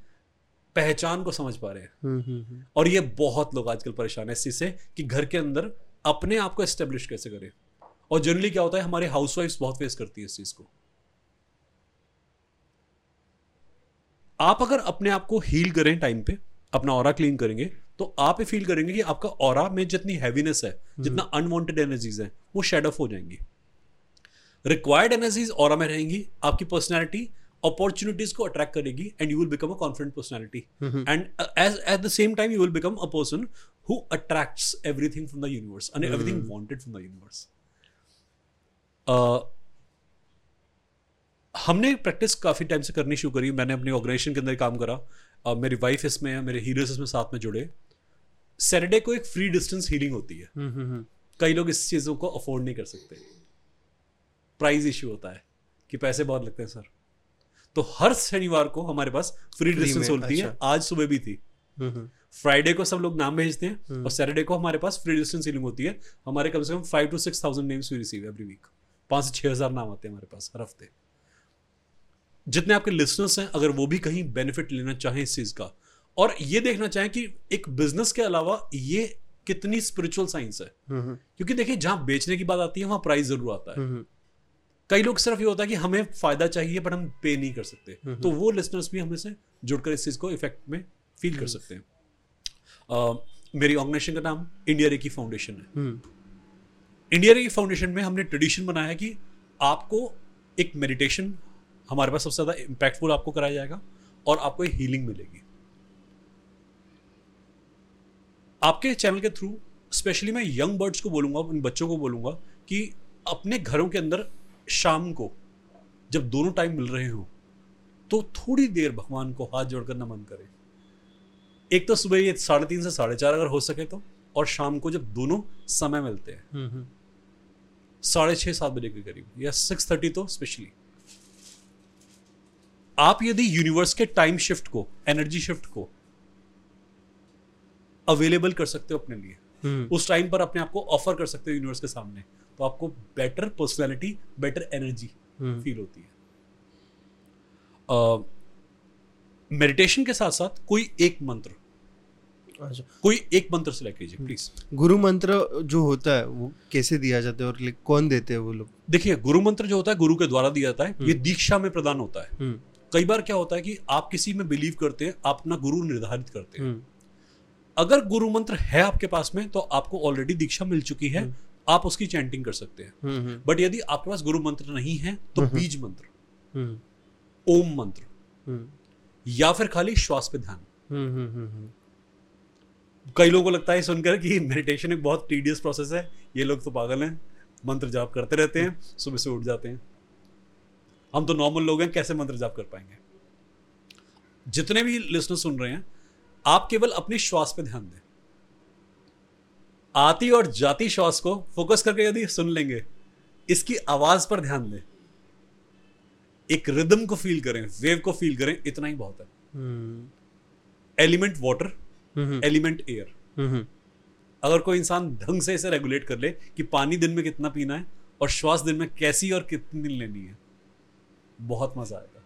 पहचान को समझ पा रहे हैं। हम्म, हम्म, और ये बहुत लोग आजकल परेशान है इस चीज़ से कि घर के अंदर अपने आप को एस्टेब्लिश कैसे करें। और जनरली क्या होता है हमारे हाउस बहुत फेस करती है इस चीज़ को। आप अगर अपने आप को हील करें टाइम पे अपना और क्लीन करेंगे तो आप ये फील करेंगे कि आपका और में जितनी हैवीनेस है जितना अनवांटेड एनर्जीज है वो शेड ऑफ़ हो जाएँगी। रिक्वायर्ड एनर्जीज और में रहेंगी आपकी पर्सनैलिटी अपॉर्चुनिटीज़ को अट्रैक्ट करेगी and you will become a confident personality and as at the same time you will become a person who attracts everything from the universe and everything wanted from the universe हमने practice काफ़ी time से करनी शुरू करी। मैंने अपने organisation के अंदर काम करा। Uh, मेरी वाइफ इसमें है मेरे हीरोज इसमें साथ में जुड़े। सैटरडे को एक फ्री डिस्टेंस हीलिंग होती है। हम्म, हम्म। कई लोग इस चीज़ों को अफोर्ड नहीं कर सकते। प्राइस इशू होता है कि पैसे बहुत लगते हैं सर तो हर शनिवार को हमारे पास फ्री डिस्टेंस होती है। अच्छा। आज सुबह भी थी। हम्म, हम्म। फ्राइडे को सब लोग नाम भेजते हैं और सैटरडे को हमारे पास फ्री डिस्टेंस हीलिंग होती है। हमारे कम से कम five two six thousand names we receive every week पाँच से छः हज़ार नाम आते हैं हमारे पास हर हफ़्ते। जितने आपके लिसनर्स हैं अगर वो भी कहीं बेनिफिट लेना चाहें इस चीज़ का। और ये देखना चाहें कि एक बिज़नेस के अलावा ये कितनी स्पिरिचुअल साइंस है। हम्म, क्योंकि देखिए जहाँ बेचने की बात आती है वहाँ प्राइस ज़रूर आता है। हम्म, कई लोग सिर्फ़ ये होता है कि हमें फ़ायदा चाहिए बट हम पे नहीं कर सकते। तो वो लिसनर्स भी हमें से जुड़कर इस चीज़ को इफ़ेक्ट में फील कर सकते हैं। अ, मेरी ऑर्गेनाइजेशन का नाम इंडिया रेकी फाउंडेशन है। हम्म, इंडिया रेकी फाउंडेशन में हमने ट्रेडिशन बनाया है कि आपको एक मेडिटेशन हमारे पास सबसे ज़्यादा इम्पैक्टफुल आपको कराया जाएगा और आपको एक हीलिंग मिलेगी। आपके चैनल के थ्रू स्पेशली मैं यंग बर्ड्स को बोलूँगा उन बच्चों को बोलूँगा कि अपने घरों के अंदर शाम को जब दोनों टाइम मिल रहे हो तो थोड़ी देर भगवान को हाथ जोड़कर नमन करें। एक तो सुबह ये साढ़े तीन से साढ़े चार अगर हो सके तो और शाम को जब दोनों समय मिलते हैं। हम्म, हम्म। साढ़े छः सात बजे के करीब या सिक्स थर्टी तो स्पेशली आप यदि यूनिवर्स के टाइम शिफ्ट को एनर्जी शिफ्ट को अवेलेबल कर सकते हो अपने लिए। हम्म, उस टाइम पर अपने आप को ऑफ़र कर सकते हो यूनिवर्स के सामने। तो आपको better personality better energy hmm. Feel होती है। मेडिटेशन uh, के साथ साथ कोई एक मंत्र। अच्छा। कोई एक मंत्र सेलेक्ट कीजिए प्लीज़ गुरु मंत्र जो होता है वो कैसे दिया जाता है और कौन देते हैं वो लोग? देखिए गुरु मंत्र जो होता है गुरु के द्वारा दिया जाता है ये दीक्षा में प्रदान होता है। हम्म, कई बार क्या होता है कि आप किसी में बिलीव करते हैं आप अपना गुरु निर्धारित करते हैं। हम्म, अगर गुरु मंत्र है आपके पास में तो आपको ऑलरेडी दीक्षा मिल चुकी है। आप उसकी चैंटिंग कर सकते हैं। हम्म, हम्म, बट यदि आपके पास गुरु मंत्र नहीं है तो बीज मंत्र हम्म, ओम मंत्र हम्म, या फिर खाली श्वास पे ध्यान। हम्म, हम्म, हम्म, हम्म। कई लोगों को लगता है सुनकर कि मेडिटेशन एक बहुत टीडियस प्रोसेस है। ये लोग तो पागल हैं मंत्र जाप करते रहते हैं सुबह से उठ जाते हैं। हम तो नॉर्मल लोग हैं कैसे मंत्र जाप कर पाएँगे? जितने भी लिसनर सुन रहे हैं आप केवल अपने श्वास पे ध्यान दें। आती और जाती श्वास को फोकस करके यदि सुन लेंगे इसकी आवाज़ पर ध्यान दें। एक रिदम को फील करें वेव को फील करें इतना ही बहुत है। एलिमेंट वाटर एलिमेंट एयर अगर कोई इंसान ढंग से इसे रेगुलेट कर ले कि पानी दिन में कितना पीना है और श्वास दिन में कैसी और कितनी दिन लेनी है बहुत मज़ा आएगा।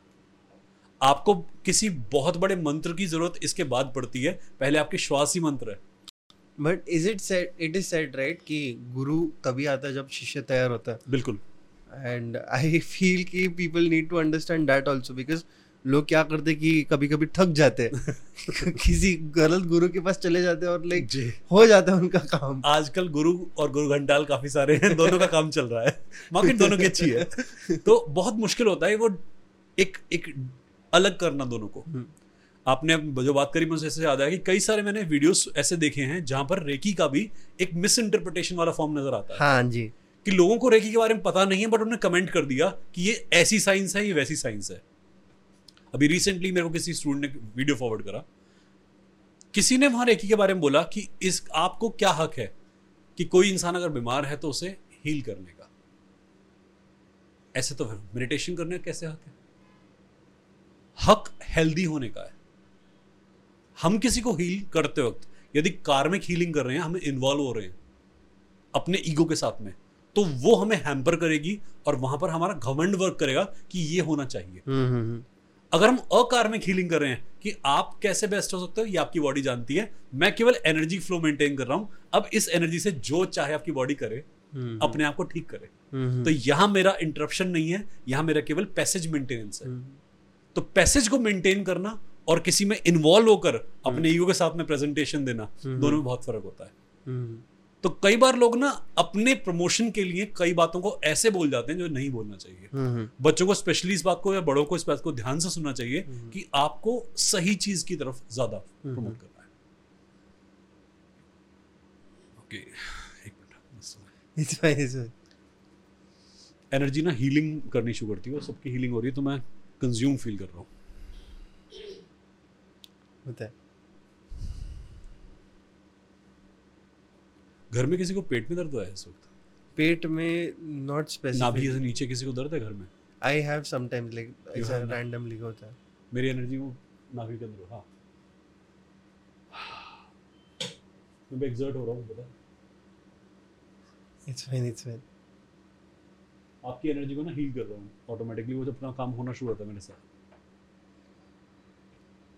आपको किसी बहुत बड़े मंत्र की ज़रूरत इसके बाद पड़ती है पहले आपकी श्वास ही मंत्र है। But is it said it is said right कि गुरु तभी आता है जब शिष्य तैयार होता है। बिल्कुल। एंड आई फील कि people need to understand that also because लोग क्या करते कि कभी कभी थक जाते हैं। किसी गलत गुरु के पास चले जाते हैं और लाइक हो जाता है उनका काम। आजकल गुरु और गुरु घंटाल काफ़ी सारे हैं दोनों का काम चल रहा है। मार्केट दोनों की अच्छी है। तो बहुत मुश्किल होता है वो एक एक अलग करना दोनों को। हम्म। आपने जो बात करी मुझे ऐसे याद आया कि कई सारे मैंने वीडियोस ऐसे देखे हैं जहाँ पर रेकी का भी एक मिस इंटरप्रिटेशन वाला फॉर्म नज़र आता है। हाँ जी। कि लोगों को रेकी के बारे में पता नहीं है बट उन्होंने कमेंट कर दिया कि ये ऐसी साइंस है ये वैसी साइंस है। अभी रिसेंटली मेरे को किसी स्टूडेंट ने वीडियो फॉरवर्ड करा। किसी ने वहाँ रेकी के बारे में बोला कि इस आपको क्या हक है कि कोई इंसान अगर बीमार है तो उसे हील करने का? ऐसे तो मेडिटेशन करने का कैसे हक है? हक हेल्दी होने का है। हम किसी को हील करते वक्त यदि कार्मिक हीलिंग कर रहे हैं हम इन्वॉल्व हो रहे हैं अपने ईगो के साथ में तो वो हमें हैम्पर करेगी और वहाँ पर हमारा घमंड वर्क करेगा कि ये होना चाहिए। हम्म, हम्म, हम्म। अगर हम अकार्मिक हीलिंग कर रहे हैं कि आप कैसे बेस्ट हो सकते हो ये आपकी बॉडी जानती है। मैं केवल एनर्जी फ्लो मेंटेन कर रहा हूँ अब इस एनर्जी से जो चाहे आपकी बॉडी करे अपने आप को ठीक करे। तो यहाँ मेरा इंटरप्शन नहीं है यहाँ मेरा केवल पैसेज मेंटेनेंस है। तो पैसेज को मेंटेन करना और किसी में इन्वॉल्व होकर अपने ईगो के साथ में प्रेजेंटेशन देना दोनों में बहुत फ़र्क होता है। हम्म, तो कई बार लोग ना अपने प्रमोशन के लिए कई बातों को ऐसे बोल जाते हैं जो नहीं बोलना चाहिए। हम्म, बच्चों को स्पेशली इस बात को या बड़ों को इस बात को ध्यान से सुनना चाहिए कि आपको सही चीज़ की तरफ़ ज़्यादा प्रमोट करना है। ओके एक मिनट. एनर्जी ना हीलिंग करनी शुरू करती है सबकी हीलिंग हो रही है तो मैं कंज्यूम फील कर रहा हूँ। होता है। घर में किसी को पेट में दर्द हुआ है इस वक्त? पेट में नॉट स्पेसिफिक नाभि से नीचे किसी को दर्द है घर में? आई हैव समटाइम्स लाइक ऐसा रैंडमली होता है। मेरी एनर्जी वो नाभि के अंदर हाँ मैं एक्सर्ट हो रहा हूँ पता इट्स फाइन इट्स फाइन आपकी एनर्जी को ना हील कर रहा हूँ। ऑटोमेटिकली वो जब अपना काम होना शुरू होता है मेरे साथ।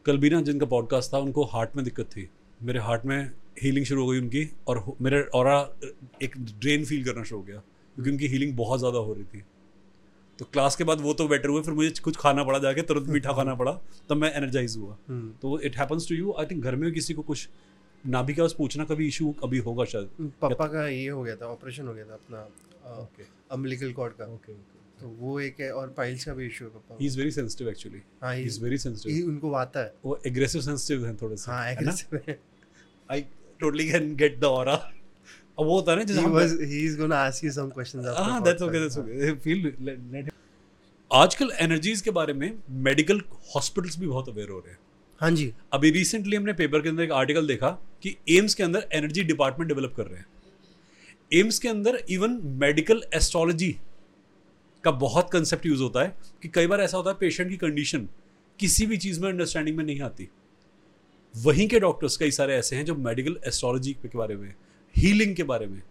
कल भी ना जिनका पॉडकास्ट था उनको हार्ट में दिक्कत थी। मेरे हार्ट में हीलिंग शुरू हो गई उनकी और मेरे और एक ड्रेन फील करना शुरू हो गया क्योंकि उनकी हीलिंग बहुत ज़्यादा हो रही थी। तो क्लास के बाद वो तो बेटर हुए फिर मुझे कुछ खाना पड़ा जाके तुरंत मीठा खाना पड़ा तब मैं एनर्जाइज हुआ। हम्म। तो it happens to you I think घर में किसी को कुछ नाभि का बस पूछना कभी इशू अभी होगा शायद। पापा का ये हो गया था ऑपरेशन हो गया था अपना ओके अम्बिलिकल कॉर्ड का। ओके तो वो एक है और पाइल्स का भी इशू है पापा। He is very sensitive actually हाँ he is very sensitive he- उनको आता है। वो एग्रेसिव सेंसिटिव हैं थोड़े से हाँ है? एग्रेसिव है। I totally can get the aura अब वो होता है ना जैसे was he is going to ask you some questions after हाँ that's okay that's okay feel late आजकल एनर्जीज के बारे में मेडिकल हॉस्पिटल्स भी बहुत अवेयर हो रहे हैं। हाँ जी। अभी रिसेंटली हमने पेपर के अंदर एक आर्टिकल देखा कि एम्स के अंदर एनर्जी डिपार्टमेंट डेवलप कर रहे हैं। एम्स के अंदर इवन मेडिकल एस्ट्रोलॉजी का बहुत कंसेप्ट यूज़ होता है कि कई बार ऐसा होता है पेशेंट की कंडीशन किसी भी चीज़ में अंडरस्टैंडिंग में नहीं आती। वहीं के डॉक्टर्स कई सारे ऐसे हैं जो मेडिकल एस्ट्रोलॉजी के बारे में हीलिंग के बारे में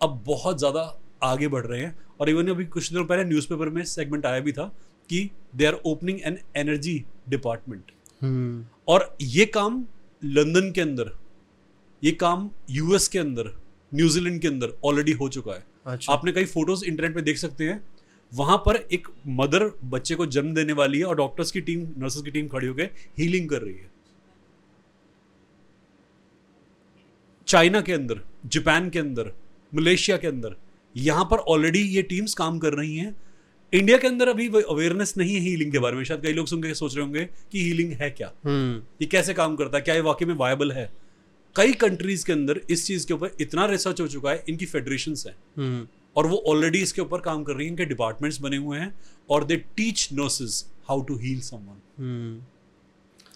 अब बहुत ज़्यादा आगे बढ़ रहे हैं और इवन अभी कुछ दिनों पहले न्यूज़पेपर में सेगमेंट आया भी था कि they are opening an energy department और ये काम लंदन के अंदर ये काम यूएस के अंदर न्यूजीलैंड के अंदर ऑलरेडी हो चुका है। अच्छा। आपने कई फ़ोटोज़ इंटरनेट पे देख सकते हैं वहाँ पर एक मदर बच्चे को जन्म देने वाली है और डॉक्टर्स की टीम नर्सेस की टीम खड़ी होकर हीलिंग कर रही है। चाइना के अंदर जापान के अंदर मलेशिया के अंदर यहाँ पर ऑलरेडी ये टीम्स काम कर रही हैं। इंडिया के अंदर अभी अवेयरनेस नहीं है हीलिंग के बारे में। शायद कई लोग सुन के सोच रहे होंगे कि हीलिंग है क्या? हम्म। ये कैसे काम करता है? क्या ये वाकई में वायबल है? कई कंट्रीज़ के अंदर इस चीज़ के ऊपर इतना रिसर्च हो चुका है इनकी फेडरेशन है। हम्म। और वो ऑलरेडी इसके ऊपर काम कर रही हैं इनके डिपार्टमेंट्स बने हुए हैं और they teach nurses how to heal someone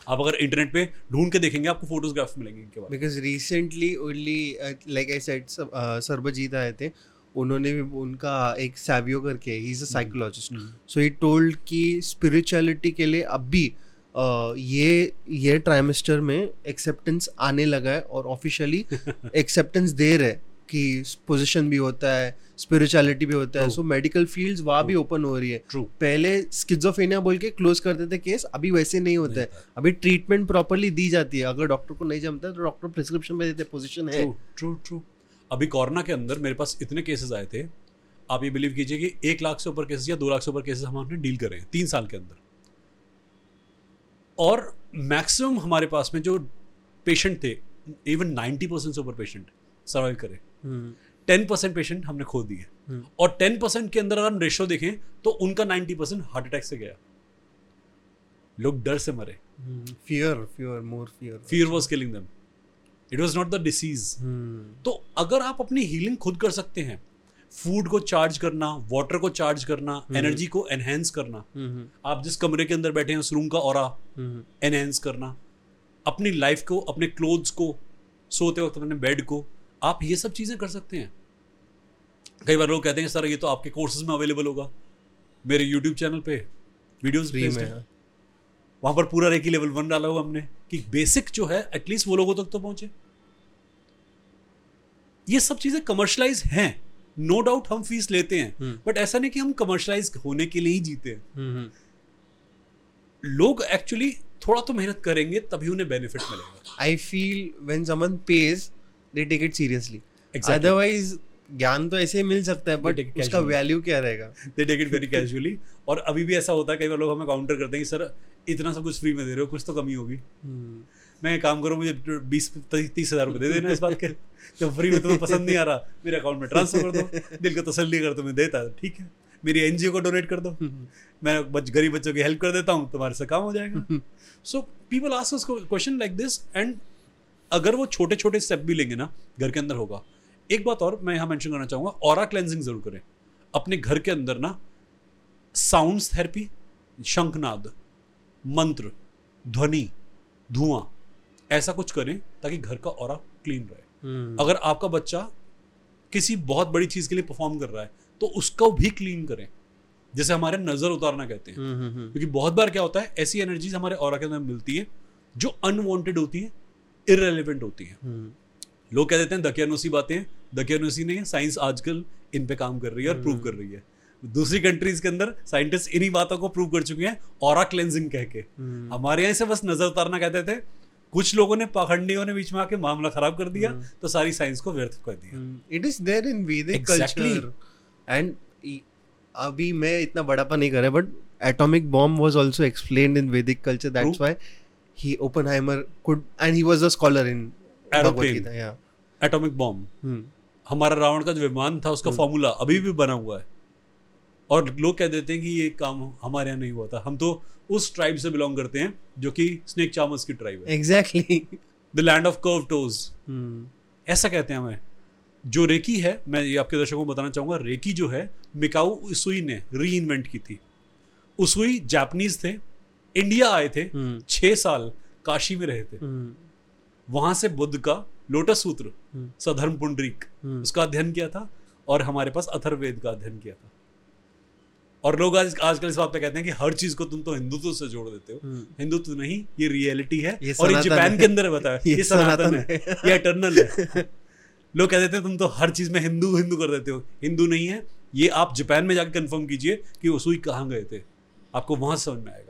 आप अगर इंटरनेट पे ढूंढ के देखेंगे आपको फोटोग्राफ मिलेंगे इनके बारे because recently only like I said Sarvjeet आए थे उन्होंने भी उनका एक सैवियो करके he is a psychologist so he told कि स्पिरिचुअलिटी के लिए अब भी uh, ये ये ट्राइमेस्टर में एक्सेप्टेंस आने लगा है और ऑफिशियली एक्सेप्टेंस दे रहे हैं। कि पोजीशन भी होता है स्पिरिचुअलिटी भी होता है। सो मेडिकल फील्ड्स वहाँ भी ओपन हो रही है। ट्रू पहले स्किज़ोफ्रेनिया बोल के क्लोज करते थे केस अभी वैसे नहीं होता है। अभी ट्रीटमेंट प्रॉपरली दी जाती है। अगर डॉक्टर को नहीं जमता है तो डॉक्टर प्रिस्क्रिप्शन में देते पोजीशन है। ट्रू ट्रू अभी कोरोना के अंदर मेरे पास इतने केसेस आए थे। आप ये बिलीव कीजिए कि एक लाख से ऊपर केसेस या दो लाख से ऊपर केसेस हम आपने डील करे हैं तीन साल के अंदर। और मैक्सिमम हमारे पास में जो पेशेंट थे इवन 90 परसेंट से ऊपर पेशेंट सर्वाइव करे। टेन परसेंट पेशेंट हमने खो दिए। हम्म। और टेन परसेंट के अंदर अगर हम रेशो देखें तो उनका नाइन्टी परसेंट हार्ट अटैक से गया। लोग डर से मरे। Fear fear more fear fear was killing them it was not the disease तो अगर आप अपनी हीलिंग खुद कर सकते हैं फ़ूड को चार्ज करना वाटर को चार्ज करना एनर्जी को एनहेंस करना आप जिस कमरे के अंदर बैठे हैं उस रूम का और एनहेंस करना अपनी लाइफ को अपने क्लोथ्स को सोते वक्त अपने बेड को आप ये सब चीज़ें कर सकते हैं। कई बार लोग कहते हैं सर ये तो आपके कोर्सेज में अवेलेबल होगा। मेरे यूट्यूब चैनल पे वीडियोस फ्री में वहाँ पर पूरा रेकी लेवल वन डाला हुआ हमने कि बेसिक जो है एटलीस्ट वो लोगों तक तो पहुँचे। ये सब चीज़ें कमर्शलाइज हैं। नो no डाउट हम फ़ीस लेते हैं। हम्म। बट ऐसा नहीं कि हम कमर्शलाइज होने के लिए ही जीते हैं। लोग एक्चुअली थोड़ा तो मेहनत करेंगे तभी उन्हें बेनिफिट मिलेगा। I feel when someone pays, they take it seriously. Exactly. Otherwise, ज्ञान तो ऐसे ही मिल सकता है बट उसका वैल्यू क्या रहेगा? They take it very casually और अभी भी ऐसा होता है कई बार लोग हमें काउंटर करते हैं कि सर इतना सब कुछ फ्री में दे रहे हो कुछ तो कमी होगी. हम्म, मैं काम करूँ मुझे बीस तीस हज़ार रुपये दे देना इस बात के। जब फ्री में तुम्हें पसंद नहीं आ रहा मेरे अकाउंट में ट्रांसफ़र कर दो। दिल को तसल्ली कर तुम्हें देता है ठीक है। मेरी एनजीओ को डोनेट कर दो। मैं बच, गरीब बच्चों की हेल्प कर देता हूँ तुम्हारे से काम हो जाएगा। So people ask question like this and अगर वो छोटे छोटे स्टेप भी लेंगे ना घर के अंदर होगा। एक बात और मैं यहाँ मेंशन करना चाहूँगा ऑरा क्लेंजिंग ज़रूर करें। अपने घर के अंदर ना साउंड्स थेरेपी शंखनाद मंत्र ध्वनि धुआँ ऐसा कुछ करें ताकि घर का ऑरा क्लीन रहे। हम्म, अगर आपका बच्चा किसी बहुत बड़ी चीज़ के लिए परफॉर्म कर रहा है तो उसको भी क्लीन करें। जैसे हमारे नज़र उतारना कहते हैं। हम्म, हम्म, क्योंकि बहुत बार क्या होता है ऐसी एनर्जीज हमारे और के अंदर मिलती है जो अनवांटेड होती है इरेलीवेंट होती है। हम्म, लोग कह देते हैं दकियानुसी बातें दकियानुसी नहीं है साइंस आजकल इन पे काम कर रही है और प्रूव कर रही है। दूसरी कंट्रीज़ के अंदर साइंटिस्ट इन्हीं बातों को प्रूव कर चुके हैं और क्लेंजिंग कह के। हम्म, हमारे यहाँ से बस नज़र उतारना कहते थे कुछ लोगों ने पाखंडियों ने बीच में आके मामला खराब कर दिया तो सारी साइंस को व्यर्थ कर दिया। हम्म, it is there in Vedic Exactly. culture. And e- अभी मैं इतना बड़ापा नहीं कर रहा but atomic bomb was also explained in Vedic culture that's. Why he Oppenheimer could and he was a scholar in Bhagavad Aeroplane. Gita yeah. Atomic bomb hmm, हमारा रावण का जो विमान था उसका फॉर्मूला अभी भी बना हुआ है। और लोग कह देते हैं कि ये काम हमारे यहाँ नहीं हुआ था। हम तो उस ट्राइब से बिलोंग करते हैं जो कि स्नेक चामस की ट्राइब है। Exactly. The land of curve toes ऐसा कहते हैं हमें। जो रेकी है मैं ये आपके दर्शकों को बताना चाहूँगा रेकी जो है मिकाऊ उसुई ने री इन्वेंट की थी। उसुई जापानीज थे इंडिया आए थे हम्म, छह साल काशी में रहे थे। हम्म, वहाँ से बुद्ध का लोटस सूत्र हम्म। सधर्म पुंडरीक। उसका अध्ययन किया था और हमारे पास अथर्वेद का अध्ययन किया था। और लोग आज आजकल इस बात पे कहते हैं कि हर चीज़ को तुम तो हिंदुत्व से जोड़ देते हो। हिंदुत्व नहीं ये रियलिटी है ये और ये जापान के अंदर बताया ये ये सनातन है। ये एटर्नल है। लोग कह देते हैं तुम तो हर चीज़ में हिंदू हिंदू कर देते हो। हिंदू नहीं है। ये आप जापान में जाकर कंफर्म कीजिए कि उसुई कहाँ गए थे। आपको वहाँ समझ में आएगा।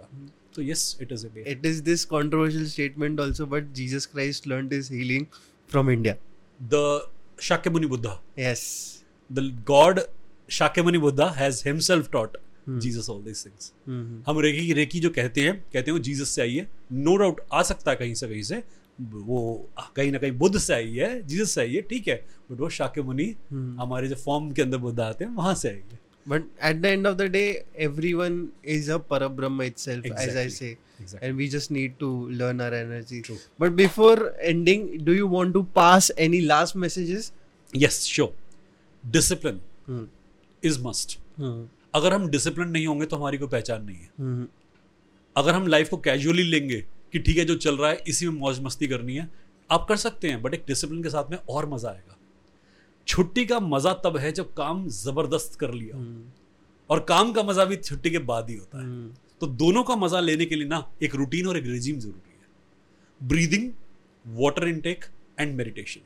तो yes it is a it is this controversial statement also but Jesus Christ learned his healing from India the Shakyamuni Buddha yes the god shakyamuni buddha has himself taught Hmm. all these things हम्म, हम reiki reiki जो कहते हैं कहते हैं वो Jesus से आई है नो डाउट आ सकता है कहीं से कहीं से वो कहीं ना कहीं बुद्ध से आई है जीसस से आई है ठीक है बट वो शाक्यमुनि हम्म। हमारे जो फॉर्म के अंदर बुद्ध आते हैं वहाँ से आई है But at the end of the day, everyone is a Parabrahma itself, exactly. as I say. Exactly. And we just need to learn our energy. True. But before ending, do you want to pass any last messages? Yes sure discipline Hmm. Is must Hmm. अगर हम discipline नहीं होंगे तो हमारी कोई पहचान नहीं है Hmm. अगर हम लाइफ को कैजुअली लेंगे कि ठीक है जो चल रहा है इसी में मौज मस्ती करनी है आप कर सकते हैं बट एक डिसिप्लिन के साथ में और मज़ा आएगा छुट्टी का मज़ा तब है जब काम ज़बरदस्त कर लिया Hmm. और काम का मज़ा भी छुट्टी के बाद ही होता है Hmm. तो दोनों का मज़ा लेने के लिए ना एक रूटीन और एक रिजीम ज़रूरी है breathing water intake and meditation.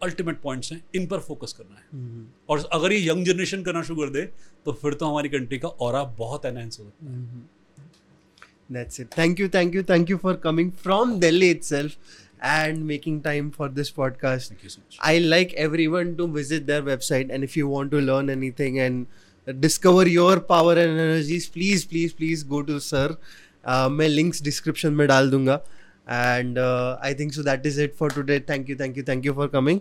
Ultimate points हैं इन पर फोकस करना है Hmm. और अगर ये यंग जनरेशन करना शुरू कर दे तो फिर तो हमारी कंट्री का और बहुत एनहेंस हो सकता है That's it. Thank you, thank you, thank you for coming from Delhi itself and making time for this podcast. Thank you so much. I like everyone to visit their website and if you want to learn anything and discover your power and energies, please, please, please go to Sir. Uh, मैं links description में डाल दूँगा and uh, I think so that is it for today. Thank you, thank you, thank you for coming.